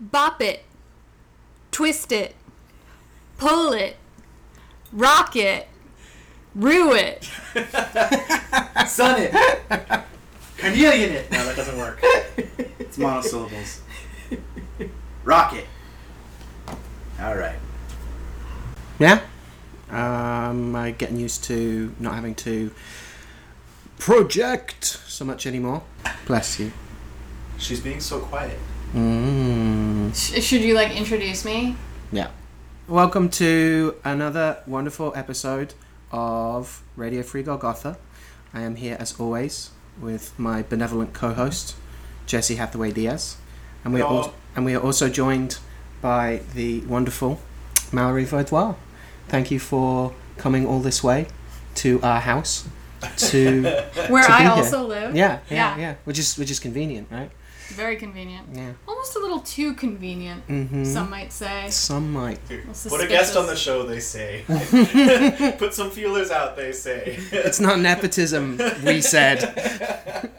Bop it. Twist it. Pull it. Rock it. Rue it. Sun it. Carnelian it. No, that doesn't work. It's monosyllables. Rocket. All right. Yeah. Um, I'm getting used to not having to project so much anymore. Bless you. She's being so quiet. Mm. Sh- should you like introduce me? Yeah. Welcome to another wonderful episode of Radio Free Golgotha. I am here as always with my benevolent co-host Jesse Hathaway Diaz, and we are al- and we are also joined by the wonderful Mallory Vaudois. Thank you for coming all this way to our house to Where To I be here. also live. yeah yeah Yeah. yeah which is which is convenient right Very convenient. yeah Almost a little too convenient, mm-hmm. some might say. some might Put a guest on the show, they say. Put some feelers out, they say. It's not nepotism, we said.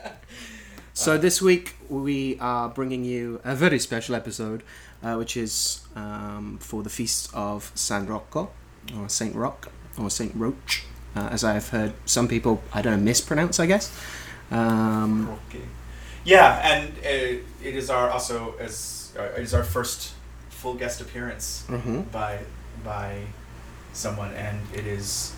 so this week we are bringing you a very special episode, uh, which is um, for the feast of San Rocco, or Saint Roch, or Saint Roch, uh, as I have heard some people, I don't know, mispronounce, I guess. Um, Okay. Yeah, and uh, it is our also as uh, it is our first full guest appearance mhm. by by someone, and it is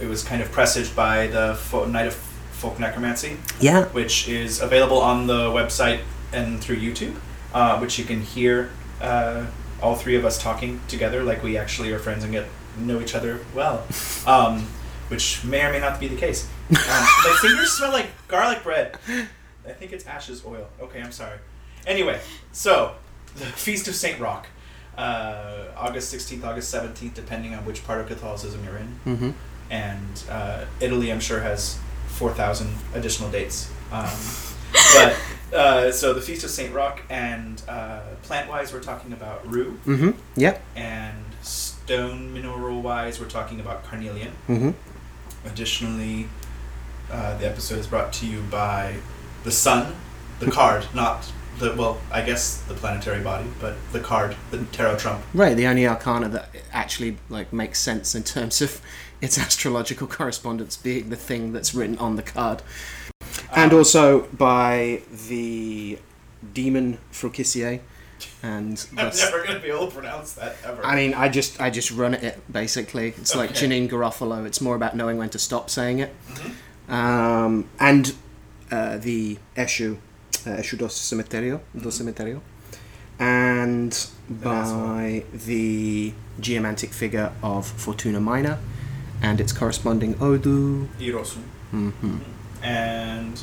it was kind of presaged by the Fo- Night of Folk Necromancy, Yeah, which is available on the website and through YouTube, uh, which you can hear uh, all three of us talking together like we actually are friends and get know each other well, um, which may or may not be the case. Um, my fingers smell like garlic bread. I think it's ashes oil. Okay, I'm sorry. Anyway, so the Feast of Saint Roch, uh, August 16th, August 17th, depending on which part of Catholicism you're in hmm and uh, Italy, I'm sure, has 4,000 additional dates. Um, but uh, so the Feast of Saint Roch, and uh, plant wise, we're talking about rue, hmm Yep. and stone mineral wise, we're talking about carnelian. hmm Additionally, uh, the episode is brought to you by the sun, the card, not the, well, I guess the planetary body, but the card, the tarot trump. Right, the only arcana that actually like makes sense in terms of its astrological correspondence being the thing that's written on the card. And Um, also by the demon Frucissier and I'm never going to be able to pronounce that ever. I mean I just I just run at it basically. It's like Okay. Janeane Garofalo, it's more about knowing when to stop saying it. Mhm. Um, and uh, the Eshu uh, Eshu dos Cemeterio, dos Cemeterio. And by the geomantic figure of Fortuna Minor and its corresponding Odu. Hirosu. Mm-hmm. and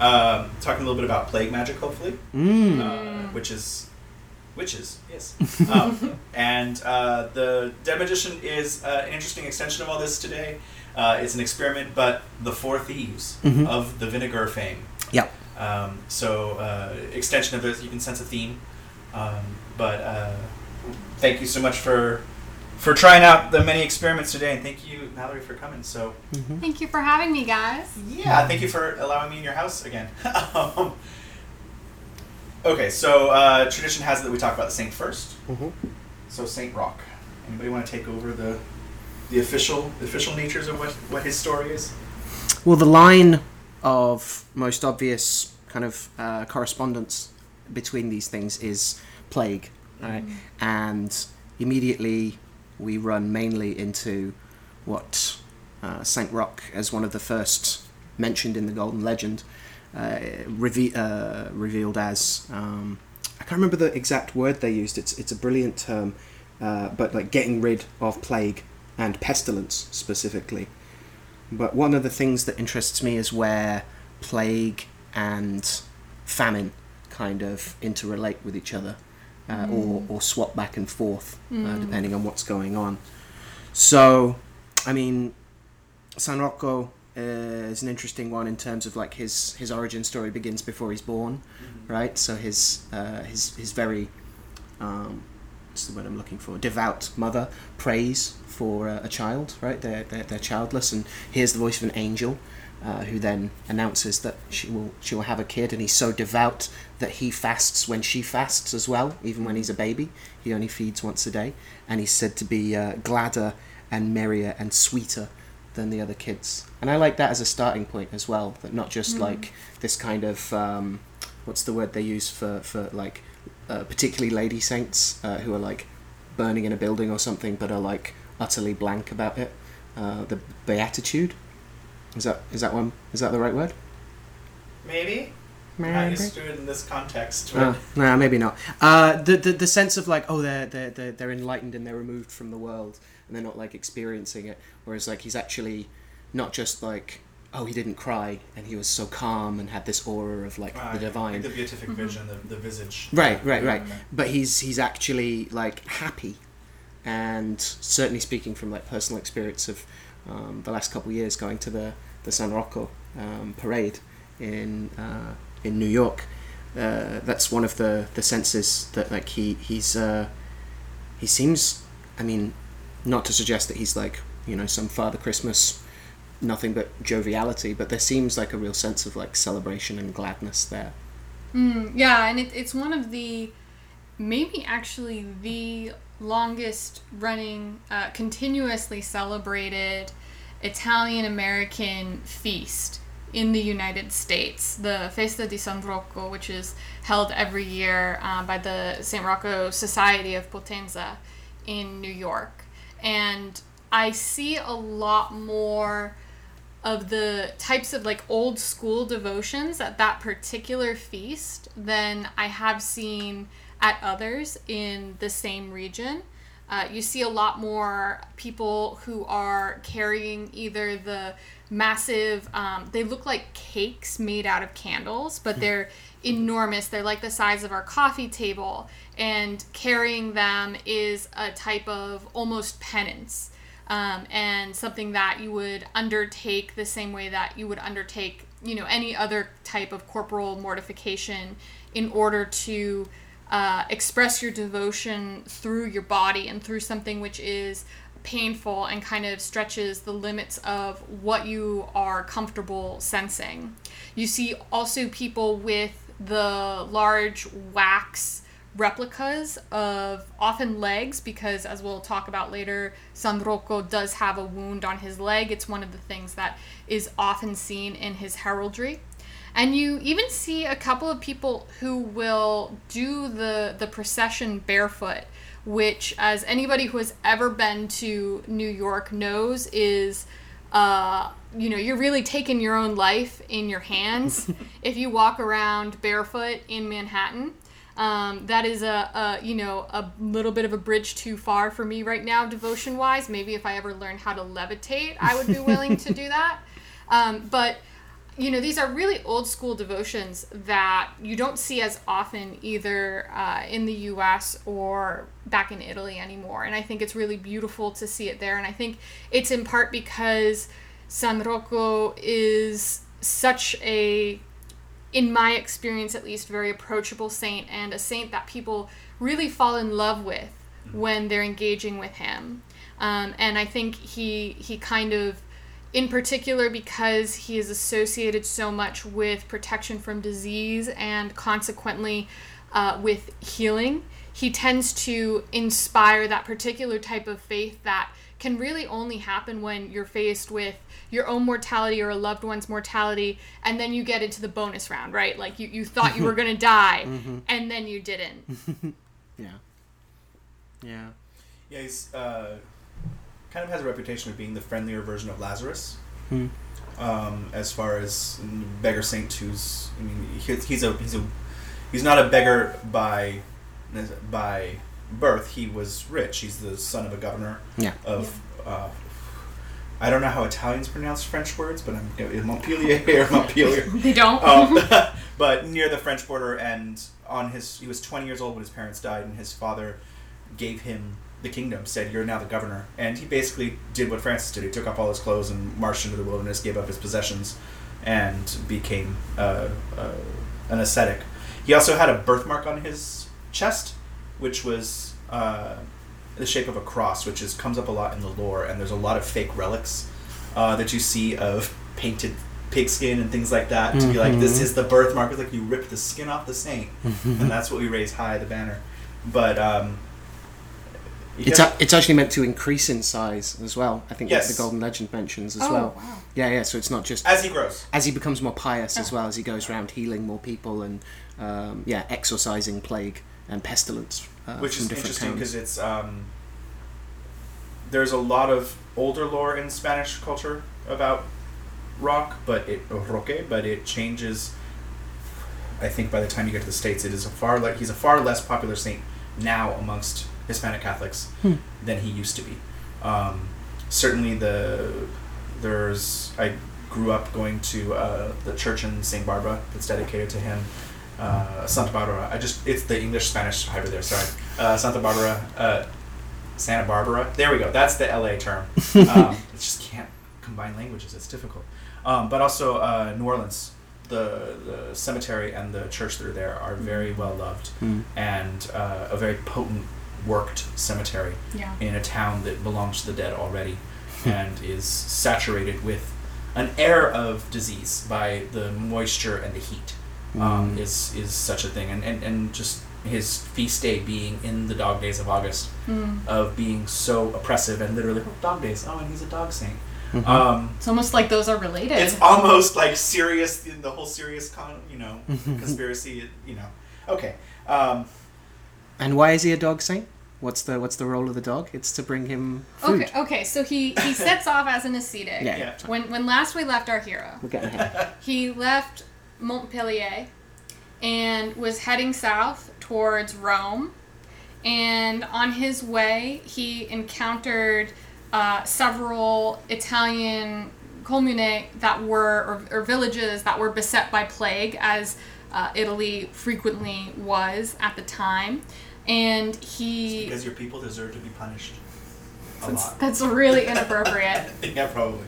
um, talking a little bit about plague magic, hopefully, Mm. uh, which is witches, yes. um, and uh, the Dead Magician is uh, an interesting extension of all this today. Uh, it's an experiment, but the Four Thieves Mhm. of the vinegar fame. Yep. Um, so uh, extension of this, you can sense a theme. Um, but uh, thank you so much for for trying out the many experiments today, and thank you, Mallory, for coming. So. Mm-hmm. Thank you for having me, guys. Yeah, thank you for allowing me in your house again. um, okay, so uh, tradition has it that we talk about the saint first. Mm-hmm. So Saint Roch. Anybody want to take over the the official the official natures of what what his story is? Well, the line of most obvious kind of uh, correspondence between these things is plague, right? And immediately we run mainly into what uh, Saint Roch, as one of the first mentioned in the Golden Legend, uh, reve- uh, revealed as um, I can't remember the exact word they used. It's it's a brilliant term, uh, but like getting rid of plague and pestilence specifically. But one of the things that interests me is where plague and famine kind of interrelate with each other, uh, or or swap back and forth uh, depending on what's going on. So, I mean, San Rocco uh, is an interesting one in terms of like his his origin story begins before he's born, right? So his uh, his his very um, what's the word I'm looking for? Devout mother prays for uh, a child, right? They're, they're they're childless, and hears the voice of an angel, uh, who then announces that she will she will have a kid, and he's so devout that he fasts when she fasts as well, even when he's a baby. He only feeds once a day, and he's said to be uh, gladder and merrier and sweeter than the other kids. And I like that as a starting point as well. That not just like this kind of um, what's the word they use for for like uh, particularly lady saints uh, who are like burning in a building or something, but are like utterly blank about it. Uh, the beatitude is that is that one is that the right word? Maybe. I'm used to it in this context. but- Oh, no, maybe not. Uh, the, the the sense of like, oh, they're, they're they're they're enlightened and they're removed from the world, and they're not like experiencing it. Whereas like he's actually not just like, oh, he didn't cry and he was so calm and had this aura of like Ah, the yeah, divine. The beatific vision, the, the visage. Right, right, right. But he's he's actually like happy, and certainly speaking from like personal experience of um, the last couple of years going to the the San Rocco um, parade in uh, in New York. Uh, that's one of the the senses that like he he's uh, he seems. I mean, not to suggest that he's like you know some Father Christmas, nothing but joviality, but there seems like a real sense of like celebration and gladness there. Mm, yeah, and it, it's one of the, maybe actually the longest running, uh, continuously celebrated Italian American feast in the United States, the Festa di San Rocco, which is held every year uh, by the St. Rocco Society of Potenza in New York. And I see a lot more of the types of like old school devotions at that particular feast than I have seen at others in the same region. Uh, you see a lot more people who are carrying either the massive, um, they look like cakes made out of candles, but they're enormous. They're like the size of our coffee table. And carrying them is a type of almost penance um, and something that you would undertake the same way that you would undertake, you know, any other type of corporal mortification in order to uh, express your devotion through your body and through something which is painful and kind of stretches the limits of what you are comfortable sensing. You see also people with the large wax replicas of often legs because as we'll talk about later San Rocco does have a wound on his leg it's one of the things that is often seen in his heraldry and you even see a couple of people who will do the the procession barefoot which as anybody who has ever been to New York knows is uh, you know, you're really taking your own life in your hands if you walk around barefoot in Manhattan. Um, that is a, a, you know, a little bit of a bridge too far for me right now, devotion wise. Maybe if I ever learn how to levitate, I would be willing to do that. Um, but you know, these are really old school devotions that you don't see as often either uh, in the US or back in Italy anymore. And I think it's really beautiful to see it there. And I think it's in part because San Rocco is such a, in my experience at least, very approachable saint and a saint that people really fall in love with when they're engaging with him. Um, and I think he he kind of in particular because he is associated so much with protection from disease and consequently uh, with healing. He tends to inspire that particular type of faith that can really only happen when you're faced with your own mortality or a loved one's mortality, and then you get into the bonus round, right? Like you, you thought you were going to die, and then you didn't. Yeah. Yeah. Yeah, he's uh, kind of has a reputation of being the friendlier version of Lazarus. Hmm. Um, as far as beggar saint who's, I mean, he, he's a he's a he's not a beggar by by birth. He was rich. He's the son of a governor Yeah. of. Uh, I don't know how Italians pronounce French words, but I'm in Montpellier or Montpellier. They don't. um, but near the French border, and on his, he was 20 years old when his parents died, and his father gave him the kingdom, said, "You're now the governor," and he basically did what Francis did. He took off all his clothes and marched into the wilderness, gave up his possessions, and became uh, uh, an ascetic. He also had a birthmark on his chest, which was uh, the shape of a cross, which is comes up a lot in the lore, and there's a lot of fake relics uh, that you see of painted pigskin and things like that to be like this Mhm. is the birthmark. It's like you rip the skin off the saint, and that's what we raise high the banner. But um, It's, get- a, it's actually meant to increase in size as well. I think Yes. the Golden Legend mentions as oh, well. wow. Yeah, yeah. So it's not just as he grows. as he becomes more pious as well as he goes around healing more people and um, yeah, exorcising plague and pestilence uh, which is different interesting because it's um, there's a lot of older lore in Spanish culture about rock, but it roque, but it changes. I think by the time you get to the states, it is a far like he's a far less popular saint now amongst Hispanic Catholics Hmm. than he used to be. Um, certainly, the there's I grew up going to uh, the church in Saint Barbara that's dedicated to him. Uh, Santa Barbara. I just it's the English Spanish hybrid there. Sorry, uh, Santa Barbara, uh, Santa Barbara. There we go. That's the LA term. Um, it just can't combine languages. It's difficult. Um, but also uh, New Orleans, the the cemetery and the church that are there are very well loved Hmm. and uh, a very potent worked cemetery Yeah. in a town that belongs to the dead already and is saturated with an air of disease by the moisture and the heat um, Mm. is is such a thing and, and, and just his feast day being in the dog days of August Mm. of being so oppressive and literally oh, dog days oh and he's a dog saint Mhm. um, It's almost like those are related. it's almost like Sirius in the whole Sirius con you know conspiracy you know okay um, and why is he a dog saint? What's the what's the role of the dog? It's to bring him food. okay, okay. So he he sets off as an ascetic. Yeah, Yeah. yeah. When when last we left our hero, We're ahead. he left Montpellier and was heading south towards Rome. And on his way, he encountered uh, several Italian comune that were, or, or villages that were beset by plague, as uh, Italy frequently was at the time. And he. because your people deserve to be punished a That's, lot that's really inappropriate. yeah probably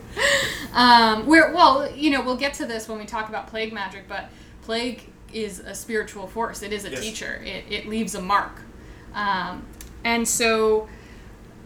Um, we're well, you know, we'll get to this when we talk about plague magic, but plague is a spiritual force. It is a Yes. teacher. It, it leaves a mark, um, and so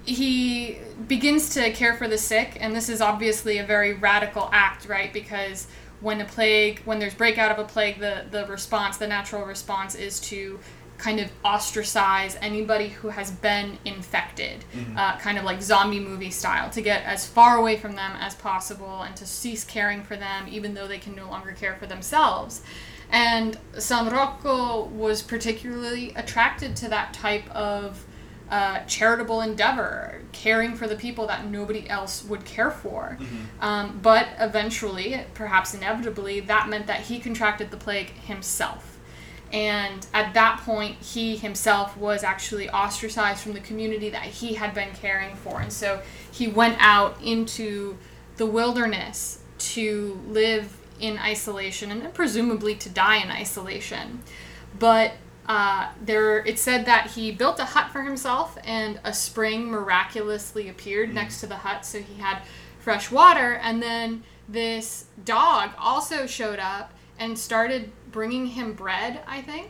he begins to care for the sick, and this is obviously a very radical act, right? Because when a plague, when there's breakout of a plague, the the response, the natural response, is to kind of ostracize anybody who has been infected, uh, kind of like zombie movie style, to get as far away from them as possible and to cease caring for them, even though they can no longer care for themselves. And San Rocco was particularly attracted to that type of uh, charitable endeavor, caring for the people that nobody else would care for. Um, but eventually, perhaps inevitably, that meant that he contracted the plague himself. And at that point, he himself was actually ostracized from the community that he had been caring for. And so he went out into the wilderness to live in isolation and then presumably to die in isolation. But uh, there, it said that he built a hut for himself, and a spring miraculously appeared next to the hut, so he had fresh water. And then this dog also showed up and started bringing him bread. I think.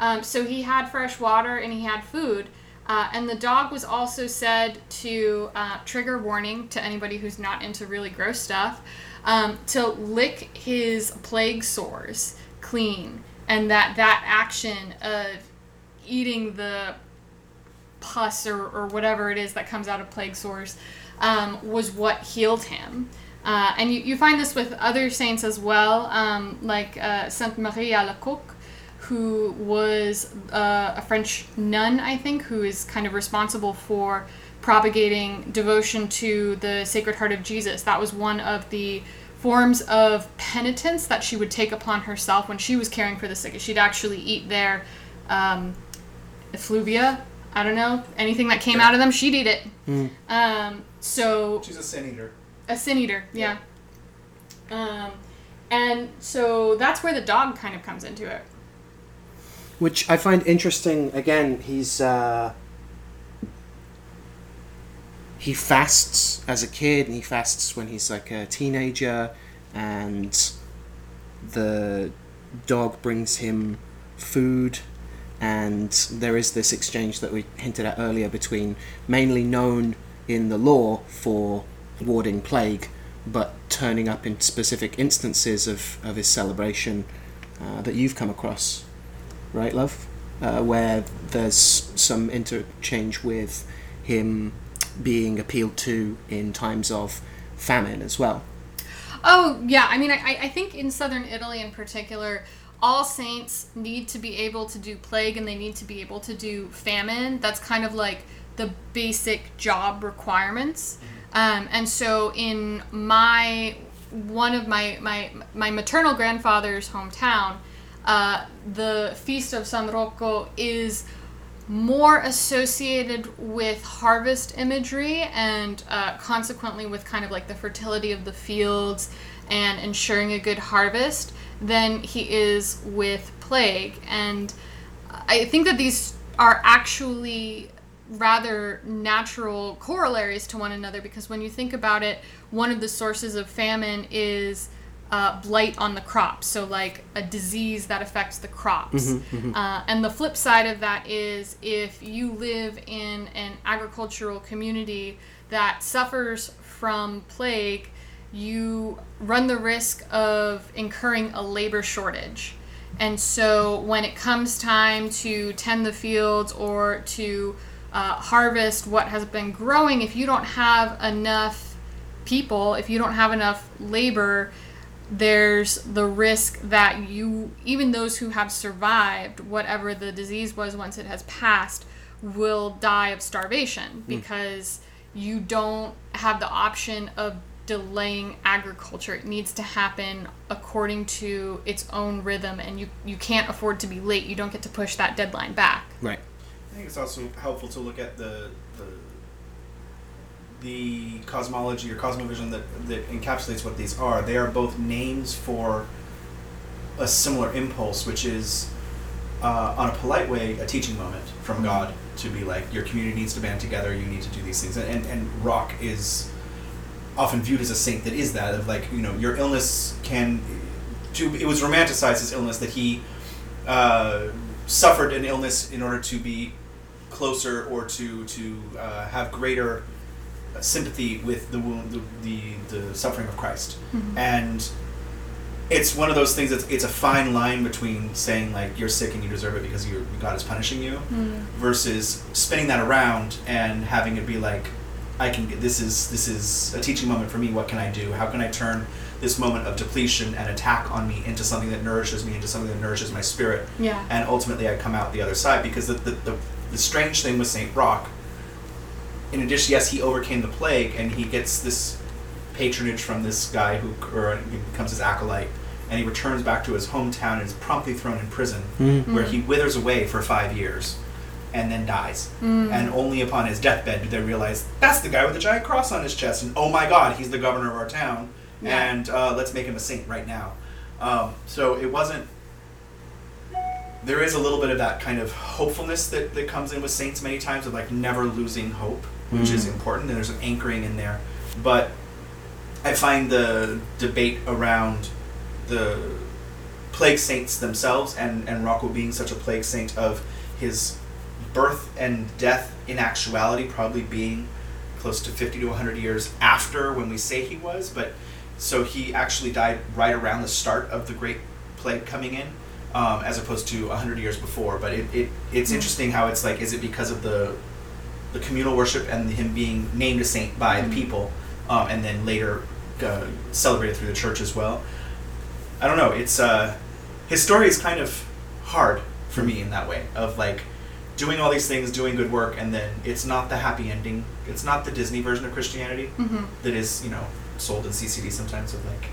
Um, so he had fresh water and he had food. Uh, and the dog was also said to uh, trigger warning to anybody who's not into really gross stuff um, to lick his plague sores clean, and that that action of eating the pus or, or whatever it is that comes out of plague sores um, was what healed him. Uh, and you, you find this with other saints as well, um, like uh, Sainte Marie Alacoque, who was uh, a French nun, I think, who is kind of responsible for propagating devotion to the Sacred Heart of Jesus. That was one of the forms of penitence that she would take upon herself when she was caring for the sick. She'd actually eat their um, effluvia. I don't know anything that came out of them. She'd eat it. Um, so she's a sin eater a sin eater, yeah. Um, and so that's where the dog kind of comes into it. Which I find interesting. Again, he's uh, he fasts as a kid, and he fasts when he's like a teenager, and the dog brings him food, and there is this exchange that we hinted at earlier between mainly known in the law for warding plague, but turning up in specific instances of, of his celebration uh, that you've come across, right, love? Uh, where there's some interchange with him being appealed to in times of famine as well. Oh yeah, I mean, I, I think in southern Italy in particular, all saints need to be able to do plague and they need to be able to do famine. That's kind of like the basic job requirements. Um, and so in my one of my my my maternal grandfather's hometown, uh, the feast of San Rocco is more associated with harvest imagery and uh, consequently with kind of like the fertility of the fields and ensuring a good harvest than he is with plague. And I think that these are actually rather natural corollaries to one another because when you think about it, one of the sources of famine is uh, blight on the crops, so like a disease that affects the crops. Mm-hmm, mm-hmm. Uh, and the flip side of that is if you live in an agricultural community that suffers from plague, you run the risk of incurring a labor shortage. And so when it comes time to tend the fields or to uh, harvest what has been growing, if you don't have enough people, if you don't have enough labor, there's the risk that you, even those who have survived whatever the disease was once it has passed, will die of starvation because you don't have the option of delaying agriculture. It needs to happen according to its own rhythm, and you, you can't afford to be late. You don't get to push that deadline back. Right. I think it's also helpful to look at the the, the cosmology or cosmovision that, that encapsulates what these are. They are both names for a similar impulse, which is, uh, on a polite way, a teaching moment from God to be like, your community needs to band together, you need to do these things. And, and, and Rock is often viewed as a saint that is that, of like, you know, your illness can. To, it was romanticized, as illness, that he uh, suffered an illness in order to be closer or to to uh, have greater sympathy with the wound, the, the, the suffering of Christ, and it's one of those things. That's it's a fine line between saying like you're sick and you deserve it because you God is punishing you, versus spinning that around and having it be like, I can get this is this is a teaching moment for me. What can I do? How can I turn this moment of depletion and attack on me into something that nourishes me, into something that nourishes my spirit? Yeah. and ultimately I come out the other side because the, the, the, the strange thing with Saint Rock, in addition, yes, he overcame the plague and he gets this patronage from this guy who or he becomes his acolyte, and he returns back to his hometown and is promptly thrown in prison, where he withers away for five years, and then dies. And only upon his deathbed do they realize that's the guy with the giant cross on his chest, and oh my God, he's the governor of our town, Yeah. and uh, let's make him a saint right now. Um, so it wasn't there is a little bit of that kind of hopefulness that, that comes in with saints many times of like never losing hope which is mm. important and there's an anchoring in there. But i find the debate around the plague saints themselves and, and rocco being such a plague saint of his birth and death in actuality probably being close to 50 to 100 years after when we say he was but so he actually died right around the start of the great plague coming in um, as opposed to 100 years before but it, it it's interesting how it's like is it because of the the communal worship and him being named a saint by the people um, and then later uh, celebrated through the church as well? I don't know it's uh, his story is kind of hard for me in that way of like doing all these things doing good work and then it's not the happy ending. It's not the disney version of christianity Mm-hmm. that is you know sold in ccd sometimes of like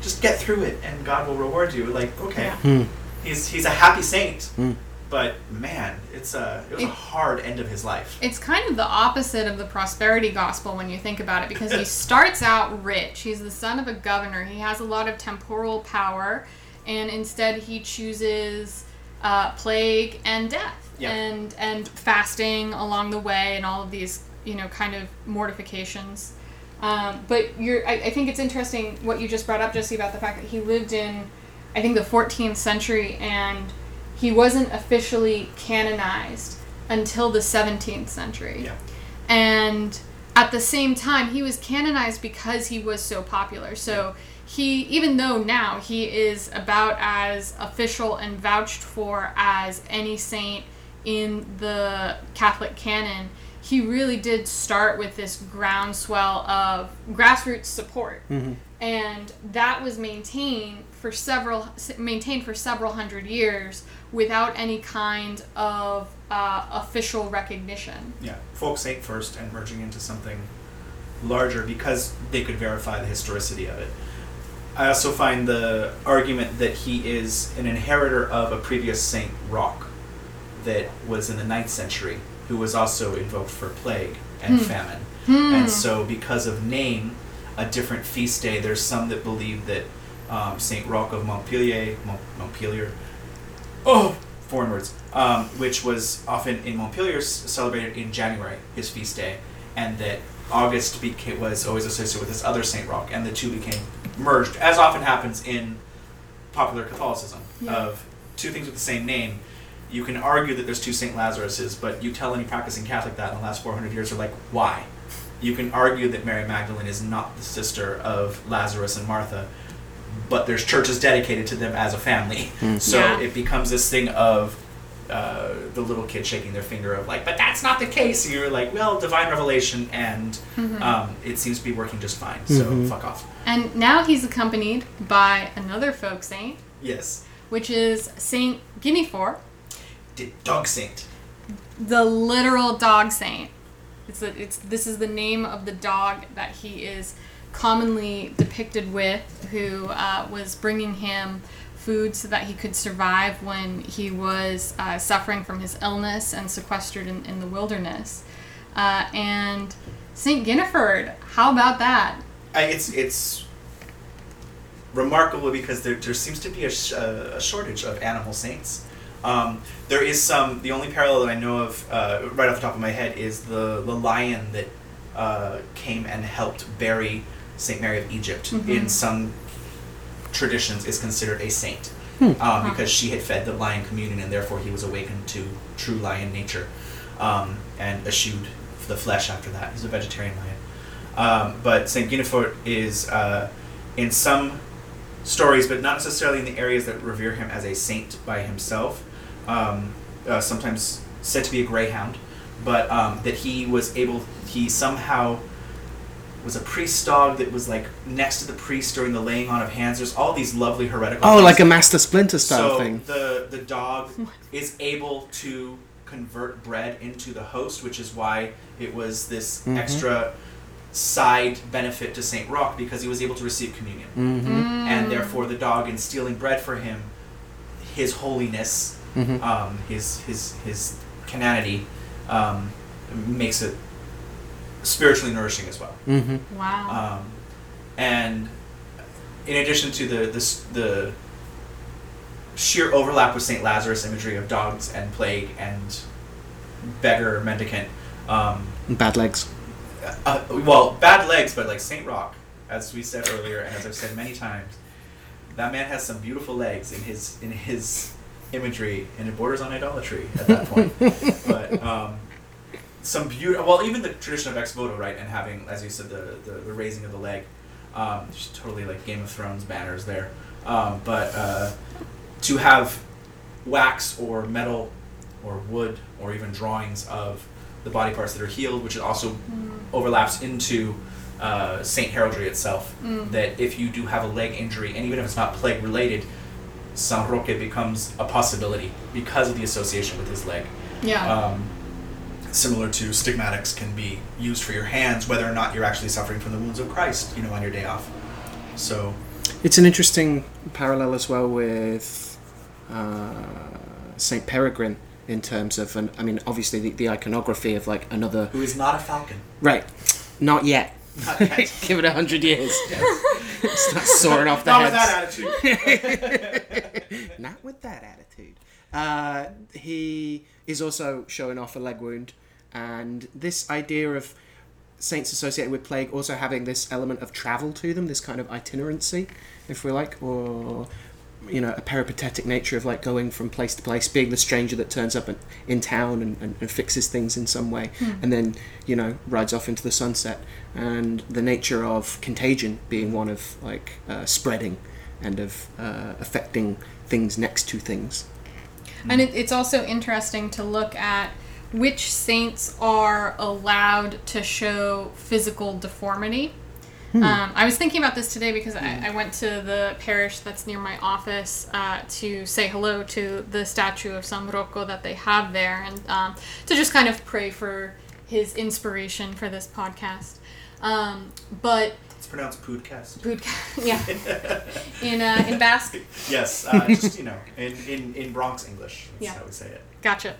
just get through it and god will reward you like okay Yeah. Hmm. he's he's a happy saint Hmm. but man it's a it was a hard end of his life It's kind of the opposite of the prosperity gospel when you think about it because he starts out rich. He's the son of a governor. He has a lot of temporal power, and instead he chooses uh, plague and death Yeah. and and fasting along the way and all of these you know kind of mortifications. Um, but you're, I, I think it's interesting what you just brought up, Jesse, about the fact that he lived in, I think, the 14th century, and he wasn't officially canonized until the 17th century. Yeah. And at the same time, he was canonized because he was so popular. So he, even though now he is about as official and vouched for as any saint in the Catholic canon, he really did start with this groundswell of grassroots support. And that was maintained for several maintained for several hundred years without any kind of uh, official recognition. Yeah, folk saint first and merging into something larger because they could verify the historicity of it. I also find the argument that he is an inheritor of a previous Saint Roch that was in the 9th century, who was also invoked for plague and famine. And so, because of name, a different feast day, there's some that believe that um, Saint Roch of Montpellier, Mont- Montpellier, oh, foreign words, um, which was often in Montpellier celebrated in January, his feast day, and that August was always associated with this other Saint Roch, and the two became merged, as often happens in popular Catholicism, Yeah. of two things with the same name. You can argue that there's two Saint Lazaruses, but you tell any practicing Catholic that in the last 400 years, they're like, why? You can argue that Mary Magdalene is not the sister of Lazarus and Martha, but there's churches dedicated to them as a family. So Yeah. it becomes this thing of uh, the little kid shaking their finger of like, but that's not the case. And you're like, well, divine revelation, and um, it seems to be working just fine. So fuck off. And now he's accompanied by another folk saint, Yes, which is Saint Guinefort, D- dog saint. the literal dog saint. It's, a, it's this is the name of the dog that he is commonly depicted with, who uh, was bringing him food so that he could survive when he was uh, suffering from his illness and sequestered in, in the wilderness. Uh, and Saint Guinefort, how about that? I, it's it's remarkable because there, there seems to be a, sh- a shortage of animal saints. Um, there is some. The only parallel that I know of, uh, right off the top of my head, is the the lion that uh, came and helped bury Saint Mary of Egypt. In some traditions, is considered a saint um, because she had fed the lion communion, and therefore he was awakened to true lion nature um, and eschewed the flesh after that. He's a vegetarian lion. Um, but Saint Guinefort is uh, in some stories, but not necessarily in the areas that revere him as a saint by himself. Um, uh, sometimes said to be a greyhound, but um, that he was able, he somehow was a priest dog that was like next to the priest during the laying on of hands. There's all these lovely heretical. Oh, things. like a Master Splinter style so thing. the the dog is able to convert bread into the host, which is why it was this Mhm. extra side benefit to Saint Roch because he was able to receive communion, Mm-hmm. and therefore the dog in stealing bread for him, his holiness, Mm-hmm. um, his his his canonity, um, makes it spiritually nourishing as well. Mm-hmm. Wow. Um, and in addition to the, the the sheer overlap with Saint Lazarus imagery of dogs and plague and beggar mendicant, um, Bad legs. uh, well, bad legs, but like Saint Roch, as we said earlier, and as I've said many times, that man has some beautiful legs in his in his imagery, and it borders on idolatry at that point. but um, some beautiful, well, even the tradition of ex voto, right, and having, as you said, the the, the raising of the leg, um, just totally like Game of Thrones banners there. Um, but uh, to have wax or metal or wood or even drawings of the body parts that are healed, which it also overlaps into uh, Saint heraldry itself. That if you do have a leg injury, and even if it's not plague related, San Roque becomes a possibility because of the association with his leg. yeah. Um, similar to stigmatics can be used for your hands, whether or not you're actually suffering from the wounds of Christ, you know, on your day off. So, It's an interesting parallel as well with uh, Saint Peregrine in terms of, an, I mean, obviously the, the iconography of like another. who is not a falcon? Right, not yet. Not. Give it a hundred years. Start soaring off the not with heads. that attitude. Not with that attitude. Uh, he is also showing off a leg wound, and this idea of saints associated with plague also having this element of travel to them, this kind of itinerancy, if we like, or you know a peripatetic nature of like going from place to place being the stranger that turns up in, in town and, and, and fixes things in some way and then you know rides off into the sunset. And the nature of contagion being one of like uh, spreading and of uh, affecting things next to things. And it, it's also interesting to look at which saints are allowed to show physical deformity. Um, I was thinking about this today because I, I went to the parish that's near my office uh, to say hello to the statue of San Rocco that they have there and um, to just kind of pray for his inspiration for this podcast. Um, but It's pronounced podcast. Budka- yeah, in uh, in Basque, Yes, uh, just you know, in, in, in Bronx English. That's Yeah. how we say it. Gotcha.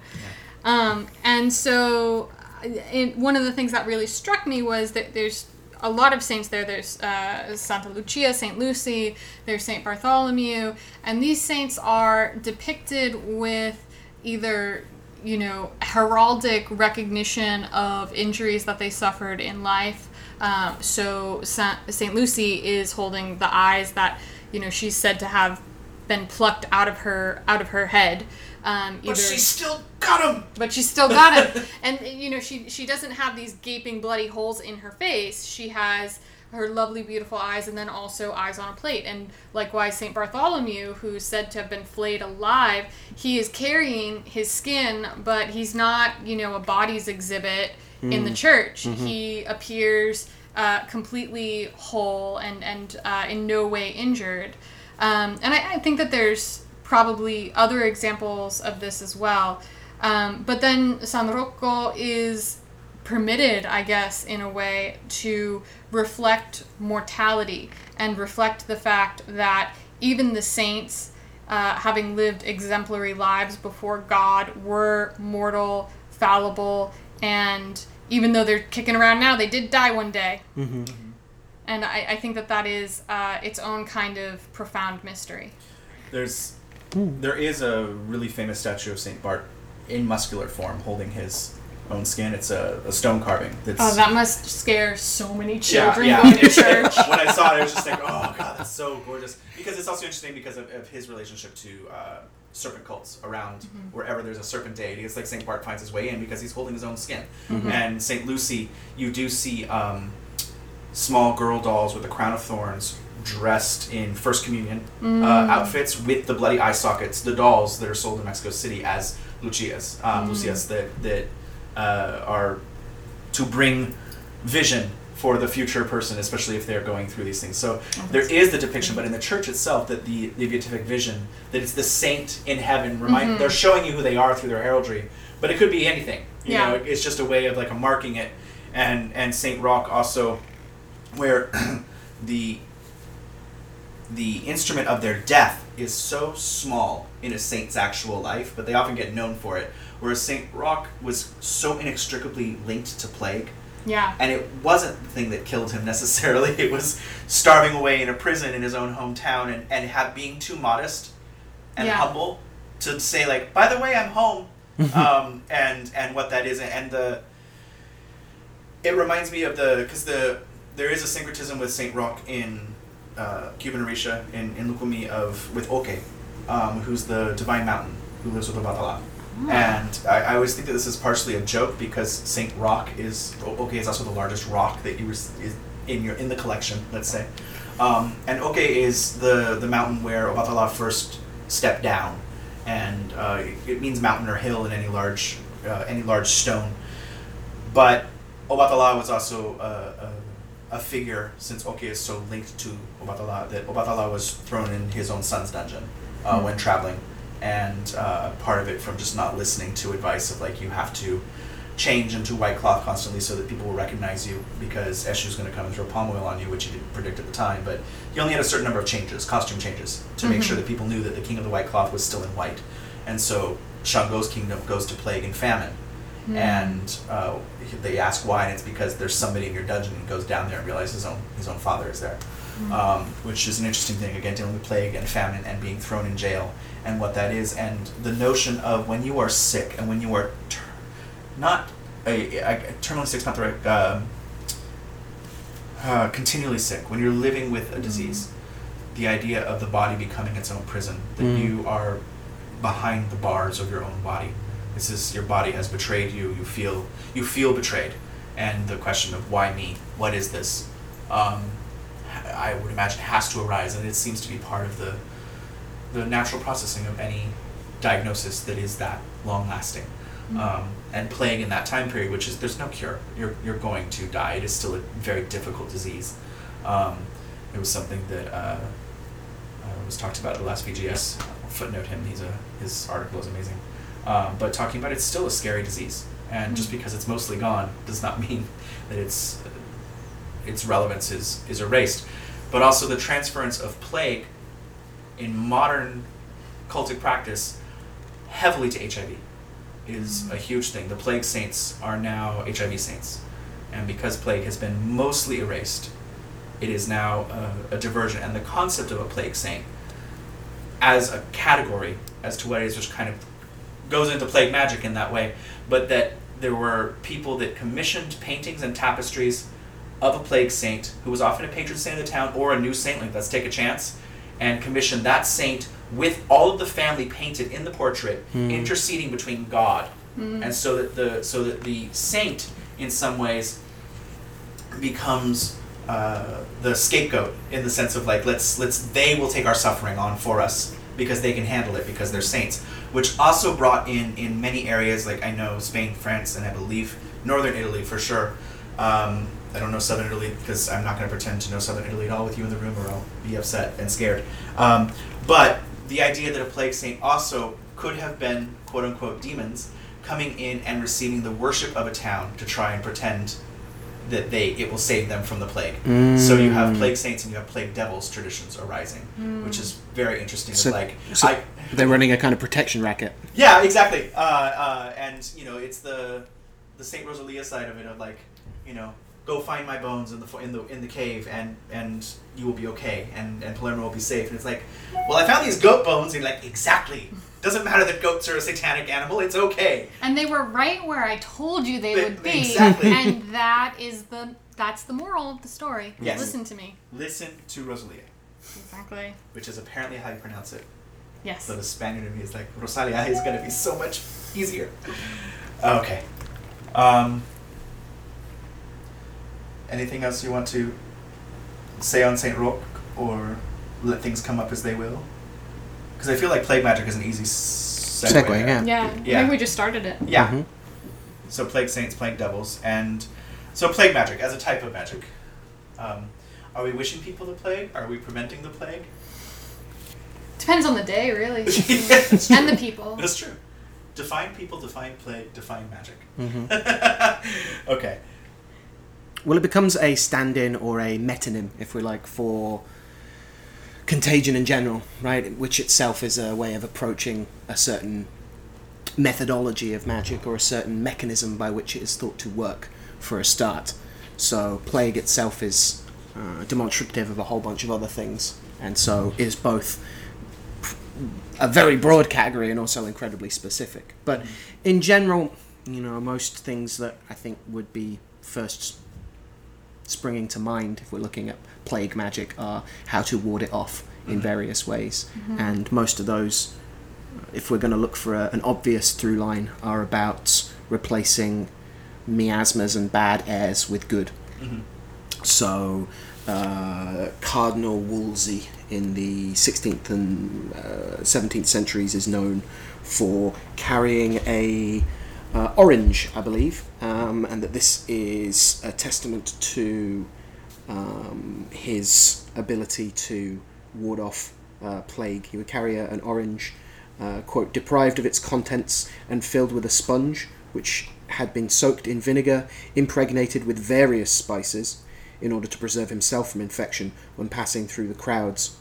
Um, and so, uh, it, one of the things that really struck me was that there's a lot of saints there. There's uh, Santa Lucia, Saint Lucy, there's Saint Bartholomew, and these saints are depicted with either you know heraldic recognition of injuries that they suffered in life. Um, so Saint Lucy is holding the eyes that you know she's said to have been plucked out of her out of her head. Um, But she still got him! but she still got him. and you know, she she doesn't have these gaping bloody holes in her face. She has her lovely, beautiful eyes, and then also eyes on a plate. And likewise, Saint Bartholomew, who's said to have been flayed alive, he is carrying his skin, but he's not, you know, a bodies exhibit in the church. He appears uh, completely whole and and uh, in no way injured. Um, and I, I think that there's probably other examples of this as well. Um, but then San Rocco is permitted, I guess, in a way, to reflect mortality and reflect the fact that even the saints, uh, having lived exemplary lives before God, were mortal, fallible, and even though they're kicking around now, they did die one day. And I, I think that that is uh, its own kind of profound mystery. There's, there is a really famous statue of Saint Bart in muscular form, holding his own skin. It's a, a stone carving. That's Oh, that must scare so many yeah, children yeah. going to church. when I saw it, I was just like, oh god, that's so gorgeous. Because it's also interesting because of, of his relationship to uh, serpent cults around wherever there's a serpent deity. It's like Saint Bart finds his way in because he's holding his own skin. And Saint Lucy, you do see um, small girl dolls with a crown of thorns dressed in First Communion uh, outfits with the bloody eye sockets, the dolls that are sold in Mexico City as Lucias, um, Lucias that that uh, are to bring vision for the future person, especially if they're going through these things. So there is the depiction, but in the church itself, that the, the beatific vision, that it's the saint in heaven, remind they're showing you who they are through their heraldry, but it could be anything. You Yeah. know, it's just a way of like marking it. And and Saint Rock also, where the the instrument of their death is so small in a saint's actual life, but they often get known for it. Whereas Saint Rock was so inextricably linked to plague, Yeah. and it wasn't the thing that killed him necessarily. It was starving away in a prison in his own hometown and, and have, being too modest and Yeah. humble to say like, by the way, I'm home, um, and and what that is, and the. It reminds me of the because the there is a syncretism with Saint Roch in uh, Cuban Orisha in in Lukumi of with Oke, um, who's the divine mountain who lives with Obatala. And I, I always think that this is partially a joke because Saint Rock is Oke is also the largest rock that you res- is in your in the collection. Let's say, um, and Oke is the the mountain where Obatala first stepped down, and uh, it, it means mountain or hill in any large uh, any large stone. But Obatala was also a, a, a figure since Oke is so linked to Obatala that Obatala was thrown in his own son's dungeon uh, when traveling, and uh, part of it from just not listening to advice of like you have to change into white cloth constantly so that people will recognize you because Eshu's going to come and throw palm oil on you, which he didn't predict at the time. But he only had a certain number of changes, costume changes, to make sure that people knew that the king of the white cloth was still in white. And so Shango's kingdom goes to plague and famine. And uh, they ask why, and it's because there's somebody in your dungeon and goes down there and realizes his own his own father is there, um, which is an interesting thing. Again, dealing with plague and famine and being thrown in jail and what that is, and the notion of when you are sick and when you are ter- not a, a, a terminally sick, not the right. Um, uh, continually sick when you're living with a disease, the idea of the body becoming its own prison, that Mm. you are behind the bars of your own body. This is your body has betrayed you. You feel you feel betrayed, and the question of why me? What is this? Um, I would imagine has to arise, and it seems to be part of the the natural processing of any diagnosis that is that long lasting. Um, and playing in that time period, which is there's no cure. You're you're going to die. It is still a very difficult disease. Um, it was something that uh, uh, was talked about at the last VGS. I'll footnote him. He's a his article is amazing. Um, but talking about it's still a scary disease, and just because it's mostly gone does not mean that it's its relevance is is erased. But also the transference of plague in modern cultic practice heavily to HIV is a huge thing. The plague saints are now HIV saints, and because plague has been mostly erased, it is now a, a diversion. And the concept of a plague saint as a category as to what is, which kind of goes into plague magic in that way, but that there were people that commissioned paintings and tapestries of a plague saint who was often a patron saint of the town or a new saint, like let's take a chance, and commissioned that saint with all of the family painted in the portrait, interceding between God, and so that the so that the saint in some ways becomes uh, the scapegoat in the sense of like let's let's they will take our suffering on for us because they can handle it because they're saints which also brought in in many areas like i know spain france and i believe northern italy for sure. Um, i don't know southern italy because i'm not going to pretend to know southern italy at all with you in the room or i'll be upset and scared. Um, but the idea that a plague saint also could have been quote unquote demons coming in and receiving the worship of a town to try and pretend that they it will save them from the plague. So you have plague saints and you have plague devils traditions arising, which is very interesting. So- like so- I, They're running a kind of protection racket. yeah, exactly. Uh, uh, and you know, it's the the Saint Rosalia side of it of like, you know, go find my bones in the in the in the cave, and and you will be okay, and and Palermo will be safe. And it's like, well, I found these goat bones, and you're like, exactly. Doesn't matter that goats are a satanic animal. It's okay. And they were right where I told you they They- would be. exactly. And that is the that's the moral of the story. Yes. Listen to me. Listen to Rosalia, Exactly. which is apparently how you pronounce it. Yes. So the Spaniard in me is like Rosalia is going to be so much easier. Okay. Um, anything else you want to say on Saint Roch, or let things come up as they will? Because I feel like plague magic is an easy s- segue. Segue, there. yeah. yeah. Yeah. Maybe we just started it. Yeah. Mhm. So plague saints, plague devils, and so plague magic as a type of magic. Um, are we wishing people the plague? Are we preventing the plague? Depends on the day, really. Yeah, and the people. That's true. Define people, define plague, define magic. Mm-hmm. okay. Well, it becomes a stand-in or a metonym, if we like, for contagion in general, right? Which itself is a way of approaching a certain methodology of magic or a certain mechanism by which it is thought to work for a start. So, plague itself is uh, demonstrative of a whole bunch of other things, and so is both a very broad category and also incredibly specific. But in general, you know, most things that I think would be first springing to mind if we're looking at plague magic are how to ward it off in various ways. And most of those, if we're going to look for a, an obvious through line, are about replacing miasmas and bad airs with good. Mhm. So, uh, Cardinal Wolsey in the 16th and uh, 17th centuries is known for carrying a uh, orange, I believe, um, and that this is a testament to um, his ability to ward off uh, plague. He would carry a, an orange, uh, quote, deprived of its contents and filled with a sponge, which had been soaked in vinegar, impregnated with various spices, in order to preserve himself from infection when passing through the crowds,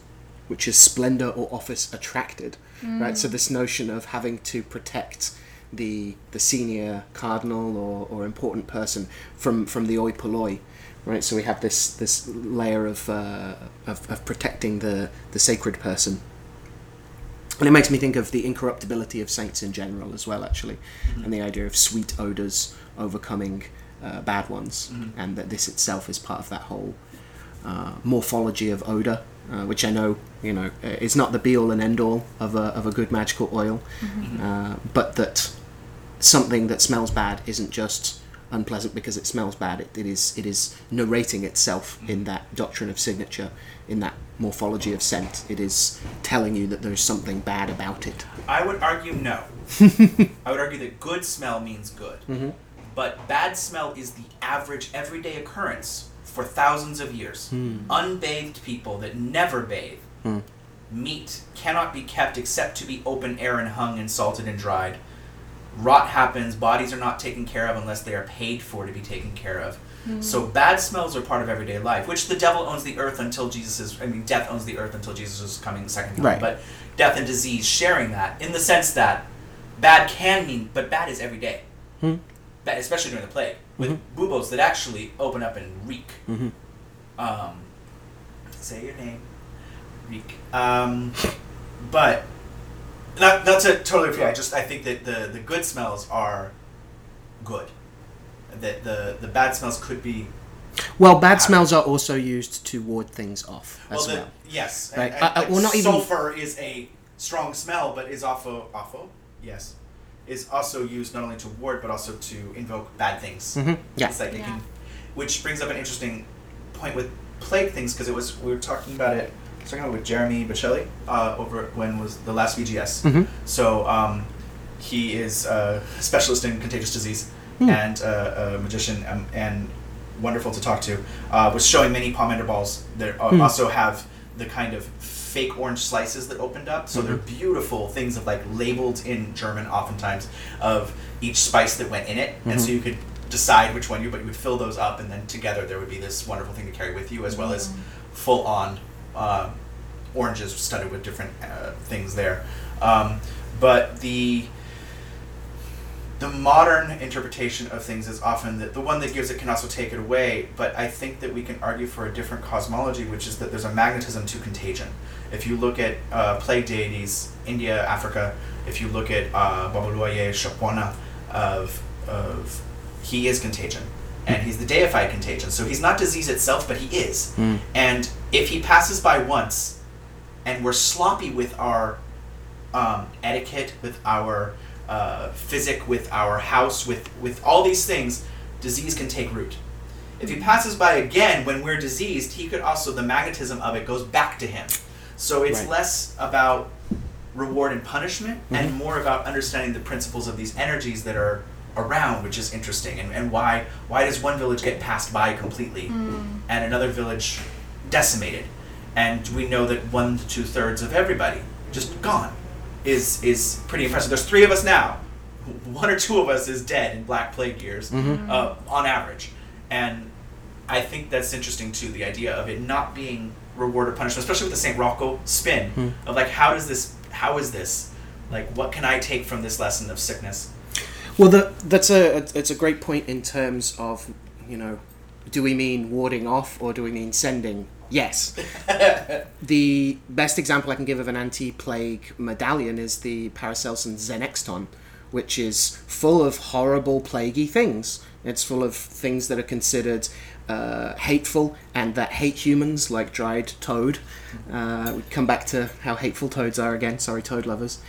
which his splendor or office attracted. Right. So this notion of having to protect the the senior cardinal or, or important person from from the oi polloi, right? So we have this this layer of, uh, of of protecting the the sacred person, and it makes me think of the incorruptibility of saints in general as well, actually, and the idea of sweet odors overcoming uh, bad ones, Mhm. and that this itself is part of that whole uh, morphology of odor uh, which I know you know is not the be all and end all of a of a good magical oil, uh, but that something that smells bad isn't just unpleasant because it smells bad. It, it is it is narrating itself in that doctrine of signature, in that morphology of scent. It is telling you that there's something bad about it. I would argue no. I would argue that good smell means good. Mm-hmm. But bad smell is the average everyday occurrence for thousands of years. Hmm. Unbathed people that never bathe. Meat cannot be kept except to be open air and hung and salted and dried. Rot happens, bodies are not taken care of unless they are paid for to be taken care of. So bad smells are part of everyday life, which the devil owns the earth until Jesus is I mean death owns the earth until Jesus is coming the second time. Right. But death and disease sharing that in the sense that bad can mean but bad is every day. Hmm. Bad, especially during the plague. With buboes that actually open up and reek. Mhm. Um, say your name. Reek. Um, but not not to totally agree. I just I think that the the good smells are good. That the the bad smells could be Well, bad smells are also used to ward things off as well. well. Yes. Right. And, Uh, uh, like well, not even- sulfur is a strong smell, but is also awful. Yes. Is also used not only to ward but also to invoke bad things. Mhm. Yeah. It's like it Yeah. can, which brings up an interesting point with plague things because it was we were talking about it. I was talking with Jeremy Bocelli uh, over when was the last VGS. Mhm. So um, he is a specialist in contagious disease Hmm. and uh, a magician um, and wonderful to talk to. Uh, was showing many pomander balls that uh, Hmm. also have the kind of fake orange slices that opened up. So they're Mm-hmm. beautiful things of like labeled in German, oftentimes of each spice that went in it, and so Mhm. you could decide which one you. But you would fill those up, and then together there would be this wonderful thing to carry with you, as well as full on uh, oranges studded with different uh, things there. Um, but the the modern interpretation of things is often that the one that gives it can also take it away. But I think that we can argue for a different cosmology, which is that there's a magnetism to contagion. If you look at uh, plague deities, India, Africa, if you look at uh, Babaluaye Shapwana, of of he is contagion, and he's the deified contagion. So he's not disease itself, but he is. Mm. And if he passes by once, and we're sloppy with our um, etiquette, with our uh, physic, with our house, with with all these things, disease can take root. If he passes by again when we're diseased, he could also the magnetism of it goes back to him. So it's Right. less about reward and punishment and more about understanding the principles of these energies that are around, which is interesting. And, and why why does one village get passed by completely and another village decimated? And we know that one to two thirds of everybody just gone is is pretty impressive. There's three of us now. One or two of us is dead in Black Plague years, Mhm. uh, on average. And I think that's interesting too. The idea of it not being reward or punishment, especially with the Saint Rocco spin Hmm. of like, how does this? How is this? Like, what can I take from this lesson of sickness? Well, the, that's a it's a great point in terms of you know, do we mean warding off or do we mean sending? Yes. the best example I can give of an anti-plague medallion is the Paracelsus Zenexton, which is full of horrible plaguey things. It's full of things that are considered uh, hateful and that hate humans, like dried toad. Uh, we come back to how hateful toads are again. Sorry, toad lovers.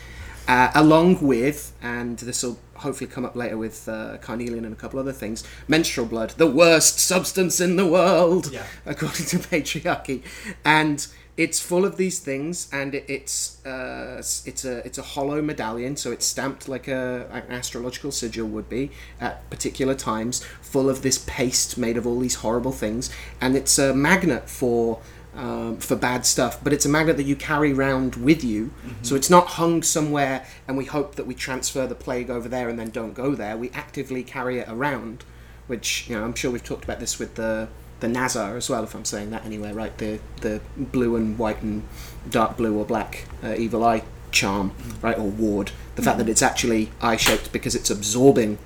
Uh, along with, and this will hopefully come up later with uh, carnelian and a couple other things, menstrual blood, the worst substance in the world, Yeah. according to patriarchy, and it's full of these things, and it, it's uh, it's a it's a hollow medallion, so it's stamped like a an astrological sigil would be at particular times, full of this paste made of all these horrible things, and it's a magnet for um, for bad stuff, but it's a magnet that you carry around with you. So it's not hung somewhere and we hope that we transfer the plague over there and then don't go there. We actively carry it around, which you know I'm sure we've talked about this with the the Nazar as well, if I'm saying that anywhere, right? The the blue and white and dark blue or black uh, evil eye charm, right, or ward. The fact that it's actually eye shaped because it's absorbing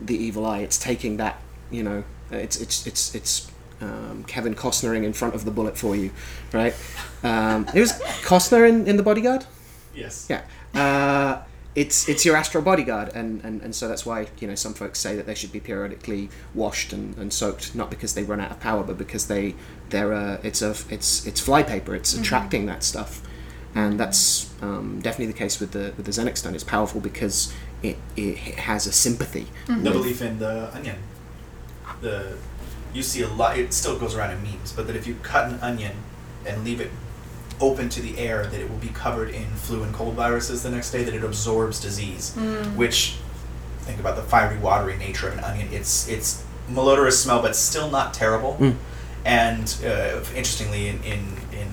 the evil eye. It's taking that, you know, it's it's it's it's um, Kevin Costnering in front of the bullet for you, right? Um, it was Costner in, in the Bodyguard. Yes. Yeah. Uh, it's it's your astral bodyguard, and, and, and so that's why you know some folks say that they should be periodically washed and, and soaked, not because they run out of power, but because they they're uh, it's a it's it's flypaper, it's attracting that stuff, and that's um, definitely the case with the with the Zenexton. It's powerful because it, it has a sympathy. the belief in the onion. The you see a lot. It still goes around in memes, but that if you cut an onion and leave it open to the air, that it will be covered in flu and cold viruses the next day. That it absorbs disease, which think about the fiery, watery nature of an onion. It's it's malodorous smell, but still not terrible. Mm. And uh, interestingly, in in in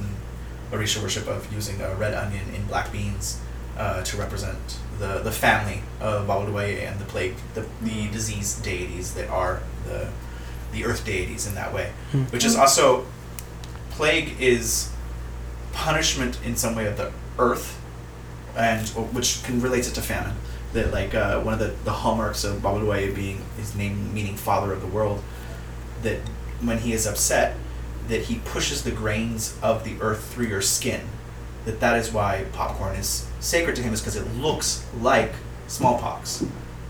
Orisha worship of using a red onion in black beans uh, to represent the, the family of Babaluaye and the plague, the, the disease deities that are the the earth deities in that way. Which is also plague is punishment in some way of the earth, and which can relate it to famine. That like uh, one of the, the hallmarks of Babaluaye being his name meaning father of the world. That when he is upset, that he pushes the grains of the earth through your skin. That that is why popcorn is sacred to him is because it looks like smallpox.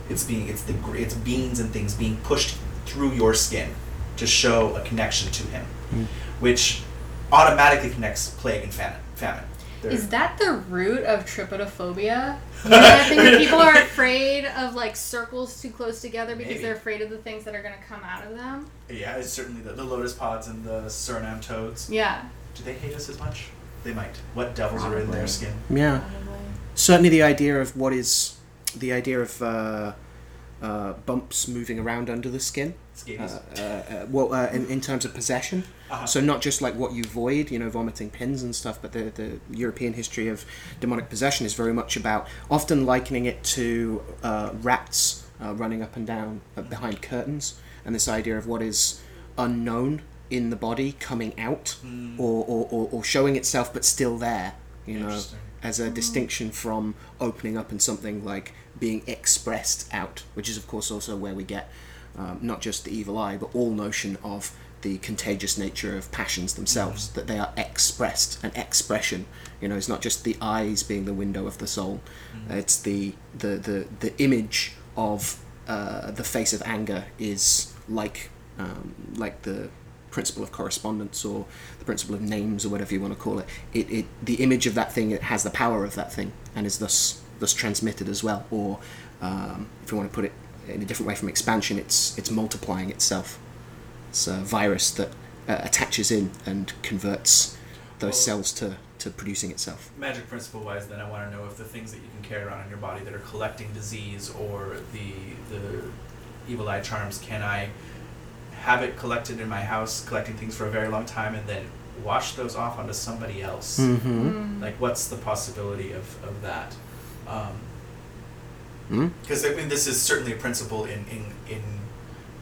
It's being it's the it's beans and things being pushed through your skin to show a connection to him, which automatically connects plague and famine. Famine. They're- Is that the root of tryptophobia? You know that thing that people are afraid of like circles too close together because Maybe. they're afraid of the things that are going to come out of them? yeah, it's certainly the, the lotus pods and the Suriname toads. Yeah. Do they hate us as much? They might. What devils are in their skin? Yeah. Probably. certainly the idea of what is the idea of uh, uh, bumps moving around under the skin. Uh, uh, uh, well, uh, in, in terms of possession, Uh-huh. so not just like what you void, you know, vomiting pins and stuff, but the, the European history of demonic possession is very much about often likening it to uh, rats uh, running up and down uh, behind curtains, and this idea of what is unknown in the body coming out Hmm. or, or, or, or showing itself but still there, you know, as a distinction from opening up and something like being expressed out, which is of course also where we get um, not just the evil eye, but all notion of the contagious nature of passions themselves, that they are expressed, an expression. You know, it's not just the eyes being the window of the soul; it's the the the, the image of uh, the face of anger is like um, like the principle of correspondence or the principle of names or whatever you want to call it. It, it the image of that thing it has the power of that thing and is thus thus transmitted as well. Or um, if you want to put it in a different way from expansion, it's it's multiplying itself. It's a virus that uh, attaches in and converts those Well- cells to, to producing itself. Magic principle wise, then I want to know if the things that you can carry around in your body that are collecting disease or the the evil eye charms, can I have it collected in my house, collecting things for a very long time, and then wash those off onto somebody else? Mm-hmm. Like, what's the possibility of, of that? Mm. Because I mean, this is certainly a principle in in in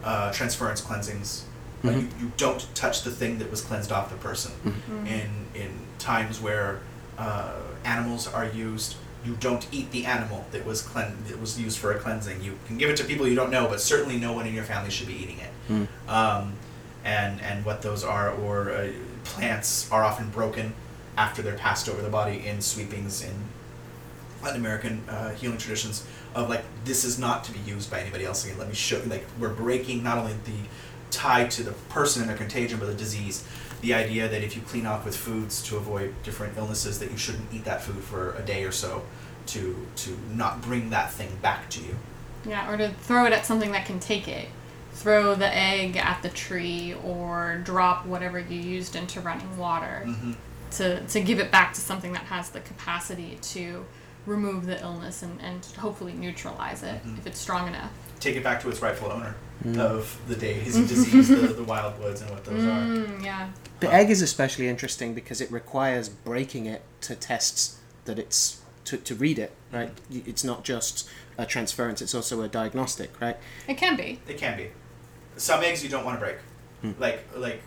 uh, transference cleansings. Like, Mhm. you, you don't touch the thing that was cleansed off the person. Mhm. In in times where uh, animals are used, you don't eat the animal that was clean that was used for a cleansing. You can give it to people you don't know, but certainly no one in your family should be eating it. Mm. Um, and and what those are, or uh, plants are often broken after they're passed over the body in sweepings in Latin American uh, healing traditions of like this is not to be used by anybody else again. Let me show you like we're breaking not only the tie to the person and their contagion, but the disease. The idea that if you clean off with foods to avoid different illnesses, that you shouldn't eat that food for a day or so to to not bring that thing back to you. Yeah, or to throw it at something that can take it. Throw the egg at the tree or drop whatever you used into running water Mm-hmm. to, to give it back to something that has the capacity to remove the illness and, and hopefully neutralize it Mhm. if it's strong enough. Take it back to its rightful owner Mm. of the days of disease, the, the wild woods, and what those are. Mm, yeah. The egg is especially interesting because it requires breaking it to test that it's to, to read it, right? Y- It's not just a transference; it's also a diagnostic, right? It can be. It can be. Some eggs you don't want to break. Hmm. Like like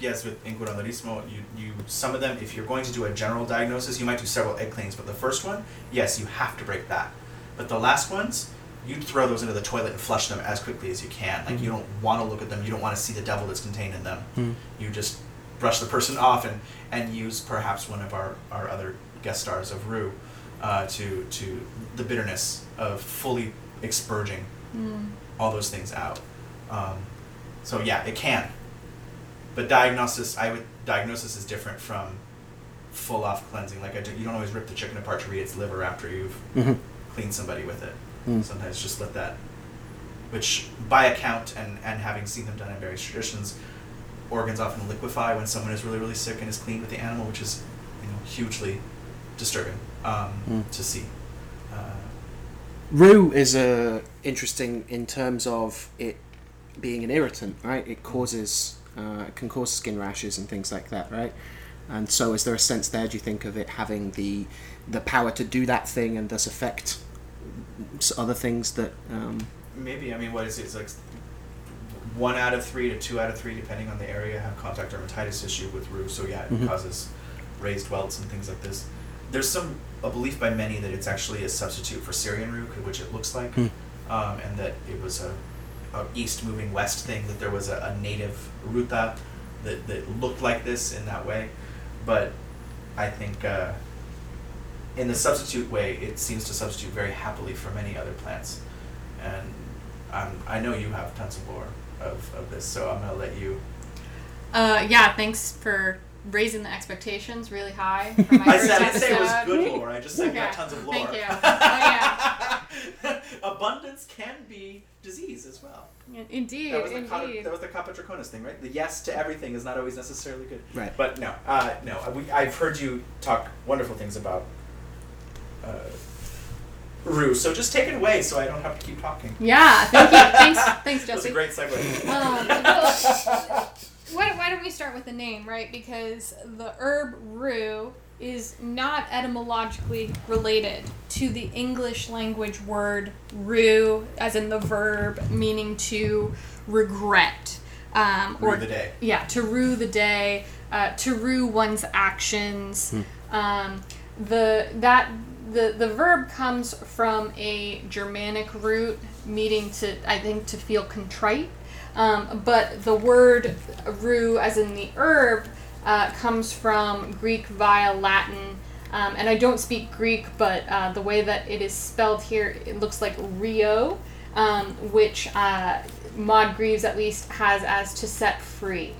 yes, with incurandorismo, you you some of them if you're going to do a general diagnosis, you might do several egg cleanings, but the first one, yes, you have to break that. But the last ones, you throw those into the toilet and flush them as quickly as you can. Like you Mhm. don't want to look at them, you don't want to see the devil that's contained in them. Hmm. You just brush the person off and, and use perhaps one of our, our other guest stars of Rue uh, to to the bitterness of fully expurging all those things out. Um, so yeah, it can. But diagnosis, I would diagnosis is different from full off cleansing. Like I do, you don't always rip the chicken apart to read its liver after you've Mhm. cleaned somebody with it. Mm. Sometimes just let that, which by account and and having seen them done in various traditions, organs often liquefy when someone is really really sick and is cleaned with the animal, which is you know hugely disturbing um, Mm. to see. Uh, Rue is uh, interesting in terms of it being an irritant, right? It causes uh, can cause skin rashes and things like that, right? And so, is there a sense there? Do you think of it having the the power to do that thing and thus affect other things that? Um, Maybe I mean, what is it? It's like one out of three to two out of three, depending on the area, have contact dermatitis issue with rue. So yeah, it Mhm. causes raised welts and things like this. There's some a belief by many that it's actually a substitute for Syrian rue, which it looks like, Hmm. um, and that it was a, east moving west thing. That there was a, a native ruta that that looked like this in that way, but I think. Uh, in the substitute way, it seems to substitute very happily for many other plants. And um, I know you have tons of lore of, of this, so I'm to let you. Uh, yeah, thanks for raising the expectations really high for my I first said I say it was good lore, I just said you have Okay, tons of lore. thank you. Oh, yeah. Abundance can be disease as well. Indeed, That was, the Capa, indeed. that was the Kappa Draconis thing, right? The yes to everything is not always necessarily good. Right. But no, uh, no. We, I've heard you talk wonderful things about uh, Rue, so just take it away so I don't have to keep talking. Yeah, thank you. Thanks, thanks, That was a great segue. Um, well, why, why don't we start with the name, right? Because the herb rue is not etymologically related to the English language word rue, as in the verb meaning to regret. Um, Rue or the day. yeah, to rue the day, uh, to rue one's actions. Um, the that the the verb comes from a Germanic root meaning to I think to feel contrite. Um, but the word rue, as in the herb, uh, comes from Greek via Latin. Um, and I don't speak Greek, but uh, the way that it is spelled here, it looks like Rio, um, which uh, Maud Grieve's at least has as to set free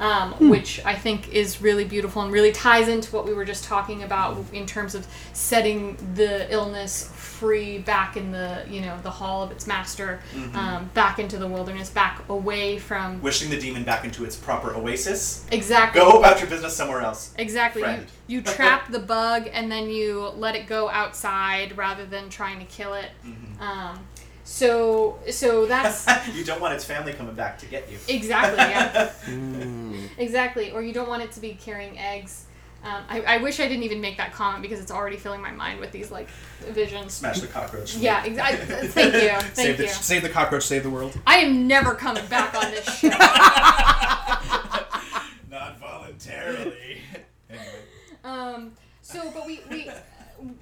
um, which I think is really beautiful and really ties into what we were just talking about in terms of setting the illness free back in the you know the hall of its master, um, back into the wilderness, back away from Wishing the demon back into its proper oasis. exactly Go about your business somewhere else. Exactly. You, you trap the bug and then you let it go outside rather than trying to kill it. Mm-hmm. Um, so so that's you don't want its family coming back to get you. exactly yeah. mm, Exactly, or you don't want it to be carrying eggs. Um, I, I wish I didn't even make that comment because it's already filling my mind with these like visions. Smash the cockroach. Yeah, exactly. Thank you, thank save the you. save the cockroach, save the world. I am never coming back on this show. Not voluntarily. anyway. Um, so, but we, we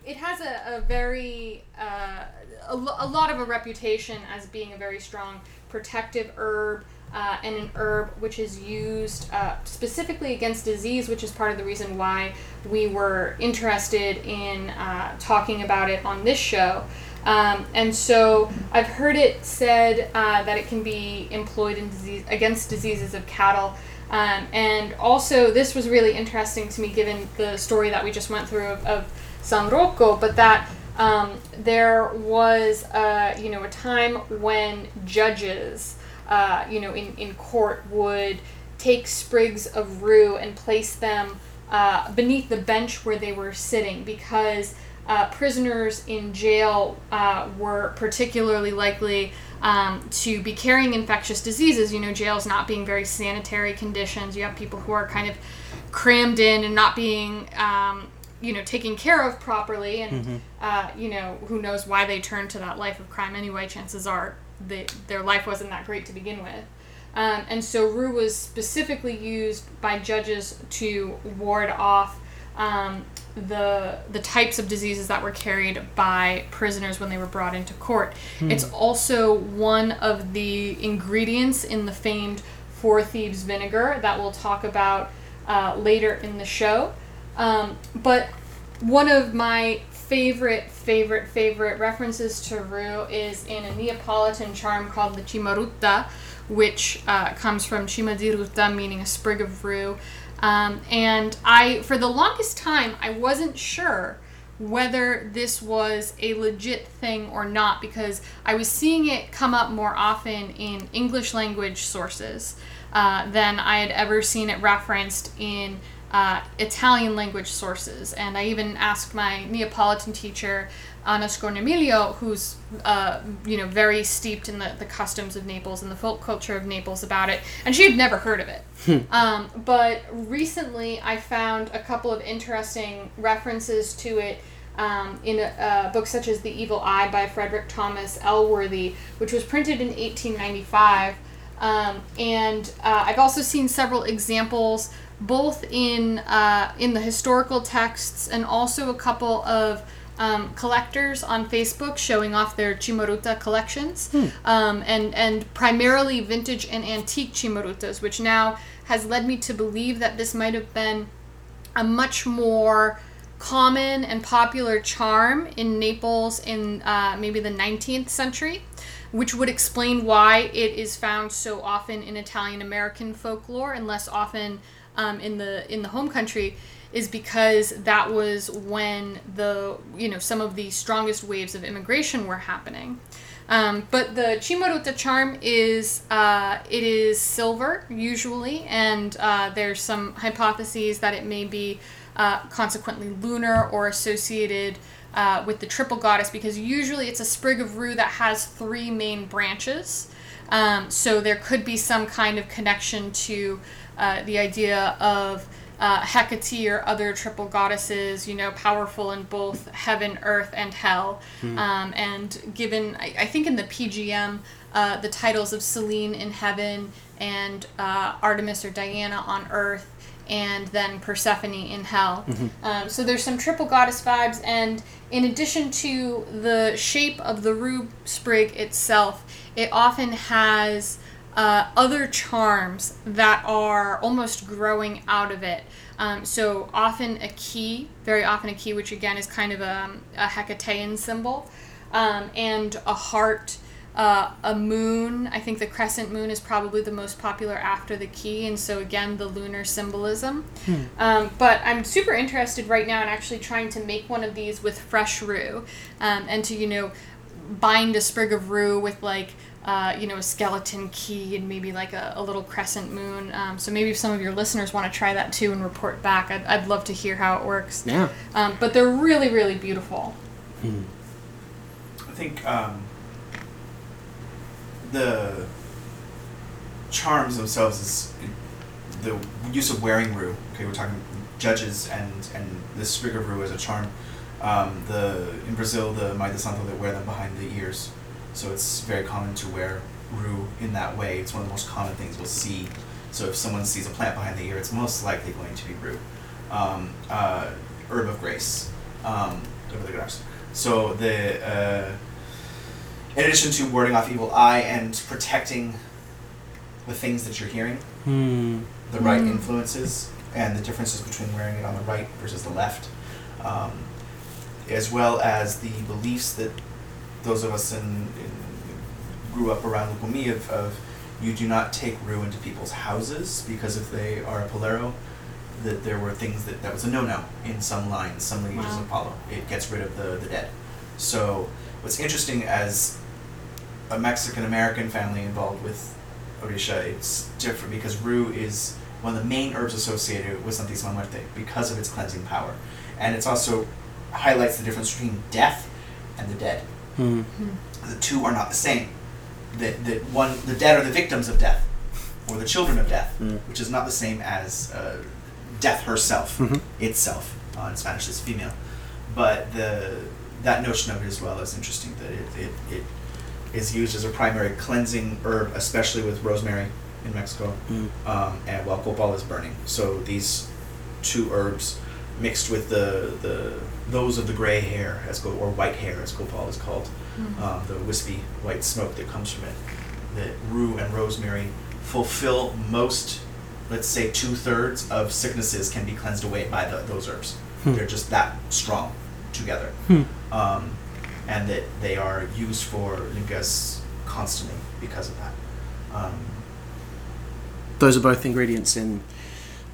it has a, a very uh, a, a lot of a reputation as being a very strong protective herb uh, and an herb which is used uh, specifically against disease, which is part of the reason why we were interested in uh, talking about it on this show. Um, and so I've heard it said uh, that it can be employed in disease against diseases of cattle. Um, and also, this was really interesting to me given the story that we just went through of, of San Rocco, but that um, there was, uh, you know, a time when judges, uh, you know, in, in court would take sprigs of rue and place them uh, beneath the bench where they were sitting because uh, prisoners in jail uh, were particularly likely um, to be carrying infectious diseases. You know, jails not being very sanitary conditions. You have people who are kind of crammed in and not being, um, you know, taken care of properly. And, uh, you know, who knows why they turned to that life of crime anyway. Chances are they, their life wasn't that great to begin with. Um, and so rue was specifically used by judges to ward off um, the the types of diseases that were carried by prisoners when they were brought into court. It's also one of the ingredients in the famed Four Thieves vinegar that we'll talk about uh, later in the show. Um, but one of my favorite, favorite, favorite references to rue is in a Neapolitan charm called the Cimaruta, which uh, comes from Cima meaning a sprig of rue. Um, and I, for the longest time, I wasn't sure whether this was a legit thing or not because I was seeing it come up more often in English language sources uh, than I had ever seen it referenced in uh, Italian language sources. And I even asked my Neapolitan teacher, Anna Scornamiglio, who's uh, you know very steeped in the, the customs of Naples and the folk culture of Naples about it, and she had never heard of it. um, but recently, I found a couple of interesting references to it um, in a, a book such as The Evil Eye by Frederick Thomas Elworthy, which was printed in 1895. Um, and uh, I've also seen several examples, both in uh, in the historical texts and also a couple of um, collectors on Facebook showing off their Cimaruta collections, um, and and primarily vintage and antique Cimarutas, which now has led me to believe that this might have been a much more common and popular charm in Naples in uh, maybe the 19th century, which would explain why it is found so often in Italian American folklore and less often um, in the in the home country is because that was when the you know some of the strongest waves of immigration were happening. Um, but the Cimaruta charm is uh, it is silver usually, and uh, there's some hypotheses that it may be uh, consequently lunar or associated uh, with the triple goddess because usually it's a sprig of rue that has three main branches. Um, so there could be some kind of connection to uh, the idea of uh, Hecate or other triple goddesses, you know, powerful in both heaven, earth, and hell. Um, and given, I, I think in the PGM, uh, the titles of Selene in heaven and uh, Artemis or Diana on earth, and then Persephone in hell. Um, so there's some triple goddess vibes, and in addition to the shape of the rue sprig itself, it often has uh, other charms that are almost growing out of it. Um, so often a key, very often a key, which again is kind of a, a Hecatean symbol, um, and a heart, uh, a moon. I think the crescent moon is probably the most popular after the key, and so again the lunar symbolism. Um, but I'm super interested right now in actually trying to make one of these with fresh rue, um, and to you know bind a sprig of rue with like uh, you know a skeleton key and maybe like a, a little crescent moon. Um, so maybe if some of your listeners want to try that too and report back, I'd, I'd love to hear how it works. Yeah. Um, but they're really really beautiful. I think um, the charms themselves is the use of wearing rue. Okay, we're talking judges and and the sprig of rue as a charm. Um, the in Brazil, the Mãe de Santo they wear them behind the ears, so it's very common to wear rue in that way. It's one of the most common things we'll see. So if someone sees a plant behind the ear, it's most likely going to be rue. Um, uh, herb of grace, um, herb de grace. So the uh, in addition to warding off evil eye and protecting the things that you're hearing, Hmm. the right Mm. influences and the differences between wearing it on the right versus the left, um, as well as the beliefs that those of us in, in grew up around Lukumi of, of you do not take rue into people's houses because if they are a Palero, that there were things that that was a no-no in some lines, some lineages Wow. of Palo. It gets rid of the, the dead. So what's interesting as a Mexican American family involved with Orisha, it's different because rue is one of the main herbs associated with Santísima Muerte because of its cleansing power. And it's also highlights the difference between death and the dead. Hmm. The two are not the same. The, the one the dead are the victims of death, or the children of death, Mm. which is not the same as uh, death herself, Mhm. itself. Uh, in Spanish, it's female. But the that notion of it as well is interesting. That it, it, it is used as a primary cleansing herb, especially with rosemary in Mexico, Mm. um, and while copal is burning. So these two herbs mixed with the, the those of the gray hair, as go, or white hair, as copal is called, um, the wispy white smoke that comes from it. That rue and rosemary fulfill most, let's say, two thirds of sicknesses can be cleansed away by the, those herbs. Hmm. They're just that strong together, Hmm. um, and that they are used for limpias constantly because of that. Um, Those are both ingredients in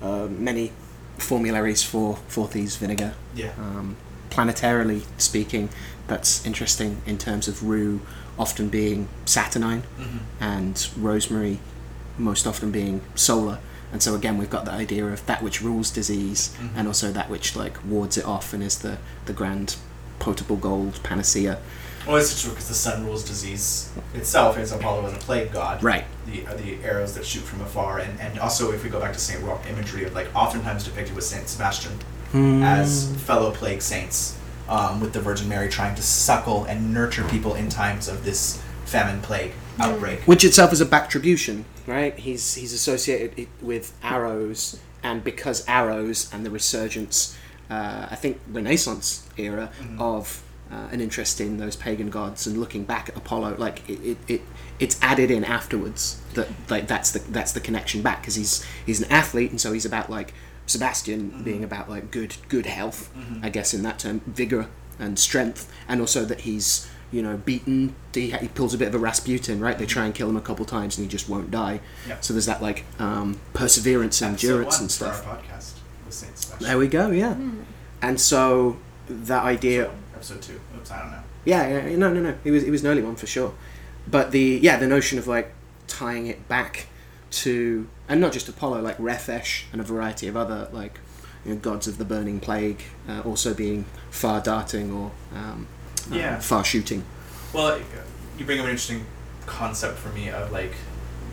uh, many formularies for Four Thieves vinegar. yeah. Um, planetarily speaking, that's interesting in terms of rue often being Saturnine hmm and rosemary most often being solar. And so again, we've got the idea of that which rules disease, Mhm. and also that which like wards it off and is the the grand potable gold panacea. Well, it's true because the sun rules disease itself, as Apollo was a plague god. Right. The uh, the arrows that shoot from afar, and, and also if we go back to Saint Roch imagery of like oftentimes depicted with Saint Sebastian as fellow plague saints, um, with the Virgin Mary trying to suckle and nurture people in times of this famine plague outbreak. which itself is a backtribution, right? He's he's associated it with arrows, and because arrows and the resurgence, uh, I think Renaissance era Mhm. of uh, an interest in those pagan gods and looking back at Apollo, like it, it, it it's added in afterwards that like that's the that's the connection back because he's he's an athlete and so he's about like Sebastian Mhm. being about like good good health, Mhm. I guess in that term, vigor and strength, and also that he's you know beaten. He, he pulls a bit of a Rasputin, right? They try and kill him a couple times and he just won't die. Yeah. So there's that like um, perseverance, and endurance, one and for our stuff. podcast with Saint Sebastian. There we go. Yeah. And so that idea. Episode two. Oops, I don't know. Yeah, yeah, no, no, no. It was it was an early one for sure. But the yeah, the notion of like tying it back to and not just Apollo, like Resheph and a variety of other like you know, gods of the burning plague, uh, also being far darting or um, uh, Yeah. far shooting. Well, you bring up an interesting concept for me of like,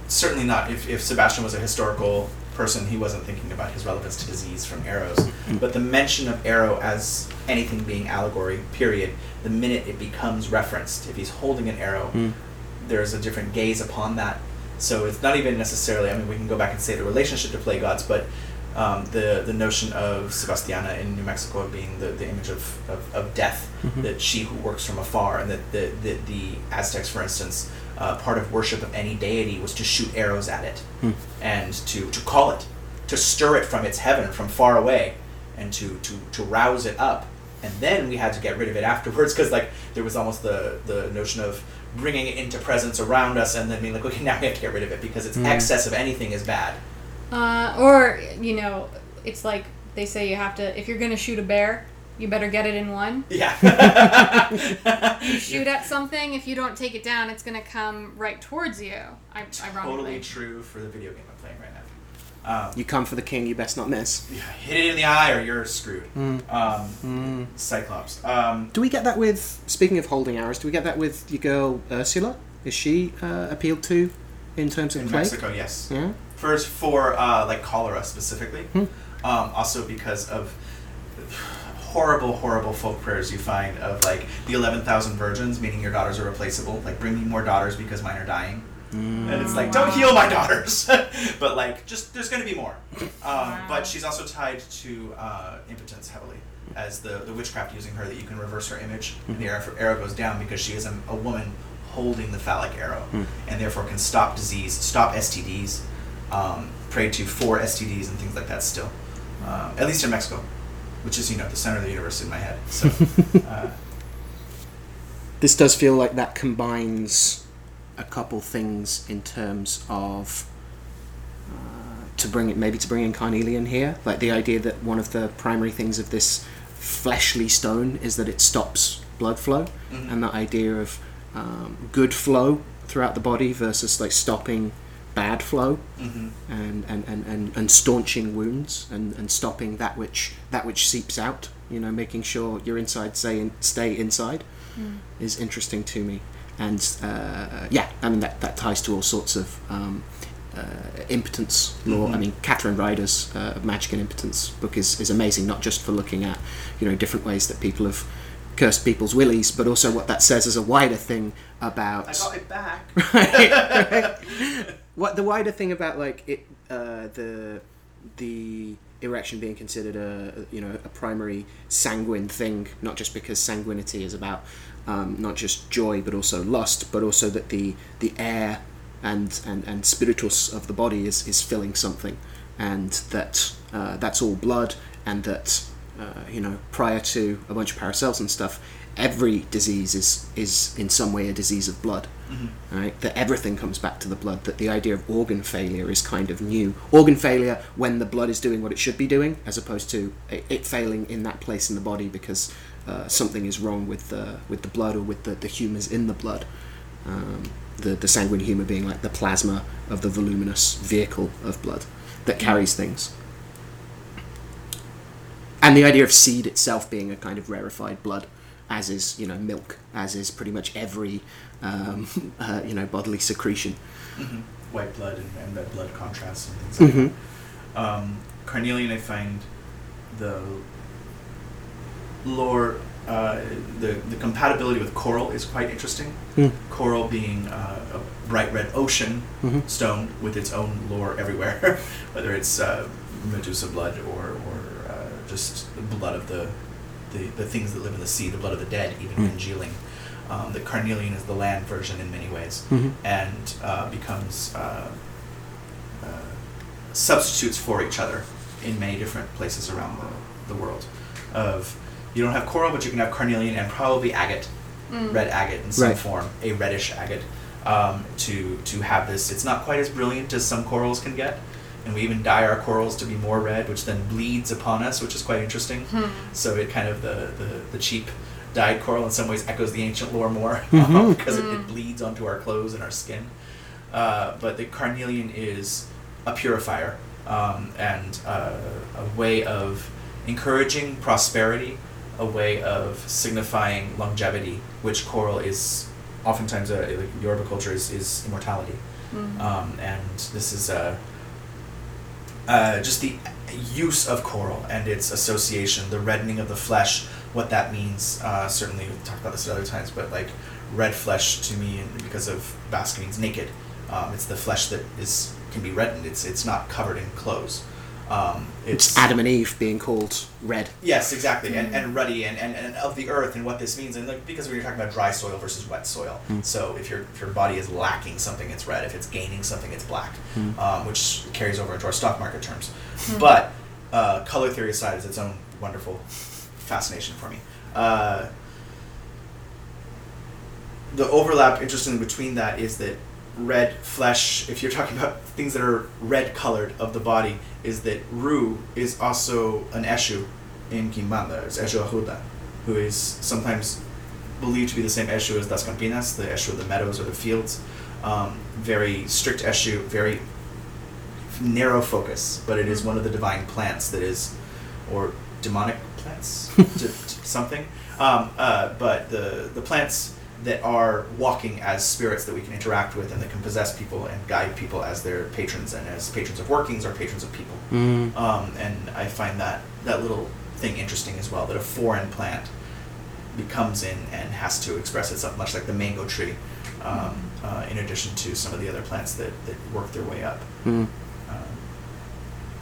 certainly not if, if Sebastian was a historical person, he wasn't thinking about his relevance to disease from arrows. But the mention of arrow as anything being allegory, period, the minute it becomes referenced, if he's holding an arrow, Mm. there's a different gaze upon that. So it's not even necessarily. I mean, we can go back and say the relationship to play gods, but um, the the notion of Sebastiana in New Mexico being the, the image of, of, of death, Mhm. that she who works from afar, and that the, the, the Aztecs, for instance, uh, part of worship of any deity was to shoot arrows at it Hmm. and to, to call it, to stir it from its heaven from far away, and to, to, to rouse it up. And then we had to get rid of it afterwards because like there was almost the, the notion of bringing it into presence around us and then being like, okay, now we have to get rid of it because its Mm. excess of anything is bad. Uh, or you know, it's like they say you have to if you're gonna shoot a bear, you better get it in one. Yeah. You shoot at something, if you don't take it down, it's gonna come right towards you. I, totally ironically. true for the video game I'm playing right now. Um, You come for the king, you best not miss. yeah, hit it in the eye or you're screwed. Mm. Um, Mm. Cyclops. Um, Do we get that with speaking of holding arrows? Do we get that with your girl Ursula? Is she uh, appealed to in terms of in plague? Mexico, yes. Yeah. First for uh, like cholera specifically. Hmm. Um, also because of horrible, horrible folk prayers you find of like the eleven thousand virgins, meaning your daughters are replaceable. Like bring me more daughters because mine are dying. Mm. And it's like, don't heal my daughters, but like, just there's going to be more. Um, Wow. But she's also tied to uh, impotence heavily, as the the witchcraft using her that you can reverse her image, and the arrow, arrow goes down because she is a, a woman holding the phallic arrow, Hmm. and therefore can stop disease, stop STDs, um, prayed to for STDs and things like that. Still, um, at least in Mexico, which is you know the center of the universe in my head. So. Uh, This does feel like that combines a couple things in terms of uh, to bring it maybe to bring in carnelian here, like the idea that one of the primary things of this fleshly stone is that it stops blood flow, mhm. and that idea of um, good flow throughout the body versus like stopping bad flow Mhm. and, and, and, and, and staunching wounds and, and stopping that which that which seeps out you know making sure your inside stay, stay inside is interesting to me and uh, yeah I mean that, that ties to all sorts of um, uh, impotence law I Mhm. mean Catherine Rider's uh, Magic and Impotence book is, is amazing not just for looking at you know different ways that people have cursed people's willies but also what that says as a wider thing about I got it back. right, right. What the wider thing about like it, uh, the the erection being considered a you know a primary sanguine thing, not just because sanguinity is about um, not just joy but also lust, but also that the the air and and and spiritus of the body is is filling something, and that uh, that's all blood, and that uh, you know, prior to a bunch of Paracels and stuff, every disease is is in some way a disease of blood. Right? That everything comes back to the blood. That the idea of organ failure is kind of new. Organ failure when the blood is doing what it should be doing, as opposed to it, failing in that place in the body because uh, something is wrong with the with the blood or with the, the humours in the blood. Um, the the sanguine humour being like the plasma of the voluminous vehicle of blood that carries things. And the idea of seed itself being a kind of rarefied blood, as is you know milk, as is pretty much every um, uh, you know bodily secretion. Mhm. White blood and, and red blood contrasts and things like Mhm. that. Um, Carnelian, I find the lore, uh, the, the compatibility with coral is quite interesting. Mm. Coral being uh, a bright red ocean Mhm. stone with its own lore everywhere, whether it's uh, Medusa blood or, or uh, just the blood of the, the, the things that live in the sea, the blood of the dead, even Mm. congealing. Um, the carnelian is the land version in many ways Mhm. and uh, becomes uh, uh, substitutes for each other in many different places around the, the world. Of you don't have coral, but you can have carnelian and probably agate, Mm. red agate in some Right. form, a reddish agate. Um, to to have this, it's not quite as brilliant as some corals can get, and we even dye our corals to be more red, which then bleeds upon us, which is quite interesting. Hmm. So it kind of the, the, the cheap dyed coral in some ways echoes the ancient lore more Mhm. because it, Mm. it bleeds onto our clothes and our skin. Uh, but the carnelian is a purifier um, and uh, a way of encouraging prosperity, a way of signifying longevity, which coral is oftentimes a like Yoruba culture is, is immortality. Mm. Um, and this is uh, uh, just the use of coral and its association, the reddening of the flesh, what that means. Uh, certainly, we've talked about this at other times, but like red flesh to me, because of Basque means naked. Um, it's the flesh that is can be reddened. It's it's not covered in clothes. Um, It's Adam and Eve being called red. Yes, exactly, and, and ruddy, and, and, and of the earth, and what this means, and like because we were talking about dry soil versus wet soil. Mm. So if your if your body is lacking something, it's red. If it's gaining something, it's black, Mm. um, which carries over into our stock market terms. But uh, color theory aside, is its own wonderful fascination for me. Uh, the overlap, interestingly, between that is that red flesh, if you're talking about things that are red colored of the body, is that Ru is also an Eshu in Kimbanda. It's Eshu Arruda, who is sometimes believed to be the same Eshu as Das Campinas, the Eshu of the meadows or the fields. Um, very strict Eshu, very narrow focus, but it is one of the divine plants that is, or demonic plants, something. Um, uh, but the the plants that are walking as spirits that we can interact with and that can possess people and guide people as their patrons and as patrons of workings or patrons of people. Mm. Um, and I find that that little thing interesting as well. That a foreign plant becomes in and has to express itself, much like the mango tree. Um, uh, in addition to some of the other plants that, that work their way up. Mm. Um,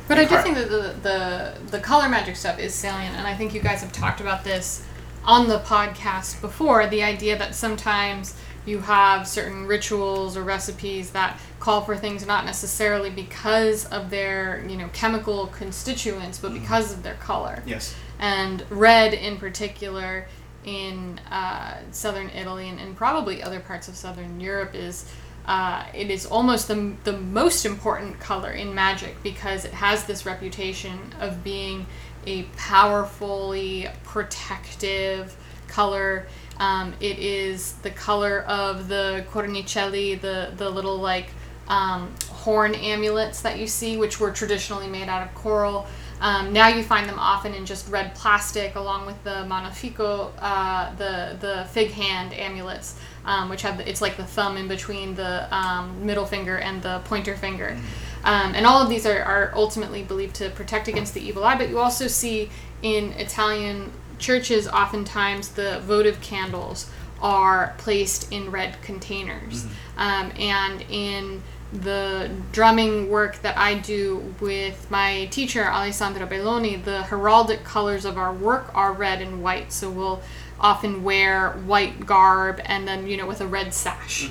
But I do think that the, the the color magic stuff is salient, and I think you guys have talked about this on the podcast before. The idea that sometimes you have certain rituals or recipes that call for things not necessarily because of their you know chemical constituents, but because of their color. yes. And red in particular in uh, southern Italy and, and probably other parts of southern Europe is uh, it is almost the, the most important color in magic because it has this reputation of being a powerfully protective color. Um, it is the color of the cornicelli, the, the little like um, horn amulets that you see, which were traditionally made out of coral. Um, now you find them often in just red plastic, along with the manofico, uh, the the fig hand amulets, um, which have the, it's like the thumb in between the um, middle finger and the pointer finger, um, and all of these are, are ultimately believed to protect against the evil eye. But you also see in Italian churches, oftentimes the votive candles are placed in red containers, um, and in the drumming work that I do with my teacher Alessandra Belloni, the heraldic colors of our work are red and white. So we'll often wear white garb and then you know with a red sash.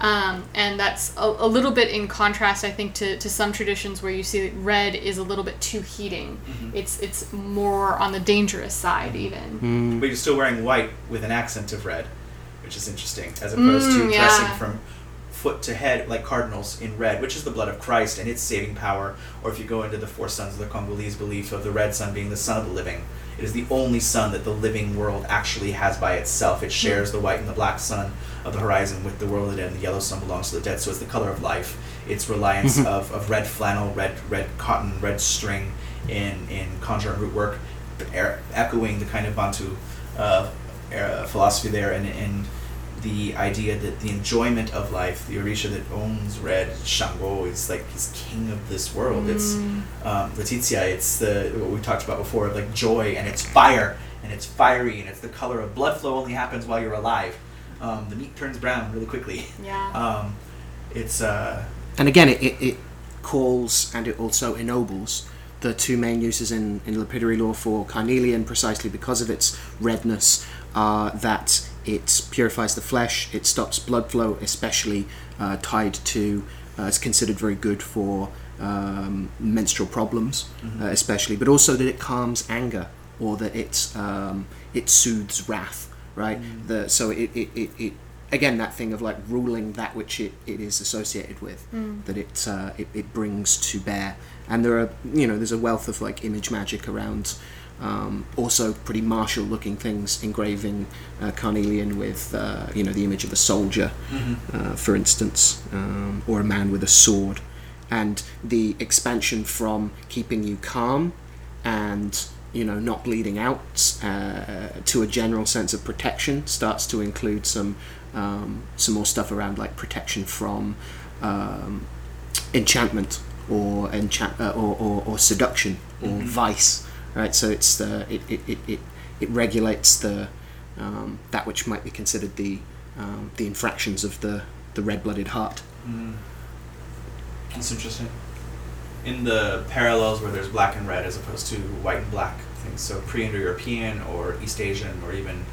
Um, and that's a, a little bit in contrast, I think, to, to some traditions where you see that red is a little bit too heating. Mm-hmm. It's it's more on the dangerous side, even. But you're still wearing white with an accent of red, which is interesting, as opposed to Mm, dressing from foot to head like cardinals in red, which is the blood of Christ and its saving power. Or if you go into the four sons of the Congolese belief of the red sun being the sun of the living, it is the only sun that the living world actually has by itself. It shares the white and the black sun of the horizon with the world of the dead, and the yellow sun belongs to the dead. So it's the color of life. It's reliance of, of red flannel, red red cotton, red string in in conjure and root work, er- echoing the kind of Bantu uh, uh, philosophy there, and and the idea that the enjoyment of life, the Orisha that owns red, Shango, is like he's king of this world. It's um, Letizia, it's the what we talked about before, like joy, and it's fire, and it's fiery, and it's the color of blood flow only happens while you're alive. Um, the meat turns brown really quickly. Yeah. Um, it's uh, and again, it, it, it calls and it also ennobles the two main uses in, in lapidary law for carnelian precisely because of its redness uh, that it purifies the flesh, it stops blood flow, especially uh, tied to, uh, it's considered very good for um, menstrual problems, uh, especially, but also that it calms anger or that it, um, it soothes wrath, right? The, so it, it, it, it again that thing of like ruling that which it, it is associated with that it, uh, it it brings to bear and there are you know there's a wealth of like image magic around um, also pretty martial looking things engraving uh, carnelian with uh, you know the image of a soldier uh, for instance um, or a man with a sword. And the expansion from keeping you calm and you know not bleeding out uh, to a general sense of protection starts to include some um, some more stuff around like protection from um, enchantment or enchant uh, or, or, or seduction or vice right? So it's the it, it, it, it, it regulates the um, that which might be considered the um, the infractions of the the red-blooded heart. That's interesting. In the parallels where there's black and red as opposed to white and black things, so pre-Indo-European or East Asian or even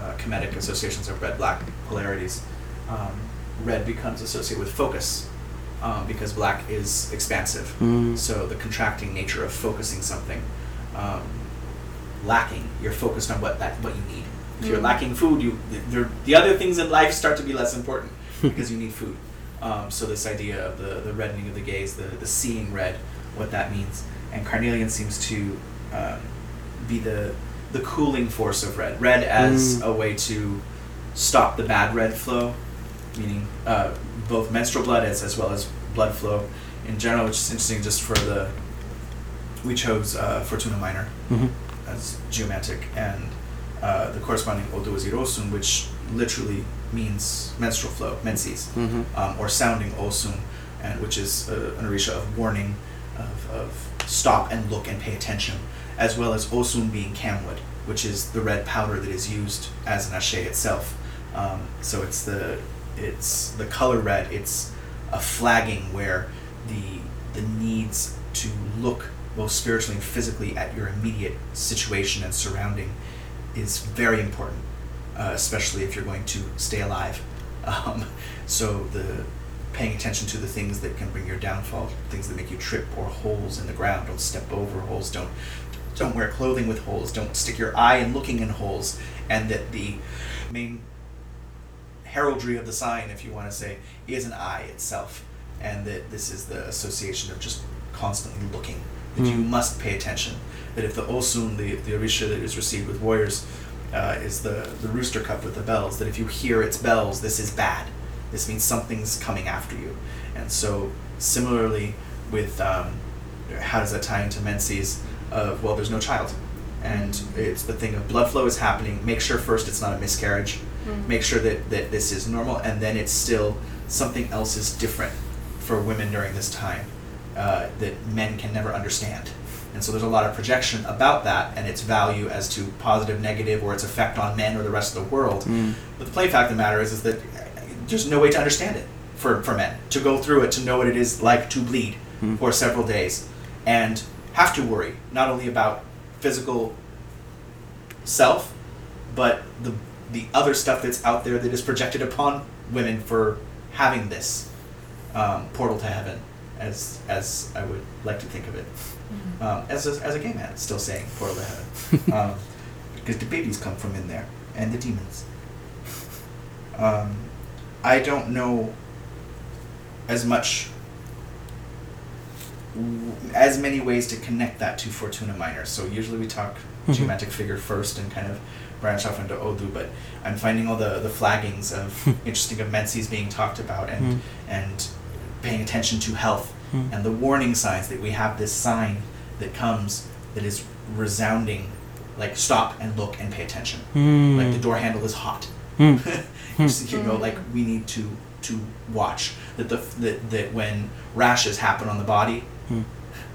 uh, Kemetic associations of red-black polarities, um, red becomes associated with focus um, because black is expansive. Mm. So the contracting nature of focusing something, um, lacking, you're focused on what that what you need. If you're Mm. lacking food, you the, the other things in life start to be less important because you need food. Um, so this idea of the, the reddening of the gaze, the, the seeing red, what that means, and carnelian seems to um, be the the cooling force of red. Red as Mm. a way to stop the bad red flow, meaning uh, both menstrual blood as as well as blood flow in general, which is interesting. Just for the we chose uh, Fortuna Minor Mhm. as geomantic, and uh, the corresponding Odu is Irosun, which literally means menstrual flow, menses, Mhm. um, or sounding Osun, and which is uh, an orisha of warning, of, of stop and look and pay attention, as well as Osun being camwood, which is the red powder that is used as an ashe itself. Um, so it's the it's the color red. It's a flagging where the the needs to look both spiritually and physically at your immediate situation and surrounding is very important, uh, especially if you're going to stay alive. Um, so the paying attention to the things that can bring your downfall, things that make you trip, or holes in the ground. Don't step over holes. Don't don't wear clothing with holes. Don't stick your eye in looking in holes. And that the main heraldry of the sign, if you want to say, is an eye itself, and that this is the association of just constantly looking. That you Mm. must pay attention. That if the osun, the the orisha that is received with warriors, uh, is the the rooster cup with the bells. That if you hear its bells, this is bad. This means something's coming after you. And so similarly with um, how does that tie into menses of well, there's no child. And it's the thing of blood flow is happening. Make sure first it's not a miscarriage Mm. make sure that, that this is normal and then it's still something else is different for women during this time uh, that men can never understand and so there's a lot of projection about that and its value as to positive negative or its effect on men or the rest of the world Mm. but the plain fact of the matter is, is that uh, there's no way to understand it for, for men to go through it to know what it is like to bleed Mm. for several days and have to worry not only about physical self but the the other stuff that's out there that is projected upon women for having this um, portal to heaven, as as I would like to think of it. Um, as a, as a gay man, still saying portal to heaven, um, because the babies come from in there and the demons. Um, I don't know as much as many ways to connect that to Fortuna Minor. So usually we talk Mhm. geometric figure first and kind of branch off into Odu, but I'm finding all the, the flaggings of interesting of Menses being talked about and Mm. and paying attention to health Mm. and the warning signs that we have this sign that comes that is resounding like stop and look and pay attention. Mm. Like the door handle is hot. Mm. you, s- you know, like we need to to watch that the that, that when rashes happen on the body, Mm.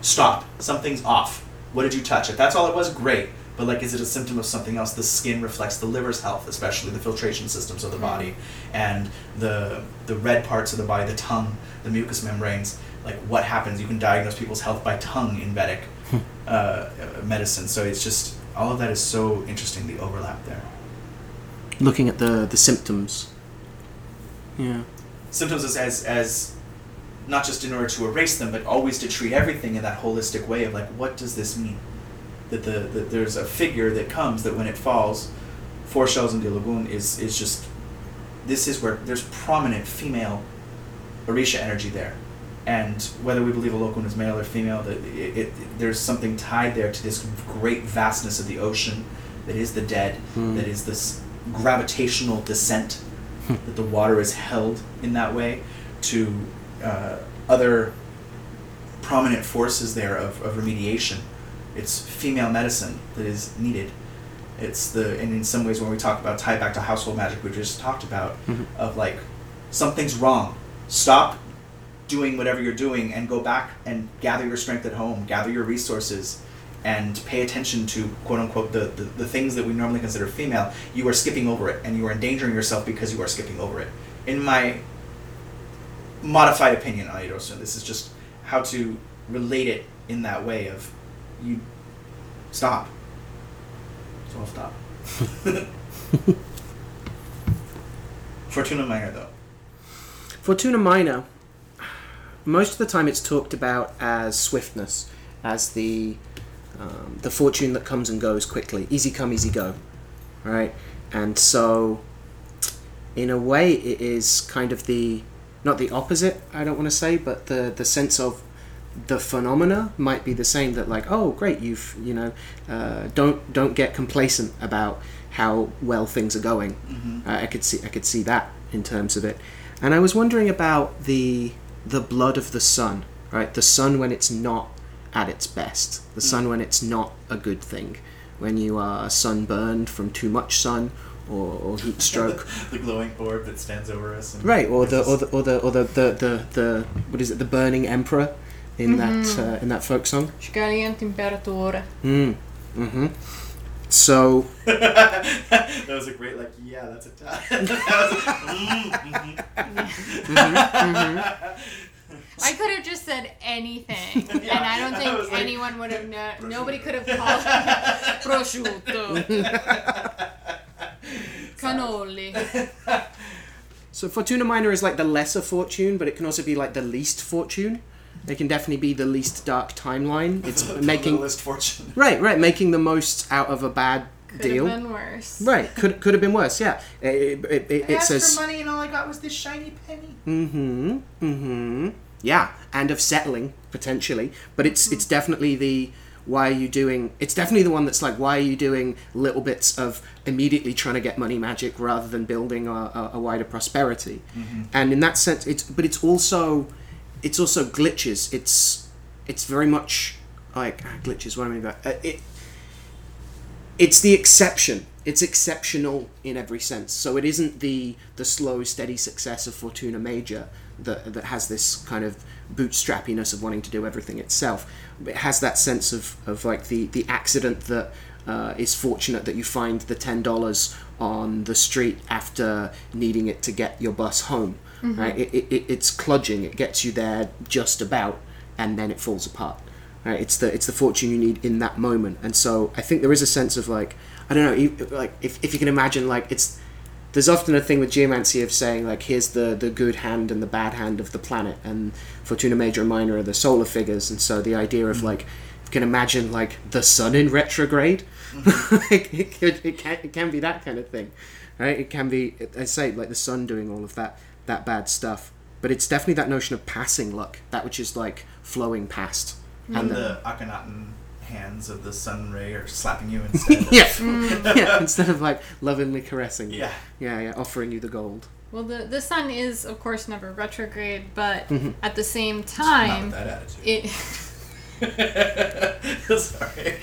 stop. Something's off. What did you touch? If that's all it was, great. But like, is it a symptom of something else? The skin reflects the liver's health, especially the filtration systems of the body, and the the red parts of the body, the tongue, the mucous membranes. Like, what happens? You can diagnose people's health by tongue in Vedic uh, uh, medicine. So it's just all of that is so interesting. The overlap there. Looking at the the symptoms. Yeah. symptoms as, as as not just in order to erase them, but always to treat everything in that holistic way of like, what does this mean? That the that there's a figure that comes that when it falls, four shells in the lagoon is is just this is where there's prominent female Orisha energy there. And whether we believe Olokun is male or female, that it, it, there's something tied there to this great vastness of the ocean that is the dead, Mm. that is this gravitational descent that the water is held in that way to uh, other prominent forces there of, of remediation. It's female medicine that is needed. It's the and in some ways when we talk about tie back to household magic we just talked about Mhm. of like something's wrong. Stop doing whatever you're doing and go back and gather your strength at home, gather your resources, and pay attention to quote unquote the, the, the things that we normally consider female. You are skipping over it and you are endangering yourself because you are skipping over it. In my modified opinion on this is just how to relate it in that way of you stop. So I'll stop. Fortuna Minor though. Fortuna Minor, most of the time it's talked about as swiftness, as the um, the fortune that comes and goes quickly, easy come, easy go, right? And so, in a way, it is kind of the not the opposite. I don't want to say, but the the sense of the phenomena might be the same. That like, oh, great, you've you know, uh, don't don't get complacent about how well things are going. Mm-hmm. Uh, I could see I could see that in terms of it, and I was wondering about the the blood of the sun, right? The sun when it's not at its best, the sun when it's not a good thing, when you are sunburned from too much sun or, or heat stroke, the glowing orb that stands over us. And right? Or the or the or the or the, the, the, the what is it? The burning emperor in that uh, in that folk song. Scalient Imperatore. Mm. Mm-hmm. So that was a great like yeah that's a Italian. That was a- mm, mhm. I could have just said anything, Yeah, and I don't I was think like, anyone would have known. Nobody could have called it prosciutto, cannoli. So Fortuna Minor is like the lesser fortune, but it can also be like the least fortune. It can definitely be the least dark timeline. It's The making littlest fortune. right, right, making the most out of a bad Could deal. have been worse. Right, could could have been worse. Yeah, it, it, it, it I asked says. for money and all I got was this shiny penny. Mm-hmm. Mm-hmm. Yeah, and of settling potentially, but it's it's definitely the why are you doing? It's definitely the one that's like why are you doing little bits of immediately trying to get money magic rather than building a, a, a wider prosperity, and in that sense, it's but it's also it's also glitches. It's it's very much like ah, glitches. What I mean by uh, it? It's the exception. It's exceptional in every sense. So it isn't the the slow, steady success of Fortuna Major that that has this kind of bootstrappiness of wanting to do everything itself. It has that sense of, of like the the accident that uh, is fortunate that you find the ten dollars on the street after needing it to get your bus home. Mm-hmm. Right? It, it, it, it's cludging. It gets you there just about, and then it falls apart. Right? It's the it's the fortune you need in that moment. And so I think there is a sense of like I don't know, you- like if if you can imagine like it's there's often a thing with geomancy of saying like here's the the good hand and the bad hand of the planet, and Fortuna Major and Minor are the solar figures, and so the idea of mm-hmm. like you can imagine like the sun in retrograde, mm-hmm. like, it, could, it can it can be that kind of thing, right? It can be I say like the sun doing all of that that bad stuff, but it's definitely that notion of passing luck, that which is like flowing past, mm. And the Akhenaten hands of the sun ray are slapping you instead. of- yeah, mm. yeah, instead of like lovingly caressing you. Yeah. yeah, yeah, offering you the gold. Well, the the sun is of course never retrograde, but Mm-hmm. at the same Not time, with that attitude. it Sorry.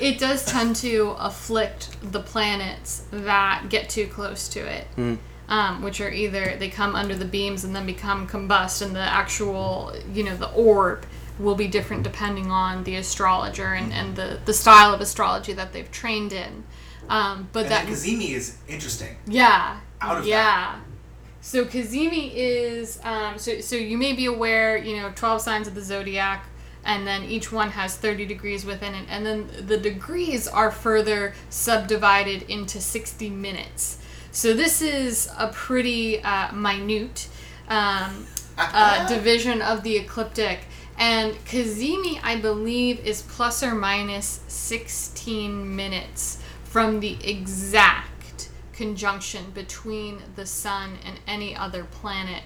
it does tend to afflict the planets that get too close to it. Mm. Um, which are either they come under the beams and then become combust, and the actual, you know, the orb will be different depending on the astrologer and, and the, the style of astrology that they've trained in. Um, but And that that cazimi is interesting. Yeah. Out of yeah. So cazimi is um, so so you may be aware, you know, twelve signs of the zodiac, and then each one has thirty degrees within it, and then the degrees are further subdivided into sixty minutes. So this is a pretty uh, minute um, uh, division of the ecliptic. And cazimi, I believe, is plus or minus 16 minutes from the exact conjunction between the sun and any other planet.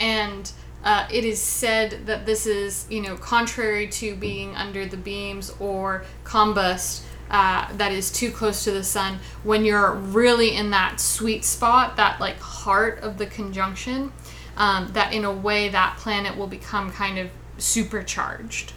And uh, it is said that this is, you know, contrary to being under the beams or combust, uh, that is too close to the sun, when you're really in that sweet spot, that like heart of the conjunction, um, that in a way that planet will become kind of supercharged.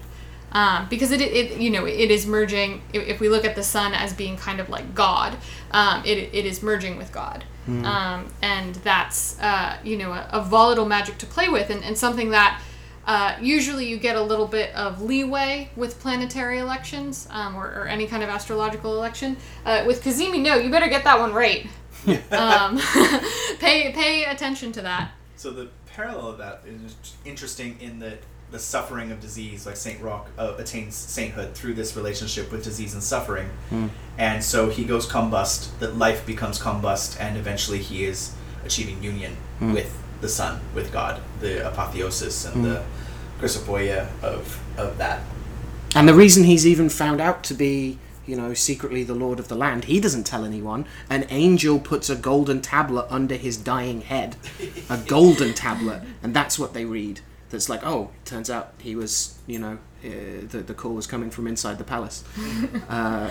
Um, because it, it, you know, it is merging. If, we look at the sun as being kind of like God, um, it, it is merging with God, um, and that's uh, you know a, a volatile magic to play with, and, and something that uh, usually you get a little bit of leeway with planetary elections um, or, or any kind of astrological election. Uh, with cazimi, no, you better get that one right. um, pay pay attention to that. So the parallel of that is interesting in that the suffering of disease, like Saint Roch, uh, attains sainthood through this relationship with disease and suffering, and so he goes combust. That life becomes combust, and eventually he is achieving union with the Son with God, the apotheosis and the hmm. chrysopoia of of that. And the reason he's even found out to be, you know, secretly the lord of the land, he doesn't tell anyone. An angel puts a golden tablet under his dying head. A golden tablet. And that's what they read. That's like, oh, it turns out he was, you know, uh, the, the call was coming from inside the palace. uh,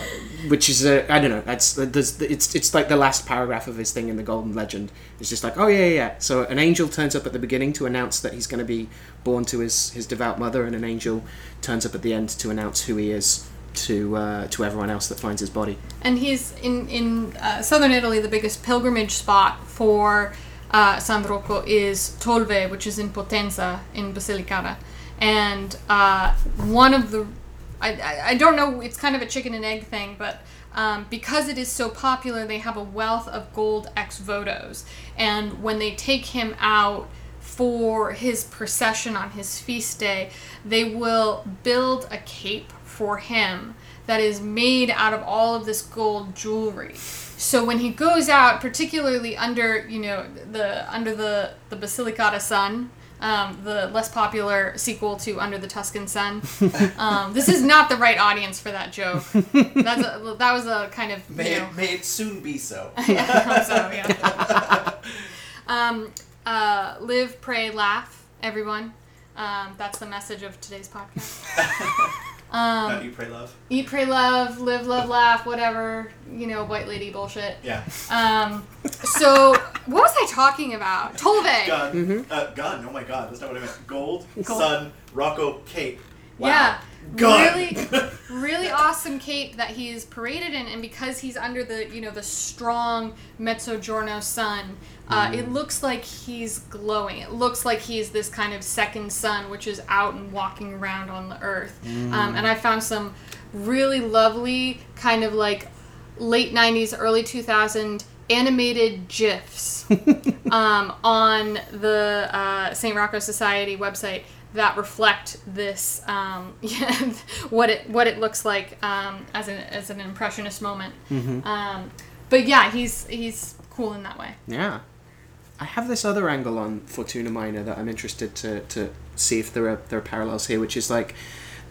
which is, I don't know, it's, it's, it's like the last paragraph of his thing in the Golden Legend. It's just like, oh, yeah, yeah, yeah. So an angel turns up at the beginning to announce that he's going to be born to his, his devout mother, and an angel turns up at the end to announce who he is to uh, to everyone else that finds his body. And he's in in uh, southern Italy. The biggest pilgrimage spot for uh, San Rocco is Tolve, which is in Potenza in Basilicata. And uh, one of the, I, I, don't know, it's kind of a chicken and egg thing, but um, because it is so popular, they have a wealth of gold ex votos. And when they take him out for his procession on his feast day, they will build a cape for him that is made out of all of this gold jewelry. So when he goes out, particularly under you know the under the the Basilicata sun, um, the less popular sequel to Under the Tuscan Sun, um, this is not the right audience for that joke. That's a, that was a kind of you May know it, may it soon be so. yeah, so, yeah. um, uh, live, pray, laugh, everyone. Um, that's the message of today's podcast. Um, Not you pray love. eat, pray, love, live, love, laugh, whatever, you know, white lady bullshit. Yeah. Um, so, what was I talking about? Tolve. Gun. Uh, gun. Oh my god, that's not what I meant. Gold, Gold. sun, Rocco, cape. Wow. Yeah. Gun. Really, really awesome cape that he's paraded in, and because he's under the you know the strong mezzogiorno sun, uh, it looks like he's glowing. It looks like he's this kind of second sun, which is out and walking around on the earth. Um, and I found some really lovely kind of like late '90s, early 2000 animated gifs um, on the uh, St. Rocco Society website that reflect this um, what it what it looks like um, as an as an impressionist moment. Um, but yeah, he's he's cool in that way. Yeah. I have this other angle on Fortuna Minor that I'm interested to, to see if there are there are parallels here, which is like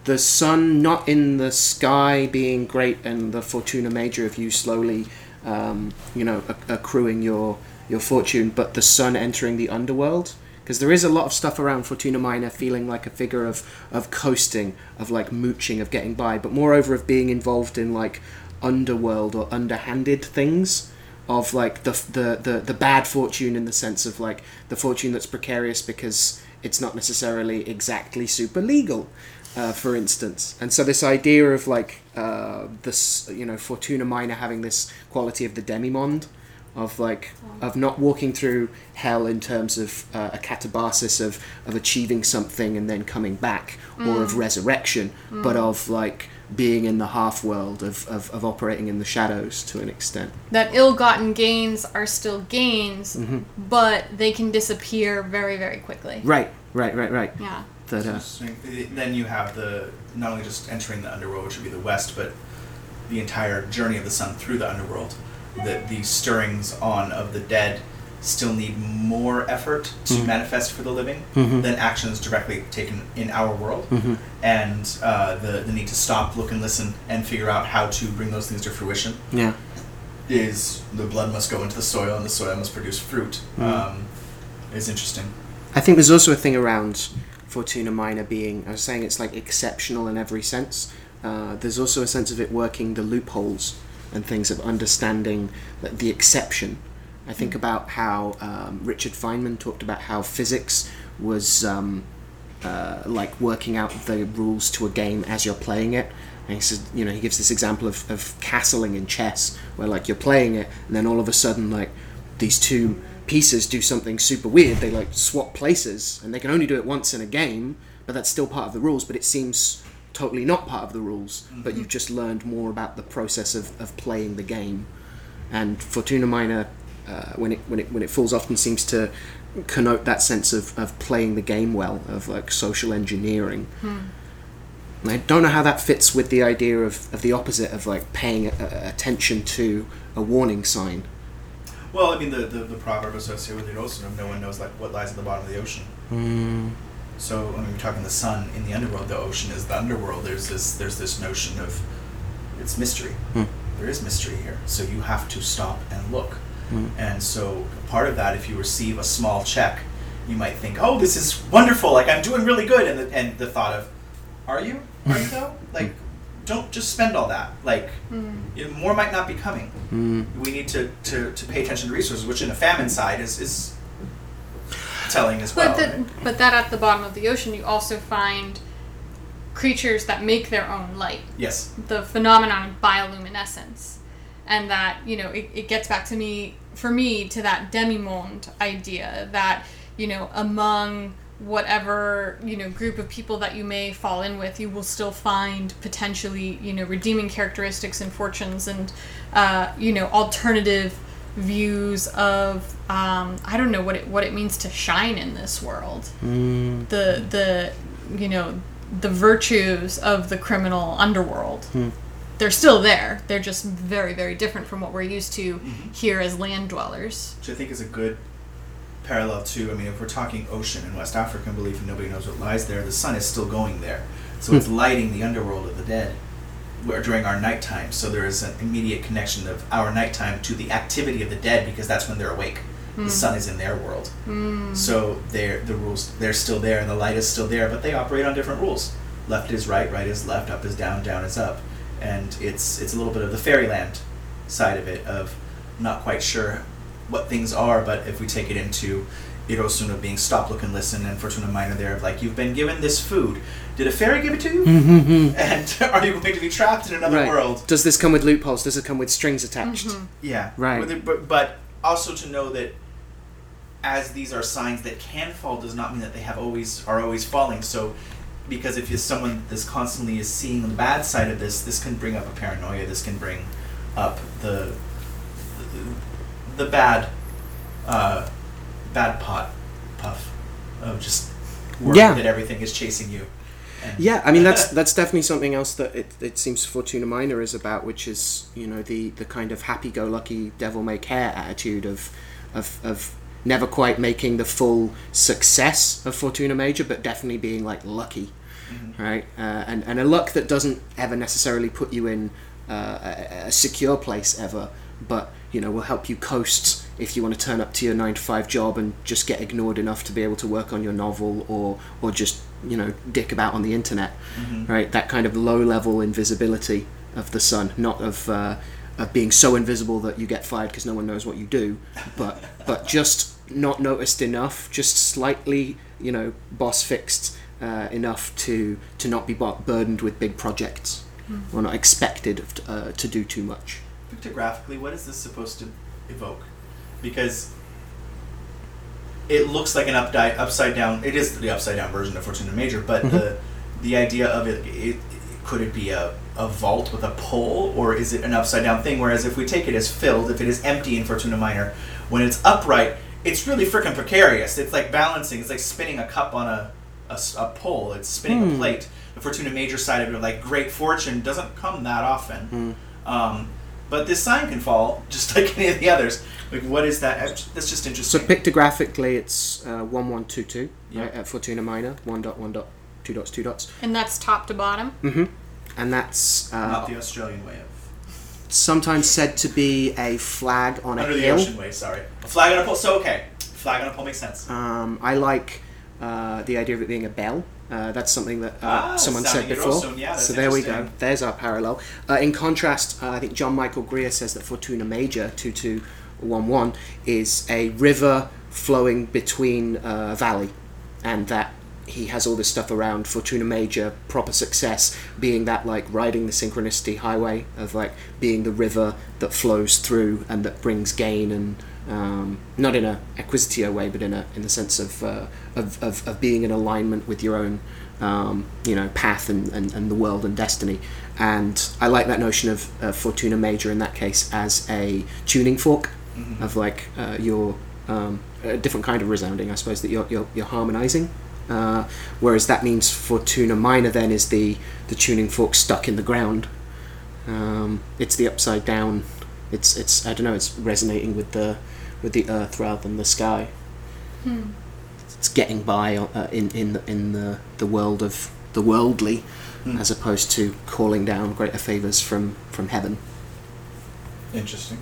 the sun not in the sky being great and the Fortuna Major of you slowly, um, you know, accruing your your fortune, but the sun entering the underworld. Because there is a lot of stuff around Fortuna Minor feeling like a figure of, of coasting, of like mooching, of getting by, but moreover of being involved in like underworld or underhanded things of like the, the the the bad fortune in the sense of like the fortune that's precarious because it's not necessarily exactly super legal uh, for instance. And so this idea of like uh, this you know fortuna minor having this quality of the demimonde of like of not walking through hell in terms of uh, a catabasis of of achieving something and then coming back or of resurrection but of like being in the half world of, of, of operating in the shadows to an extent That ill-gotten gains are still gains, Mm-hmm. but they can disappear very, very quickly. Right, right, right, right. Yeah. That uh, then you have the not only just entering the underworld, which would be the west, but the entire journey of the sun through the underworld. That the stirrings on of the dead still need more effort to manifest for the living than actions directly taken in our world, and uh, the the need to stop, look, and listen, and figure out how to bring those things to fruition yeah, is the blood must go into the soil, and the soil must produce fruit. Um, is interesting. I think there's also a thing around Fortuna Minor being. I was saying it's like exceptional in every sense. Uh, there's also a sense of it working the loopholes and things of understanding the, the exception. I think about how um, Richard Feynman talked about how physics was um, uh, like working out the rules to a game as you're playing it. And he says, you know, he gives this example of, of castling in chess, where like you're playing it, and then all of a sudden, like these two pieces do something super weird. They like swap places, and they can only do it once in a game, but that's still part of the rules. But it seems totally not part of the rules. But mm-hmm. you've just learned more about the process of, of playing the game. And Fortuna Minor, uh, when it when it when it falls often seems to connote that sense of, of playing the game well, of like social engineering. And I don't know how that fits with the idea of, of the opposite of like paying a, a- attention to a warning sign. Well, I mean, the, the, the proverb associated with the ocean of no one knows like what lies at the bottom of the ocean. Hmm. So, I mean, we're talking the sun in the underworld. The ocean is the underworld. There's this there's this notion of it's mystery. Hmm. There is mystery here. So you have to stop and look. Hmm. And so part of that, if you receive a small check, you might think, "Oh, this is wonderful! Like I'm doing really good." And the, and the thought of, "Are you? Are you though? Like, don't just spend all that. Like, hmm. you know, more might not be coming." Hmm. we need to, to, to pay attention to resources, which in a famine side is, is telling as well. But right? that, but that at the bottom of the ocean, you also find creatures that make their own light. Yes. The phenomenon of bioluminescence, and that you know it, it gets back to me for me to that demimonde idea that you know among whatever you know group of people that you may fall in with you will still find potentially you know redeeming characteristics and fortunes and uh, you know alternative views of um, I don't know what it what it means to shine in this world. Mm. The the you know the virtues of the criminal underworld. Hmm. They're still there. They're just very very different from what we're used to mm-hmm. here as land dwellers. Which I think is a good parallel to, I mean, if we're talking ocean in West African belief and nobody knows what lies there, the sun is still going there. So hmm. it's lighting the underworld of the dead where- during our nighttime. So there is an immediate connection of our nighttime to the activity of the dead because that's when they're awake. The hmm. sun is in their world. Hmm. So they're, the rules, they're still there and the light is still there, but they operate on different rules. Left is right, right is left, up is down, down is up. And it's, it's a little bit of the fairyland side of it of not quite sure what things are, but if we take it into Irosuna being stop, look, and listen, and Fortuna Minor there of like, you've been given this food. Did a fairy give it to you? and are you going to be trapped in another Right. world? Does this come with loopholes? Does it come with strings attached? Yeah. Right. But, but, but also to know that as these are signs that can fall does not mean that they have always are always falling. So because if you're someone that's constantly is seeing the bad side of this, this can bring up a paranoia. This can bring up the the, the bad uh, bad pot puff of just worry Yeah. that everything is chasing you. And- Yeah, I mean that's that's definitely something else that it, it seems Fortuna Minor is about, which is you know the the kind of happy-go-lucky devil may care attitude of of of never quite making the full success of Fortuna Major, but definitely being like lucky, right? Uh, and and a luck that doesn't ever necessarily put you in uh, a, a secure place ever, but you know will help you coast if you want to turn up to your nine to five job and just get ignored enough to be able to work on your novel or or just you know dick about on the internet right? That kind of low level invisibility of the sun not of uh, of being so invisible that you get fired because no one knows what you do but but just not noticed enough just slightly you know boss fixed uh, enough to to not be burdened with big projects or not expected uh, to do too much. Pictographically, what is this supposed to evoke? Because it looks like an upside upside down. It is the upside down version of Fortuna Major, but the mm-hmm. the idea of it, it, could it be a, a vault with a pole, or is it an upside down thing? Whereas if we take it as filled, if it is empty in Fortuna Minor, when it's upright, it's really freaking precarious. It's like balancing. It's like spinning a cup on a a pole. It's spinning a hmm. plate. The Fortuna Major side of it, like great fortune, doesn't come that often. Hmm. Um, but this sign can fall just like any of the others. Like, what is that? That's just interesting. So pictographically, it's uh, one one two two Yeah. right, at Fortuna Minor, one dot one dot two dots two dots, And that's top to bottom. Mm-hmm. And that's uh, Not the Australian way of sometimes said to be a flag on a under the hill. ocean way. Sorry, a flag on a pole. So okay, flag on a pole makes sense. Um, I like uh, the idea of it being a bell. Uh, that's something that uh, Ah, someone said before. Yeah, so there we go. There's our parallel. Uh, in contrast, uh, I think John Michael Greer says that Fortuna Major 2211 is a river flowing between uh, a valley, and that he has all this stuff around Fortuna Major proper success being that like riding the synchronicity highway of like being the river that flows through and that brings gain and um, not in a acquisitio way, but in a in the sense of uh, of, of, of being in alignment with your own um, you know path and, and, and the world and destiny. And I like that notion of uh, Fortuna Major in that case as a tuning fork of like uh, your um, a different kind of resounding, I suppose that you're you're, you're harmonizing. Uh, whereas that means Fortuna Minor then is the the tuning fork stuck in the ground. Um, it's the upside down. It's it's I don't know. It's resonating with the with the earth rather than the sky. It's getting by uh, in in the, in the the world of the worldly, as opposed to calling down greater favors from from heaven. Interesting.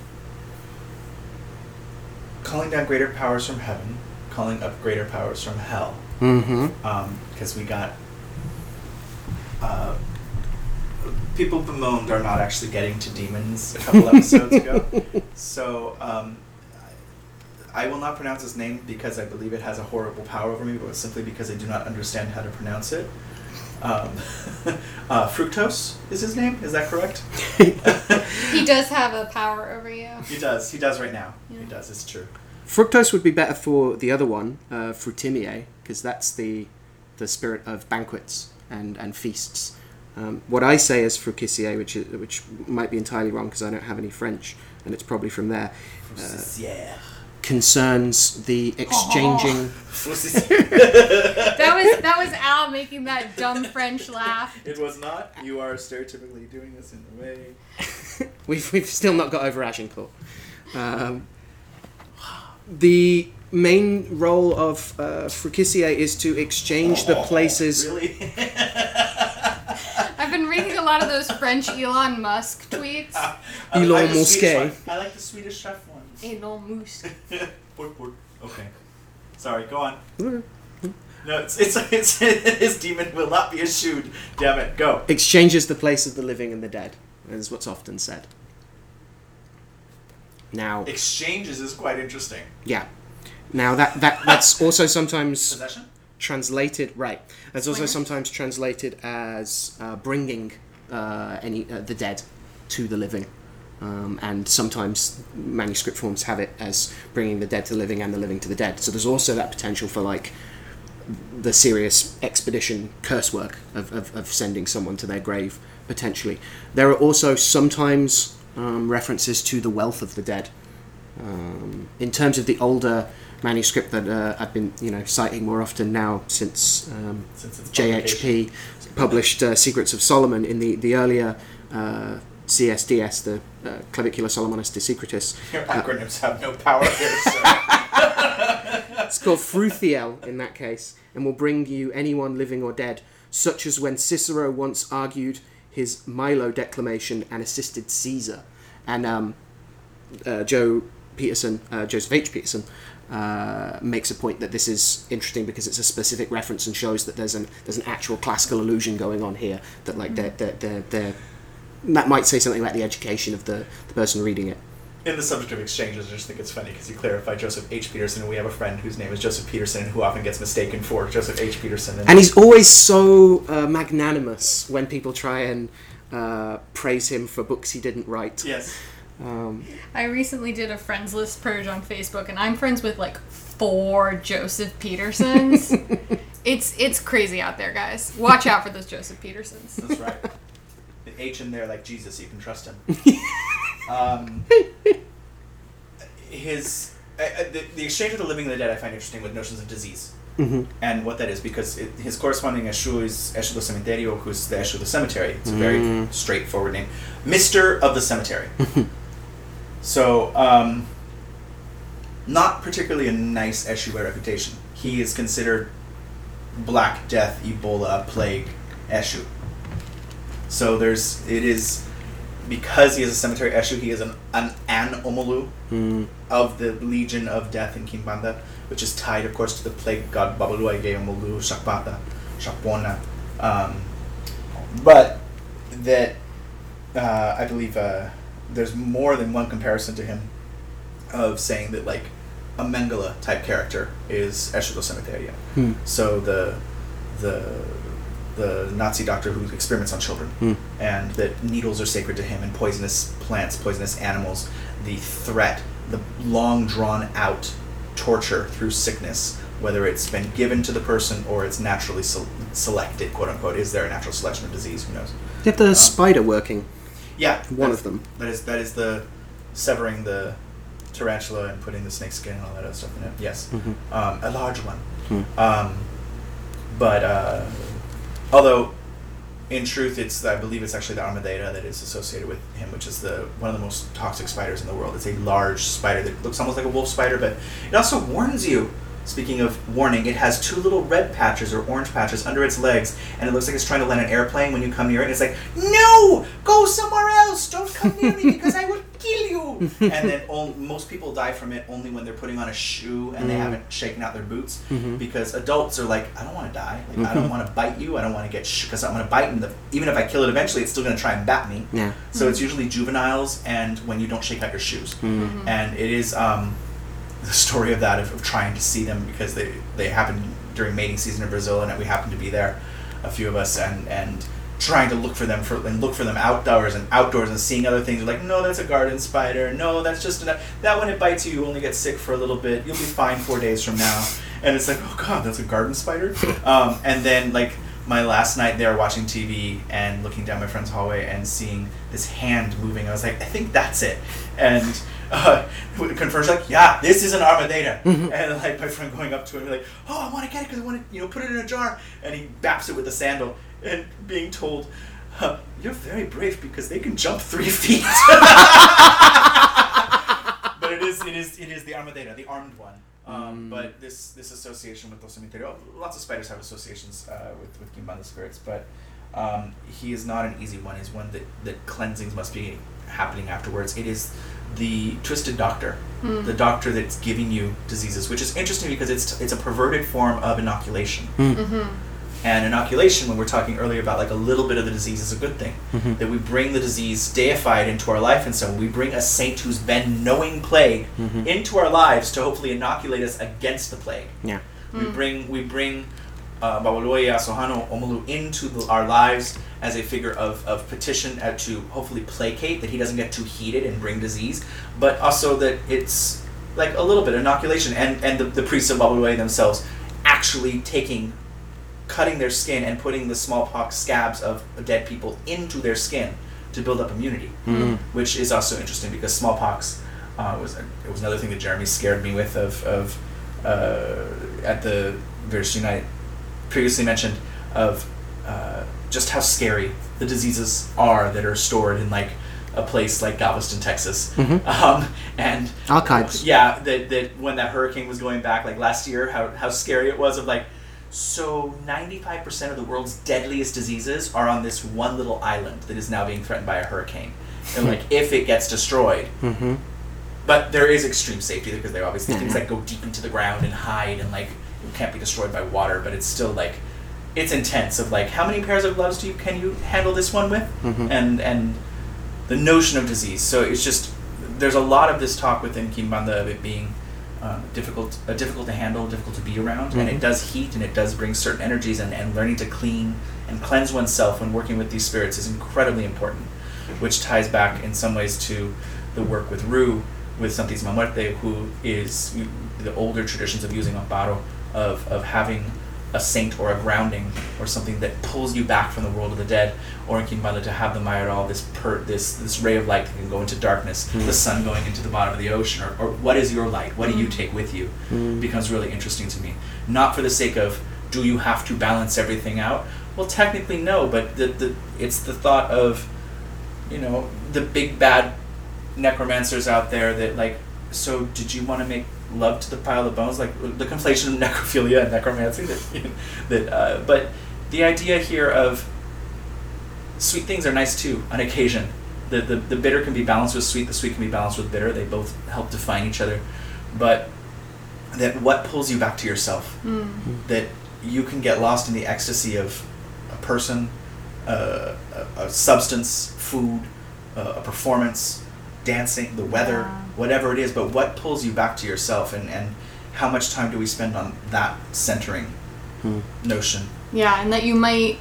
Calling down greater powers from heaven, calling up greater powers from hell. Mm-hmm. because we got uh, people bemoaned are not actually getting to demons a couple episodes ago. So um, I will not pronounce his name because I believe it has a horrible power over me, but simply because I do not understand how to pronounce it. Um, uh, Fructose is his name. Is that correct? He does have a power over you. He does. He does right now. He does. It's true. Fructose would be better for the other one, uh, Frutimie, because that's the the spirit of banquets and, and feasts. Um, what I say is Frucissier, which is, which might be entirely wrong because I don't have any French, and it's probably from there. yeah. Concerns the exchanging. That was that was Al making that dumb French laugh. It was not. You are stereotypically doing this in a way. We've, we've still not got over Agincourt. Um, the main role of uh, Frucissier is to exchange the places. Really? I've been reading a lot of those French Elon Musk tweets. I Elon like Musk. I like the Swedish chef one. Elon Musk. Pork, pork. Okay. Sorry, go on. No, it's, it's, it's his demon will not be eschewed. Damn it, go. exchanges the place of the living and the dead, is what's often said. Now, Exchanges is quite interesting. yeah. Now that, that that's also sometimes Possession? translated right. That's also Swinger? sometimes translated as uh, bringing uh, any uh, the dead to the living, um, and sometimes manuscript forms have it as bringing the dead to the living and the living to the dead. So there's also that potential for like the serious expedition curse work of, of, of sending someone to their grave potentially. There are also sometimes um, references to the wealth of the dead. Um, in terms of the older manuscript that uh, I've been you know citing more often now since um, Since. JHP published uh, Secrets of Solomon in the the earlier uh, CSDS, the uh, Clavicula Solomonis de Secretis. Your acronyms have no power here. It's called Fruthiel in that case, and will bring you anyone living or dead, such as when Cicero once argued his Milo declamation and assisted Caesar. And um, uh, Joe Peterson, uh, Joseph H. Peterson, uh, makes a point that this is interesting because it's a specific reference and shows that there's an there's an actual classical allusion going on here. That like they're, they're, they're, they're that might say something about the education of the, the person reading it. In the subject of exchanges, I just think it's funny because you clarify Joseph H. Peterson, and we have a friend whose name is Joseph Peterson, who often gets mistaken for Joseph H. Peterson. And he's always so uh, magnanimous when people try and uh, praise him for books he didn't write. yes, Um, I recently did a friends list purge on Facebook, and I'm friends with like four Joseph Petersons. it's it's crazy out there, guys. Watch out for those Joseph Petersons. that's right. H in there, like Jesus, you can trust him. um, his uh, the, the exchange of the living and the dead, I find interesting with notions of disease. mhm. and what that is because it, his corresponding Eshu is Eshu do Cementerio, who's the Eshu of the cemetery. It's a very Mm. straightforward name, Mister of the Cemetery. so, um, not particularly a nice Eshu by reputation. He is considered Black Death, Ebola, Plague, Eshu. So there's it is because he is a cemetery Eshu. He is an an, an Omolu Mm. of the Legion of Death in Kimbanda, which is tied, of course, to the plague god Babaluaye Omolu Shakpata, Shakpona. Um, but that uh, I believe uh, there's more than one comparison to him of saying that like a Mengele type character is Eshido Cemeteria. Hmm. So the the the Nazi doctor who experiments on children, Hmm. and that needles are sacred to him, and poisonous plants, poisonous animals, the threat, the long drawn out torture through sickness, whether it's been given to the person or it's naturally se- selected, quote unquote. Is there a natural selection of disease? Who knows? You have the spider working, Yeah, one of them. That is that is the severing the tarantula and putting the snake skin and all that other stuff in it. Yes, Mhm. um, a large one. Hmm. Um, but uh, although, in truth, it's I believe it's actually the armadeira that is associated with him, which is the one of the most toxic spiders in the world. It's a large spider that looks almost like a wolf spider, but it also warns you. Speaking of warning, it has two little red patches or orange patches under its legs, and it looks like it's trying to land an airplane when you come near it. And it's like, no, go somewhere else. Don't come near me because I will kill you. and then all, most people die from it only when they're putting on a shoe and they Mm. haven't shaken out their boots. Mhm. Because adults are like, I don't want to die. Like, I don't want to bite you. I don't want to get because I'm going to bite, and the, even if I kill it eventually, it's still going to try and bat me. Yeah. So it's usually juveniles and when you don't shake out your shoes. Mm. And it is um, the story of that of, of trying to see them because they they happen during mating season in Brazil and we happened to be there, a few of us and and trying to look for them for and look for them outdoors and outdoors and seeing other things. We're like, no, that's a garden spider. No, that's just an, that when it bites you, you only get sick for a little bit. You'll be fine four days from now. And it's like, oh god, that's a garden spider. um, and then like my last night there watching TV and looking down my friend's hallway and seeing this hand moving, I was like, I think that's it. And uh, confirms like, yeah, this is an armadeira. And like my friend going up to him, like, oh, I want to get it because I want to, you know, put it in a jar. And he baps it with a sandal and being told, huh, you're very brave because they can jump three feet. but it is, it is, it is the armadeira, the armed one. Um, Mm. But this this association with Dos Cementerio, lots of spiders have associations uh, with with Kimbanda spirits, but um, he is not an easy one. He's one that that cleansings must be happening afterwards. It is the twisted doctor, the doctor that's giving you diseases, which is interesting because it's it's a perverted form of inoculation. Mm-hmm. And inoculation, when we're talking earlier about like a little bit of the disease, is a good thing. Mhm. That we bring the disease deified into our life, and so we bring a saint who's been knowing plague Mhm. into our lives to hopefully inoculate us against the plague. Yeah. We bring we bring uh, Babaluaye Sohano Omulu into the, our lives as a figure of, of petition uh, to hopefully placate that he doesn't get too heated and bring disease, but also that it's like a little bit inoculation and, and the, the priests of Babaluaye themselves actually taking cutting their skin and putting the smallpox scabs of dead people into their skin to build up immunity, Mm. which is also interesting because smallpox uh, was it was another thing that Jeremy scared me with of, of uh, at the Virus Unite previously mentioned of uh, just how scary the diseases are that are stored in like a place like Galveston, Texas, um, and Archives. Yeah, that, that when that hurricane was going back like last year, how how scary it was of like. So, 95% of the world's deadliest diseases are on this one little island that is now being threatened by a hurricane. And, like, if it gets destroyed, Mm-hmm. but there is extreme safety because they're obviously things that go deep into the ground and hide and like can't be destroyed by water. But it's still like it's intense. Of like how many pairs of gloves do you can you handle this one with? Mhm. And and the notion of disease. So it's just there's a lot of this talk within Kimbanda of it being um, difficult, uh, difficult to handle, difficult to be around, and Mhm. it does heat and it does bring certain energies, and, and learning to clean and cleanse oneself when working with these spirits is incredibly important, which ties back in some ways to the work with Ru, with Santísima Muerte, who is the older traditions of using Amparo, of, of having a saint or a grounding or something that pulls you back from the world of the dead, or in Kimbanda to have the Mayoral, this per, this this ray of light that can go into darkness, Mm. the sun going into the bottom of the ocean, or, or what is your light? What do you Mm. take with you? Mm. becomes really interesting to me. Not for the sake of do you have to balance everything out? Well, technically no, but the, the it's the thought of you know the big bad necromancers out there that like so did you want to make love to the pile of bones like the conflation of necrophilia and necromancy that that uh, but the idea here of sweet things are nice too on occasion the, the the bitter can be balanced with sweet the sweet can be balanced with bitter they both help define each other but that what pulls you back to yourself Mm. that you can get lost in the ecstasy of a person, uh, a, a substance, food, uh, a performance, dancing, the weather, Yeah. Whatever it is. But what pulls you back to yourself, and, and how much time do we spend on that centering Mm. notion? Yeah, and that you might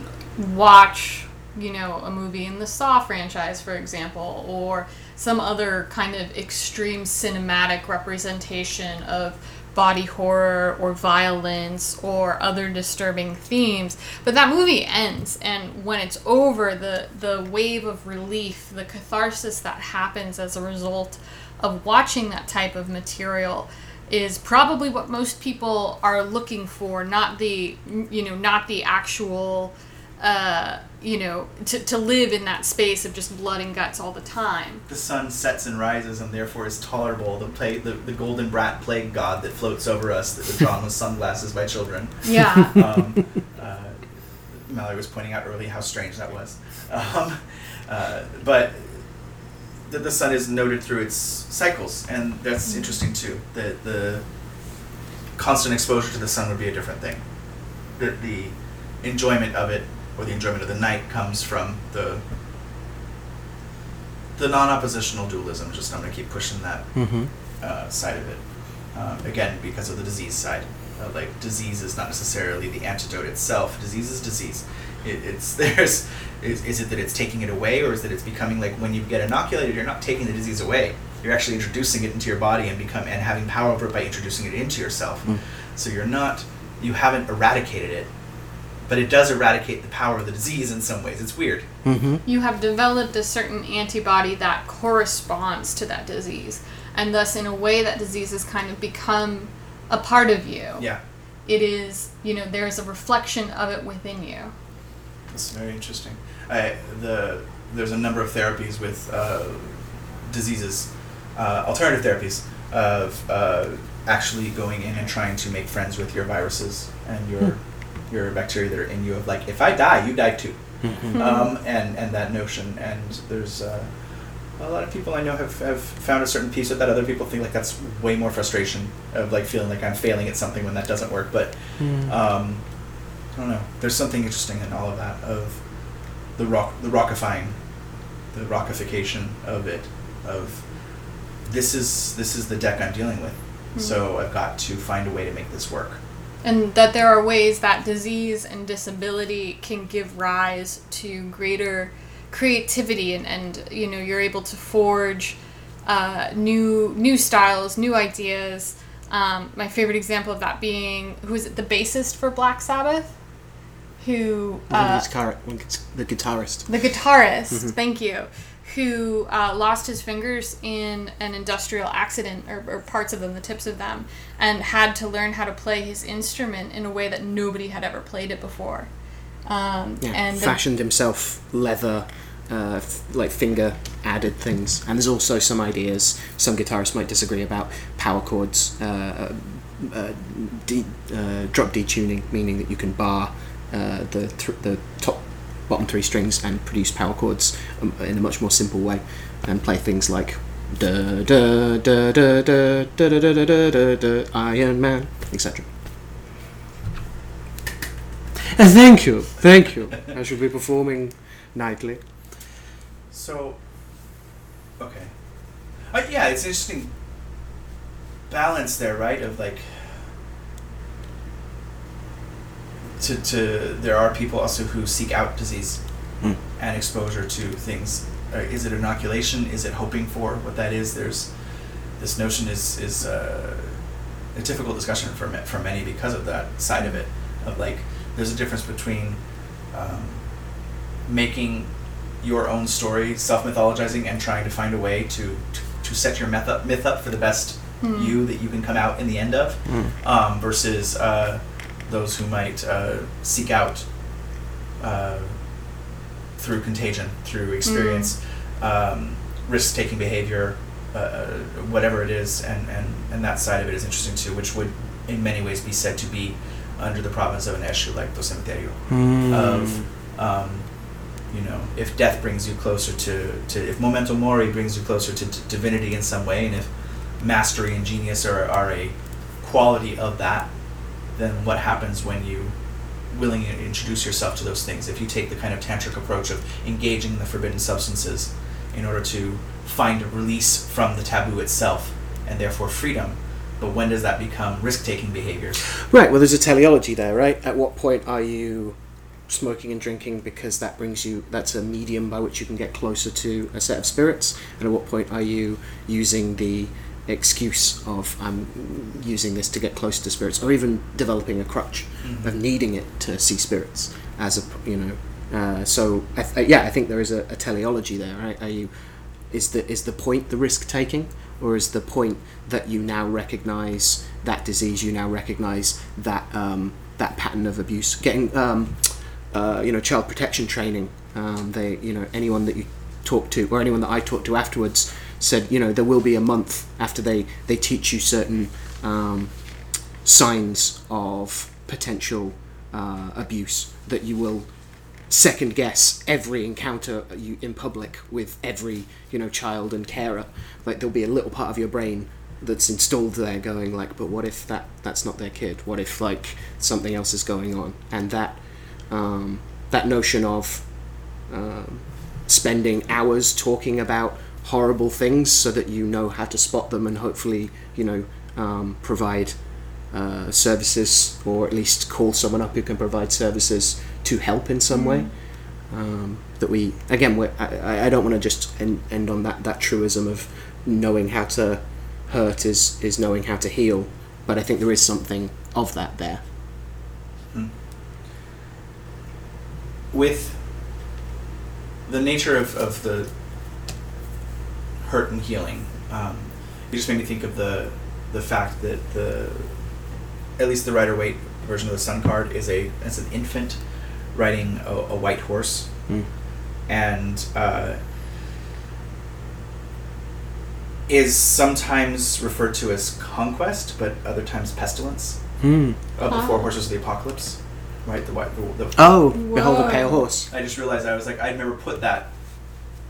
watch, you know, a movie in the Saw franchise, for example, or some other kind of extreme cinematic representation of body horror or violence or other disturbing themes. But that movie ends, and when it's over, the the wave of relief, the catharsis that happens as a result of watching that type of material is probably what most people are looking for not the you know not the actual uh you know to, to live in that space of just blood and guts all the time The sun sets and rises, and therefore is tolerable. The plague, the, the golden brat plague god that floats over us, that was drawn with sunglasses by children. yeah um, uh, Mallory was pointing out early how strange that was. Um, uh, but the, the sun is noted through its cycles, and that's interesting too. That the constant exposure to the sun would be a different thing. That the enjoyment of it, or the enjoyment of the night, comes from the the non-oppositional dualism. Just I'm going to keep pushing that Mm-hmm. uh, side of it. Um, again, because of the disease side. Uh, like disease is not necessarily the antidote itself. Disease is disease. It, it's there's is, is it that it's taking it away, or is that it's becoming like when you get inoculated, you're not taking the disease away. You're actually introducing it into your body and become and having power over it by introducing it into yourself. Mm. So you're not you haven't eradicated it, but it does eradicate the power of the disease in some ways. It's weird. Mm-hmm. you have developed a certain antibody that corresponds to that disease and thus in a way that disease has kind of become a part of you Yeah, it is you know there's a reflection of it within you That's very interesting. I, the there's a number of therapies with uh, diseases, uh, alternative therapies of uh, actually going in and trying to make friends with your viruses and your your bacteria that are in you. Of like, if I die, you die too. Mm-hmm. Um, and and that notion. And there's uh, a lot of people I know have, have found a certain peace with that. Other people think like that's way more frustration of like feeling like I'm failing at something when that doesn't work. But Mm. um, I don't know. There's something interesting in all of that of the rock, the rockifying, the rockification of it. Of this is this is the deck I'm dealing with. So I've got to find a way to make this work. and that there are ways that disease and disability can give rise to greater creativity and, and you know you're able to forge uh, new new styles new ideas um, my favorite example of that being who is it the bassist for black sabbath who the, uh, guitar- the guitarist. the guitarist thank you who uh, lost his fingers in an industrial accident, or, or parts of them, the tips of them, and had to learn how to play his instrument in a way that nobody had ever played it before. Um, Yeah, and the- fashioned himself leather, uh, f- like finger added things. And there's also some ideas. Some guitarists might disagree about power chords, uh, uh, de- uh, drop detuning, meaning that you can bar uh, the th- the top bottom three strings and produce power chords um, in a much more simple way, and play things like da da da da da da da da da da da da Iron Man, etc. Uh, Thank you, thank you. I shall be performing nightly. So, okay. Uh, yeah, it's an interesting balance there, right? Of like, to, to there are people also who seek out disease Hmm. and exposure to things. Uh, is it inoculation? Is it hoping for what that is? There's this notion is is uh, a difficult discussion for ma- for many because of that side of it. Of like, there's a difference between um, making your own story, self mythologizing, and trying to find a way to, to, to set your myth up, myth up for the best Hmm. you that you can come out in the end of, um, versus uh, those who might uh, seek out uh, through contagion, through experience, um, risk taking behavior, uh, uh, whatever it is, and, and, and that side of it is interesting too, which would in many ways be said to be under the province of an Eshu like the cementerio of um, you know if death brings you closer to, to if memento mori brings you closer to, d divinity in some way and if mastery and genius are, are a quality of that then what happens when you willingly introduce yourself to those things if you take the kind of tantric approach of engaging in the forbidden substances in order to find a release from the taboo itself and therefore freedom but when does that become risk-taking behaviors Right, well, there's a teleology there, right? At what point are you smoking and drinking because that brings you, that's a medium by which you can get closer to a set of spirits? And at what point are you using the excuse of, I'm using this to get closer to spirits, or even developing a crutch of needing it to see spirits as a, you know, uh, so I th- yeah, I think there is a, a teleology there, right? Are you, is the is the point the risk taking, or is the point that you now recognise that disease, you now recognise that um, that pattern of abuse, getting um, uh, you know child protection training. Um, they you know anyone that you talk to or anyone that I talk to afterwards said you know there will be a month after they they teach you certain um, signs of potential uh, abuse that you will second guess every encounter you in public with every you know child and carer. Like there'll be a little part of your brain that's installed there going like but what if that that's not their kid? What if like something else is going on? And that um, that notion of um, spending hours talking about horrible things so that you know how to spot them and hopefully you know um, provide uh, services or at least call someone up who can provide services to help in some way. Um, that we again I, I don't want to just end, end on that that truism of knowing how to hurt is is knowing how to heal but I think there is something of that there. With the nature of, of the hurt and healing, um, it just made me think of the the fact that the at least the Rider Waite version of the Sun card is a it's an infant riding a, a white horse, Mm. and uh, is sometimes referred to as conquest, but other times pestilence Hmm. of the Ah. four horses of the apocalypse, right? The white the, the oh behold a Whoa. pale horse I just realized I was like, I'd never put that,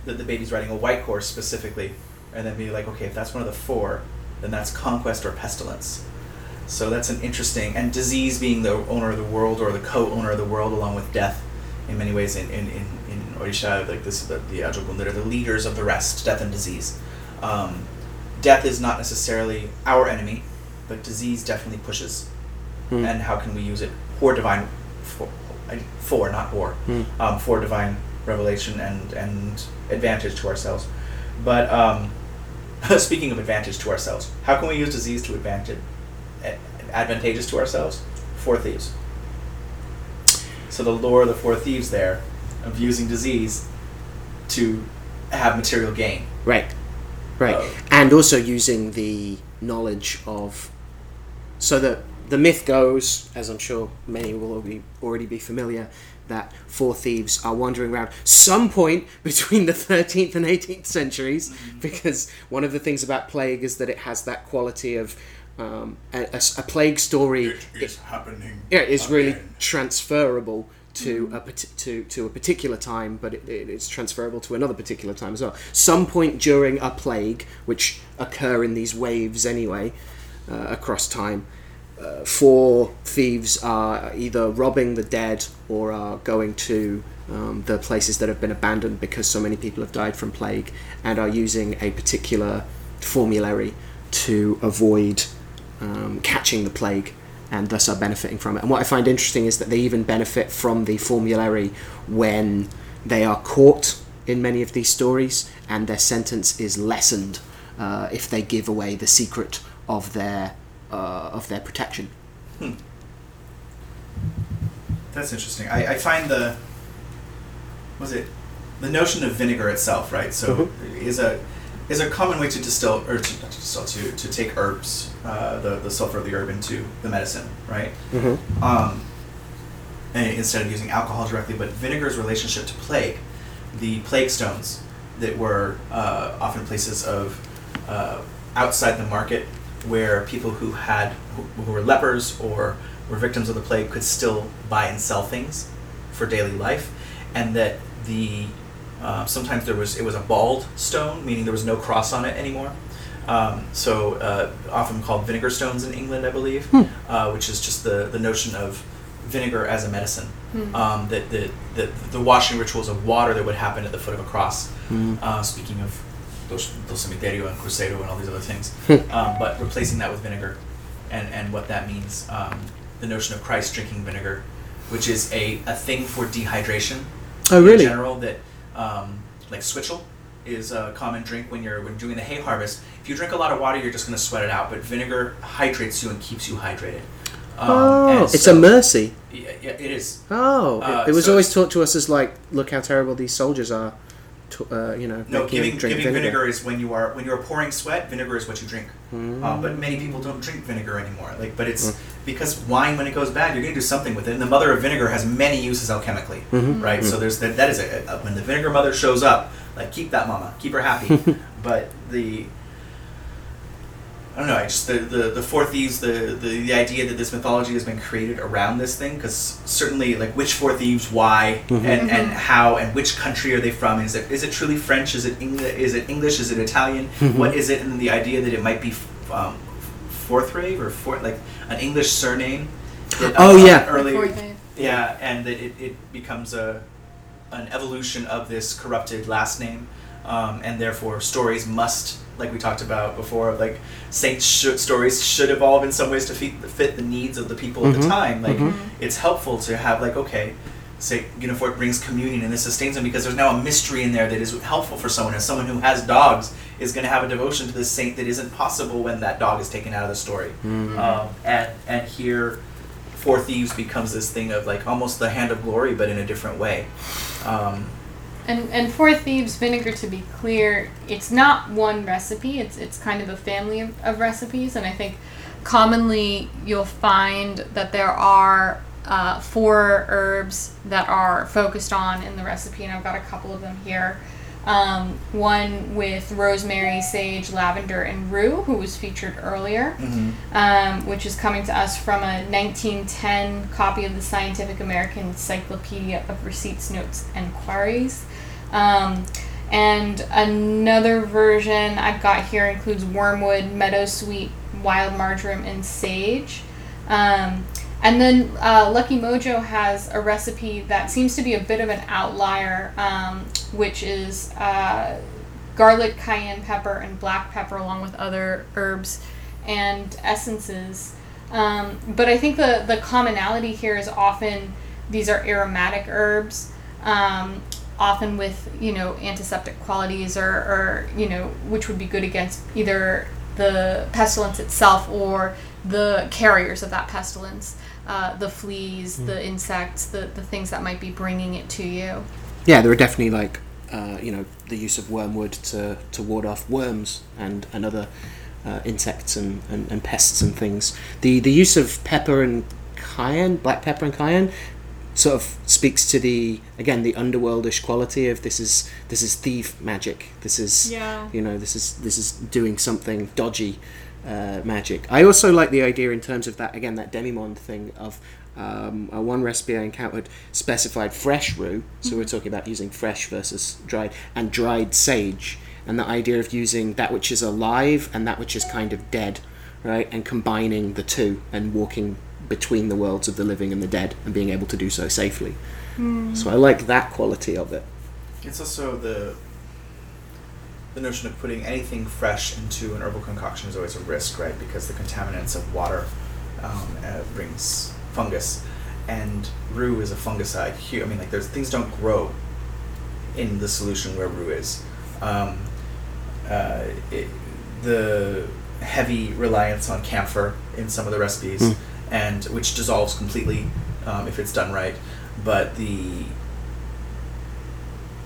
that the baby's riding a white horse specifically, and then be like, okay, if that's one of the four, then that's conquest or pestilence. So that's an interesting, and disease being the owner of the world or the co-owner of the world along with death, in many ways in, in, in, in Orisha, like this, the, the are the leaders of the rest, death and disease. Um, death is not necessarily our enemy, but disease definitely pushes. Hmm. And how can we use it for divine, for, for not or, Hmm. um, for divine revelation and and advantage to ourselves. But um, speaking of advantage to ourselves, how can we use disease to advantage, advantageous to ourselves? Four thieves. So the lore of the four thieves there, of using disease to have material gain. Right. Right. Oh. and also using the knowledge of. So that the myth goes, as I'm sure many will already, already be familiar, that four thieves are wandering around some point between the 13th and 18th centuries, because one of the things about plague is that it has that quality of. Um, a, a a plague story is happening. yeah, is really transferable to a to to a particular time, but it, it is transferable to another particular time as well. Some point during a plague, which occur in these waves anyway, uh, across time, uh, four thieves are either robbing the dead or are going to um, the places that have been abandoned because so many people have died from plague, and are using a particular formulary to avoid um, catching the plague and thus are benefiting from it. And what I find interesting is that they even benefit from the formulary when they are caught in many of these stories, and their sentence is lessened uh, if they give away the secret of their uh, of their protection. That's interesting. I, I find the was it the notion of vinegar itself, right? So is a is a common way to distill or to, not to distill to, to take herbs, uh, the the sulfur of the herb into the medicine, right? Mm-hmm. Um, and instead of using alcohol directly, but vinegar's relationship to plague, the plague stones that were uh, often places of uh, outside the market where people who had who, who were lepers or were victims of the plague could still buy and sell things for daily life, and that the uh, sometimes there was it was a bald stone, meaning there was no cross on it anymore. Um, so uh, often called vinegar stones in England, I believe, uh, which is just the, the notion of vinegar as a medicine. Um, that the, the the washing rituals of water that would happen at the foot of a cross. Uh, speaking of Dos, Dos Cemiterio and Cruzeiro and all these other things, um, but replacing that with vinegar, and and what that means. Um, the notion of Christ drinking vinegar, which is a, a thing for dehydration. Oh, really? In general, that um, like switchel is a common drink when you're when doing the hay harvest. If you drink a lot of water, you're just going to sweat it out. But vinegar hydrates you and keeps you hydrated. Um, Oh, it's so- a mercy. Yeah, yeah, it is. Oh, Uh, it, it was so- always taught to us as like, look how terrible these soldiers are. To, uh, you know, No, giving giving vinegar. is when you are when you are pouring sweat. Vinegar is what you drink. Mm. Uh, but many people don't drink vinegar anymore. Like, but it's because wine, when it goes bad, you're going to do something with it. And the mother of vinegar has many uses alchemically, Mm-hmm. right? So there's that. That is a, a- when the vinegar mother shows up. Like, keep that mama, keep her happy. but the I don't know. I just the, the, the four thieves, the, the the idea that this mythology has been created around this thing, because certainly like which four thieves, why, and, and how, and which country are they from? Is it is it truly French? Is it English? Is it English? Is it Italian? What is it? And the idea that it might be um, fourth rave or fourth like an English surname. that, Oh, uh, yeah. early Before yeah, and that it, it becomes a an evolution of this corrupted last name, um, and therefore stories must, like we talked about before, like saints should, stories should evolve in some ways to fit, fit the needs of the people of the Mhm, time. Like mhm. it's helpful to have like okay, say Guinefort brings communion and this sustains them because there's now a mystery in there that is helpful for someone. As someone who has dogs is going to have a devotion to this saint that isn't possible when that dog is taken out of the story. Um, and and here, Four Thieves becomes this thing of like almost the hand of glory, but in a different way. Um, And and for thieves vinegar, to be clear, it's not one recipe. It's it's kind of a family of, of recipes, and I think commonly you'll find that there are uh, four herbs that are focused on in the recipe, and I've got a couple of them here. Um, one with rosemary, sage, lavender, and rue, who was featured earlier um, which is coming to us from a 1910 copy of the Scientific American Encyclopedia of Receipts, Notes, and Queries. Um, and another version I've got here includes wormwood, meadowsweet, wild marjoram, and sage. Um, and then uh, Lucky Mojo has a recipe that seems to be a bit of an outlier, um, which is uh, garlic, cayenne pepper, and black pepper, along with other herbs and essences. Um, but I think the, the commonality here is often these are aromatic herbs, um, often with you know antiseptic qualities or, or you know which would be good against either the pestilence itself or the carriers of that pestilence, uh, the fleas, the insects, the, the things that might be bringing it to you. Yeah, there are definitely like uh, you know, the use of wormwood to, to ward off worms and, and other uh, insects and, and, and pests and things. The the use of pepper and cayenne, black pepper and cayenne, sort of speaks to the again the underworldish quality of this is this is thief magic. This is Yeah. you know this is this is doing something dodgy uh, magic. I also like the idea in terms of that again that demimonde thing of um, uh, one recipe I encountered specified fresh rue, so we're talking about using fresh versus dried, and dried sage, and the idea of using that which is alive and that which is kind of dead, right, and combining the two and walking between the worlds of the living and the dead and being able to do so safely. So I like that quality of it. It's also the the notion of putting anything fresh into an herbal concoction is always a risk, right? Because the contaminants of water um, uh, brings fungus, and rue is a fungicide. Hu- I mean, like there's things don't grow in the solution where rue is. Um, uh, it, the heavy reliance on camphor in some of the recipes, Mm. And which dissolves completely um, if it's done right. But the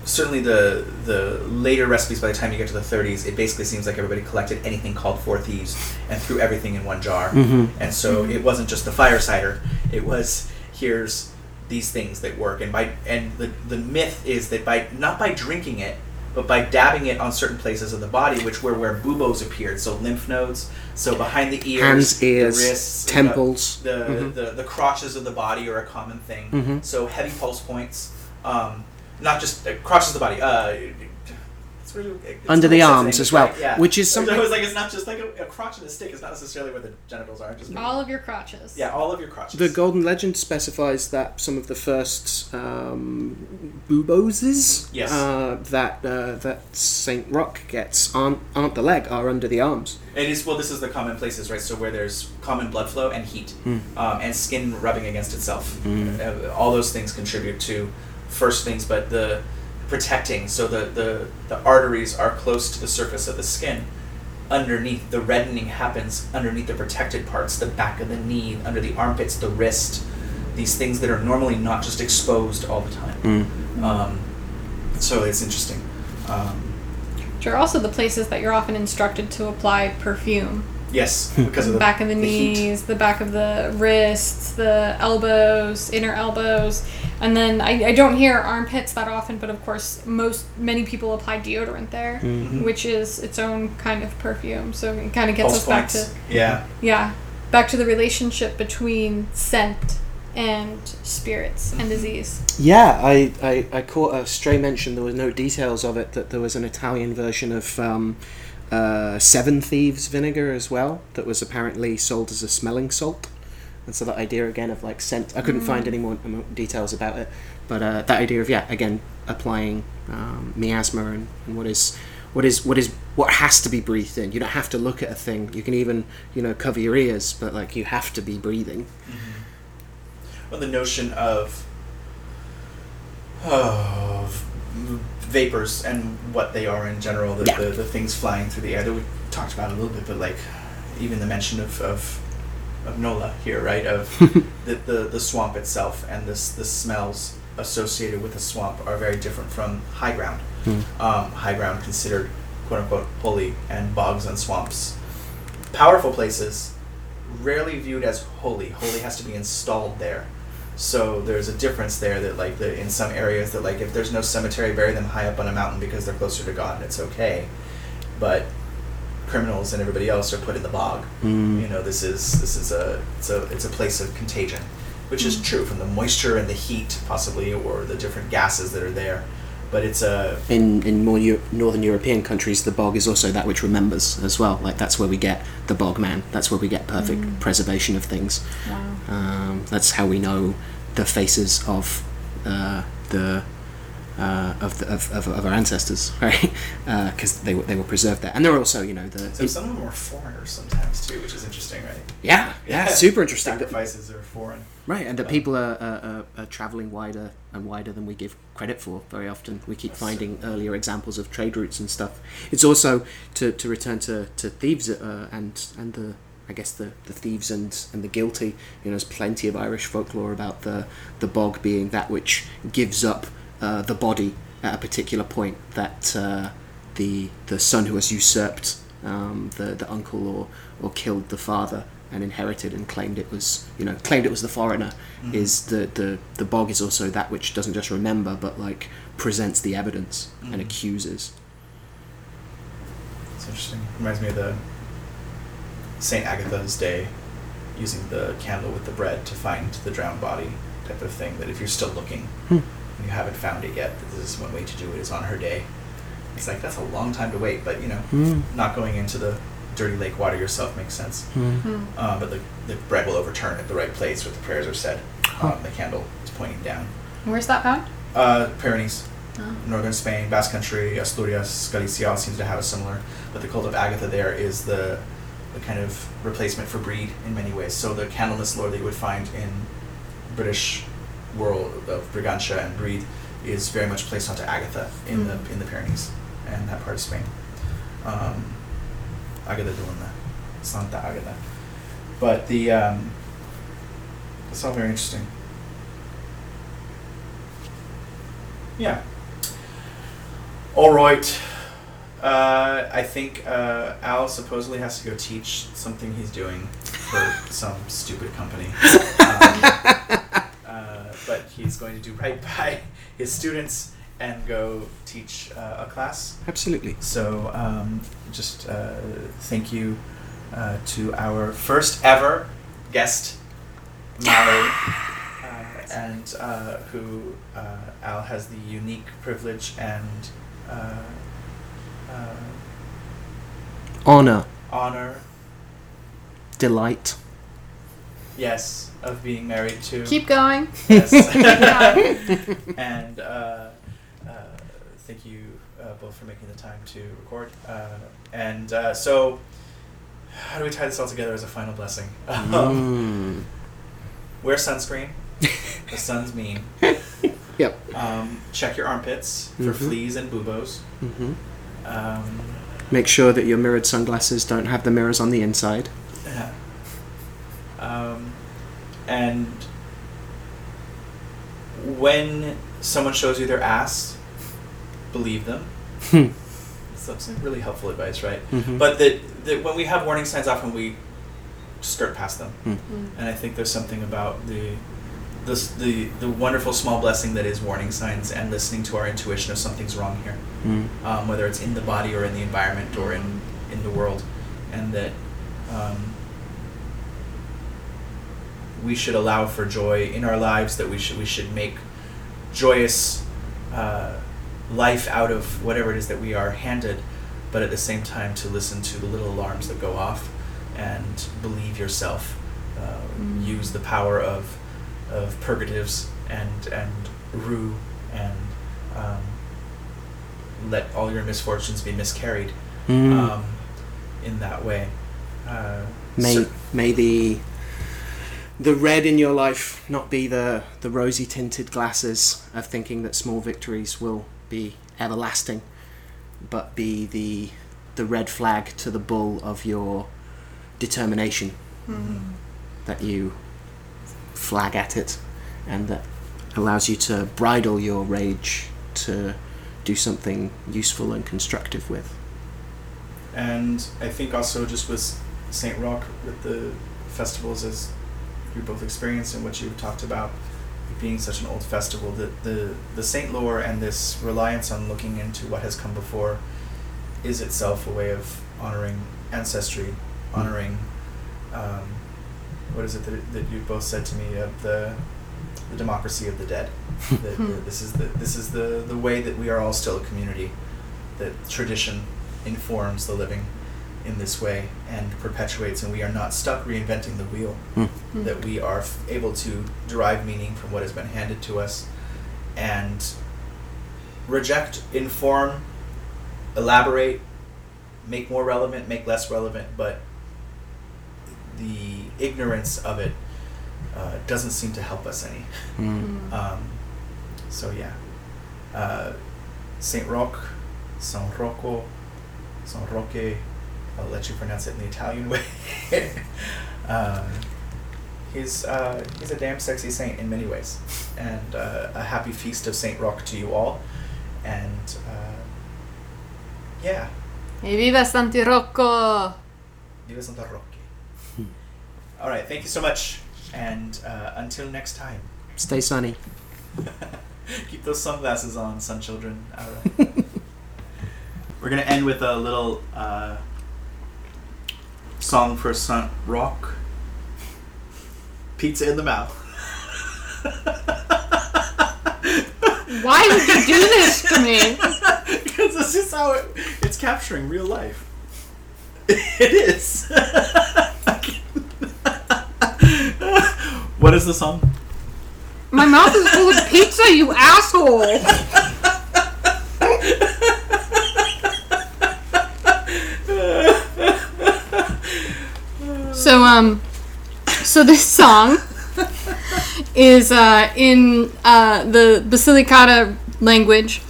certainly the the later recipes by the time you get to the 30s it basically seems like everybody collected anything called four thieves and threw everything in one jar Mhm. and so it wasn't just the fire cider it was here's these things that work and by and the the myth is that by not by drinking it but by dabbing it on certain places of the body which were where buboes appeared so lymph nodes so behind the ears Hands, ears, the wrists the- temples. the, Mhm. the, the crotches of the body are a common thing. Mhm. So heavy pulse points, um, not just uh, crotches of the body. Uh, it's really, it's Under the arms as well, right? Yeah. which is So something- I was like, it's not just like a, a crotch and a stick. It's not necessarily where the genitals are. Just All of your crotches. yeah, all of your crotches. The Golden Legend specifies that some of the first um, buboses Yes. uh, that uh, that Saint Roch gets aren't, aren't the leg, are under the arms. It is well. This is the common places, right? So where there's common blood flow and heat, um, and skin rubbing against itself. Uh, all those things contribute to first things, but the protecting. So the, the the arteries are close to the surface of the skin. Underneath, the reddening happens underneath the protected parts, the back of the knee, under the armpits, the wrist. These things that are normally not just exposed all the time. Um, so it's interesting. Um, Which are also the places that you're often instructed to apply perfume. Yes, because of The the back of the, heat. knees, the back of the wrists, the elbows, inner elbows, and then I, I don't hear armpits that often, but of course most many people apply deodorant there, Mhm. which is its own kind of perfume. So it kind of gets Pulse us back to yeah. yeah, back to the relationship between scent and spirits and disease. Yeah, I, I, I caught a stray mention. There was no details of it. That there was an Italian version of um, uh, Seven Thieves vinegar as well. That was apparently sold as a smelling salt. And so that idea again of like scent. I couldn't find any more, details about it, but uh, that idea of yeah, again applying um, miasma and, and what is what is what is what has to be breathed in. You don't have to look at a thing. You can even you know cover your ears, but like you have to be breathing. Well, the notion of of vapors and what they are in general, the, Yeah. the, the things flying through the air that we talked about a little bit, but like even the mention of, of, of Nola here, right? Of the, the, the swamp itself and this the smells associated with the swamp are very different from high ground. Um, high ground considered quote unquote holy and bogs and swamps. Powerful places, rarely viewed as holy. Holy has to be installed there. So there's a difference there that like the in some areas that like if there's no cemetery, bury them high up on a mountain because they're closer to God and it's okay. But criminals and everybody else are put in the bog. Mm. You know, this is this is a it's a it's a place of contagion, which is mm. true from the moisture and the heat possibly or the different gases that are there. But it's a in in more Eu- northern European countries, the bog is also that which remembers as well. Like that's where we get the bog man. That's where we get perfect mm. preservation of things. Wow. Um, that's how we know the faces of uh, the. Uh, of, the, of, of, of our ancestors, right? Because they were they were preserved there, and there are also, you know, the so some of them are foreigners sometimes too, which is interesting, right? yeah, yeah, super interesting. That- Sacrifices are foreign. Right, and that people are, are, are, are traveling wider and wider than we give credit for very often. We keep finding earlier examples of trade routes and stuff. It's also to, to return to, to thieves uh, and and the I guess the, the thieves and, and the guilty. You know, there's plenty of Irish folklore about the the bog being that which gives up uh, the body at a particular point that uh, the the son who has usurped um, the the uncle or or killed the father and inherited and claimed it was you know claimed it was the foreigner Mhm. is the, the the bog is also that which doesn't just remember but like presents the evidence and Mhm. accuses It's interesting. Reminds me of the Saint Agatha's day, using the candle with the bread to find the drowned body type of thing. That if you're still looking Hmm. and you haven't found it yet, that this is one way to do it is on her day. It's like that's a long time to wait, but you know, Hmm. not going into the dirty lake water yourself makes sense. Hmm. Hmm. Um, but the, the bread will overturn at the right place where the prayers are said. Huh. Um, the candle is pointing down. Where's that found? Uh, Pyrenees, Oh. northern Spain, Basque Country, Asturias, Galicia all seems to have a similar. But the cult of Agatha there is the, the kind of replacement for Breed in many ways. So the Candlemas lore that you would find in British world of Brigantia and Breed is very much placed onto Agatha in Mm. the in the Pyrenees and that part of Spain. Um, Agatha de Luna, Santa Agatha. But the um, it's all very interesting. Yeah. All right. Uh, I think uh, Al supposedly has to go teach something he's doing for some stupid company. Um, uh, but he's going to do right by his students and go teach uh, a class. absolutely So um, just uh, thank you uh, to our first ever guest, Mallory, uh, and uh, who uh, Al has the unique privilege and uh, uh, honor honor, delight yes, of being married to. Keep going. Yes. And uh, uh, thank you uh, both for making the time to record. Uh, and uh, so, how do we tie this all together as a final blessing? Um, Mm. wear sunscreen. the sun's mean. yep Um, check your armpits for Mhm. fleas and buboes. hmm Um, make sure that your mirrored sunglasses don't have the mirrors on the inside yeah. Um, and when someone shows you their ass, believe them. Hmm. That's some really helpful advice, right? Mhm. But that, that when we have warning signs, often we skirt past them. Hmm. Mm. And I think there's something about the this, the the wonderful small blessing that is warning signs and listening to our intuition of something's wrong here, Mm. um, whether it's in the body or in the environment or in in the world, and that um, we should allow for joy in our lives. That we should we should make joyous uh, life out of whatever it is that we are handed, but at the same time to listen to the little alarms that go off and believe yourself. Uh, Mm. Use the power of of purgatives and and rue and um, let all your misfortunes be miscarried Mm. um, in that way. Uh, May so- may the the red in your life not be the the rosy tinted glasses of thinking that small victories will be everlasting, but be the the red flag to the bull of your determination Mm. that you flag at it, and that allows you to bridle your rage to do something useful and constructive with. And I think also just with St. Roch, with the festivals, as you both experienced and what you've talked about, being such an old festival, that the, the Saint lore and this reliance on looking into what has come before is itself a way of honoring ancestry, honoring, um, what is it that, that you both said to me of the, the democracy of the dead. that, that this is the this is the, the way that we are all still a community, that tradition informs the living in this way and perpetuates, and we are not stuck reinventing the wheel. Mm. Mm. That we are f- able to derive meaning from what has been handed to us, and reject, inform, elaborate, make more relevant, make less relevant, but the ignorance of it uh, doesn't seem to help us any. Mm. Um, so yeah, uh, Saint Roch, San Rocco, San Roque. I'll let you pronounce it in the Italian way. um, he's uh, he's a damn sexy saint in many ways, and uh, a happy feast of Saint Roch to you all, and uh, yeah. Evviva Santi Rocco! Viva Santa Rocco! All right, thank you so much, and uh, until next time, Stay sunny. keep those sunglasses on, sun children. All right. We're gonna end with a little uh, song for Sun Rock. Pizza in the mouth. Why would you do this to me? Because this is how it, it's capturing real life. It is. What is the song? My mouth is full of pizza, you asshole! So, um, so this song is uh, in uh, the Basilicata language,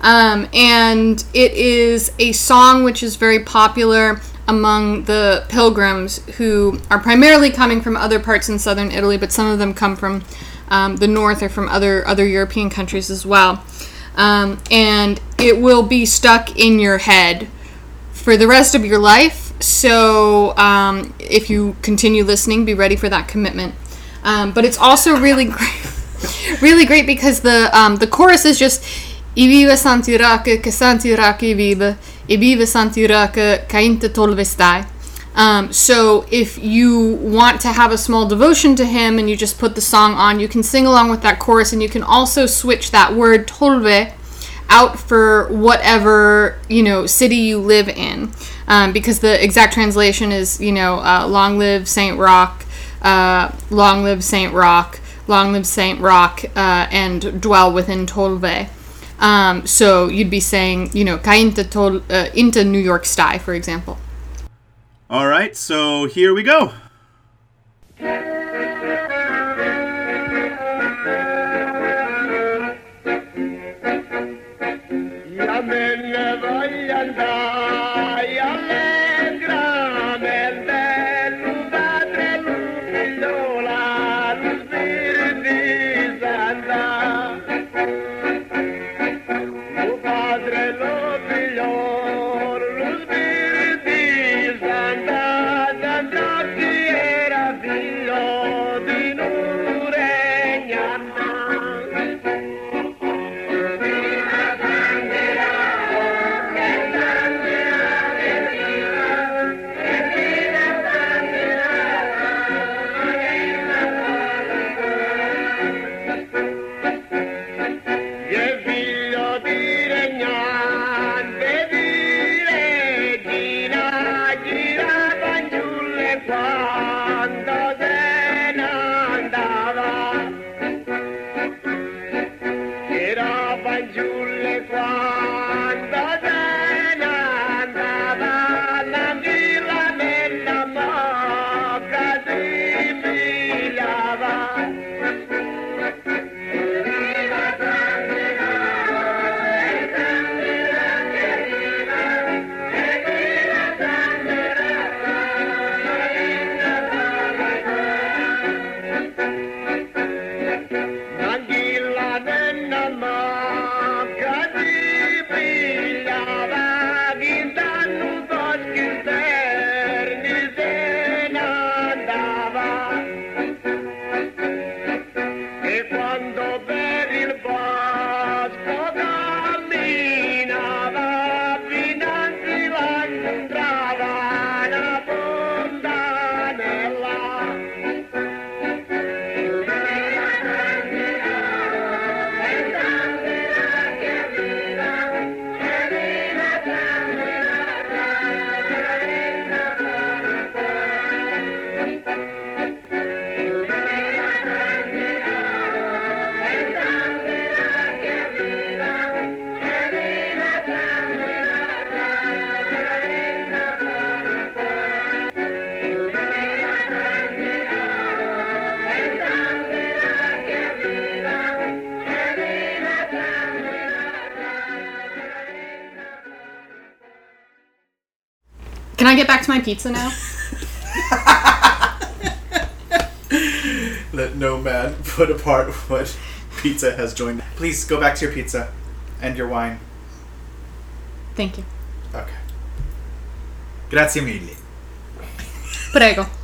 um, and it is a song which is very popular among the pilgrims who are primarily coming from other parts in southern Italy, but some of them come from um, the north or from other other European countries as well. Um, and it will be stuck in your head for the rest of your life. So um, if you continue listening, be ready for that commitment. Um, but it's also really great, really great because the um, the chorus is just "I viva Santi Raka, che Santi Raka viva, I viva Santi Raka, cainte tolve stai." Um, so if you want to have a small devotion to him and you just put the song on, you can sing along with that chorus, and you can also switch that word tolve out for whatever you know city you live in um, because the exact translation is you know uh, long live saint Roch uh, long live saint Roch long live saint Roch uh, and dwell within tolve um, so you'd be saying you know cainte tol uh, into new york style for example All right, so here we go. Back to my pizza now Let no man put apart what pizza has joined. Please go back to your pizza and your wine. thank you Okay. Grazie mille. Prego.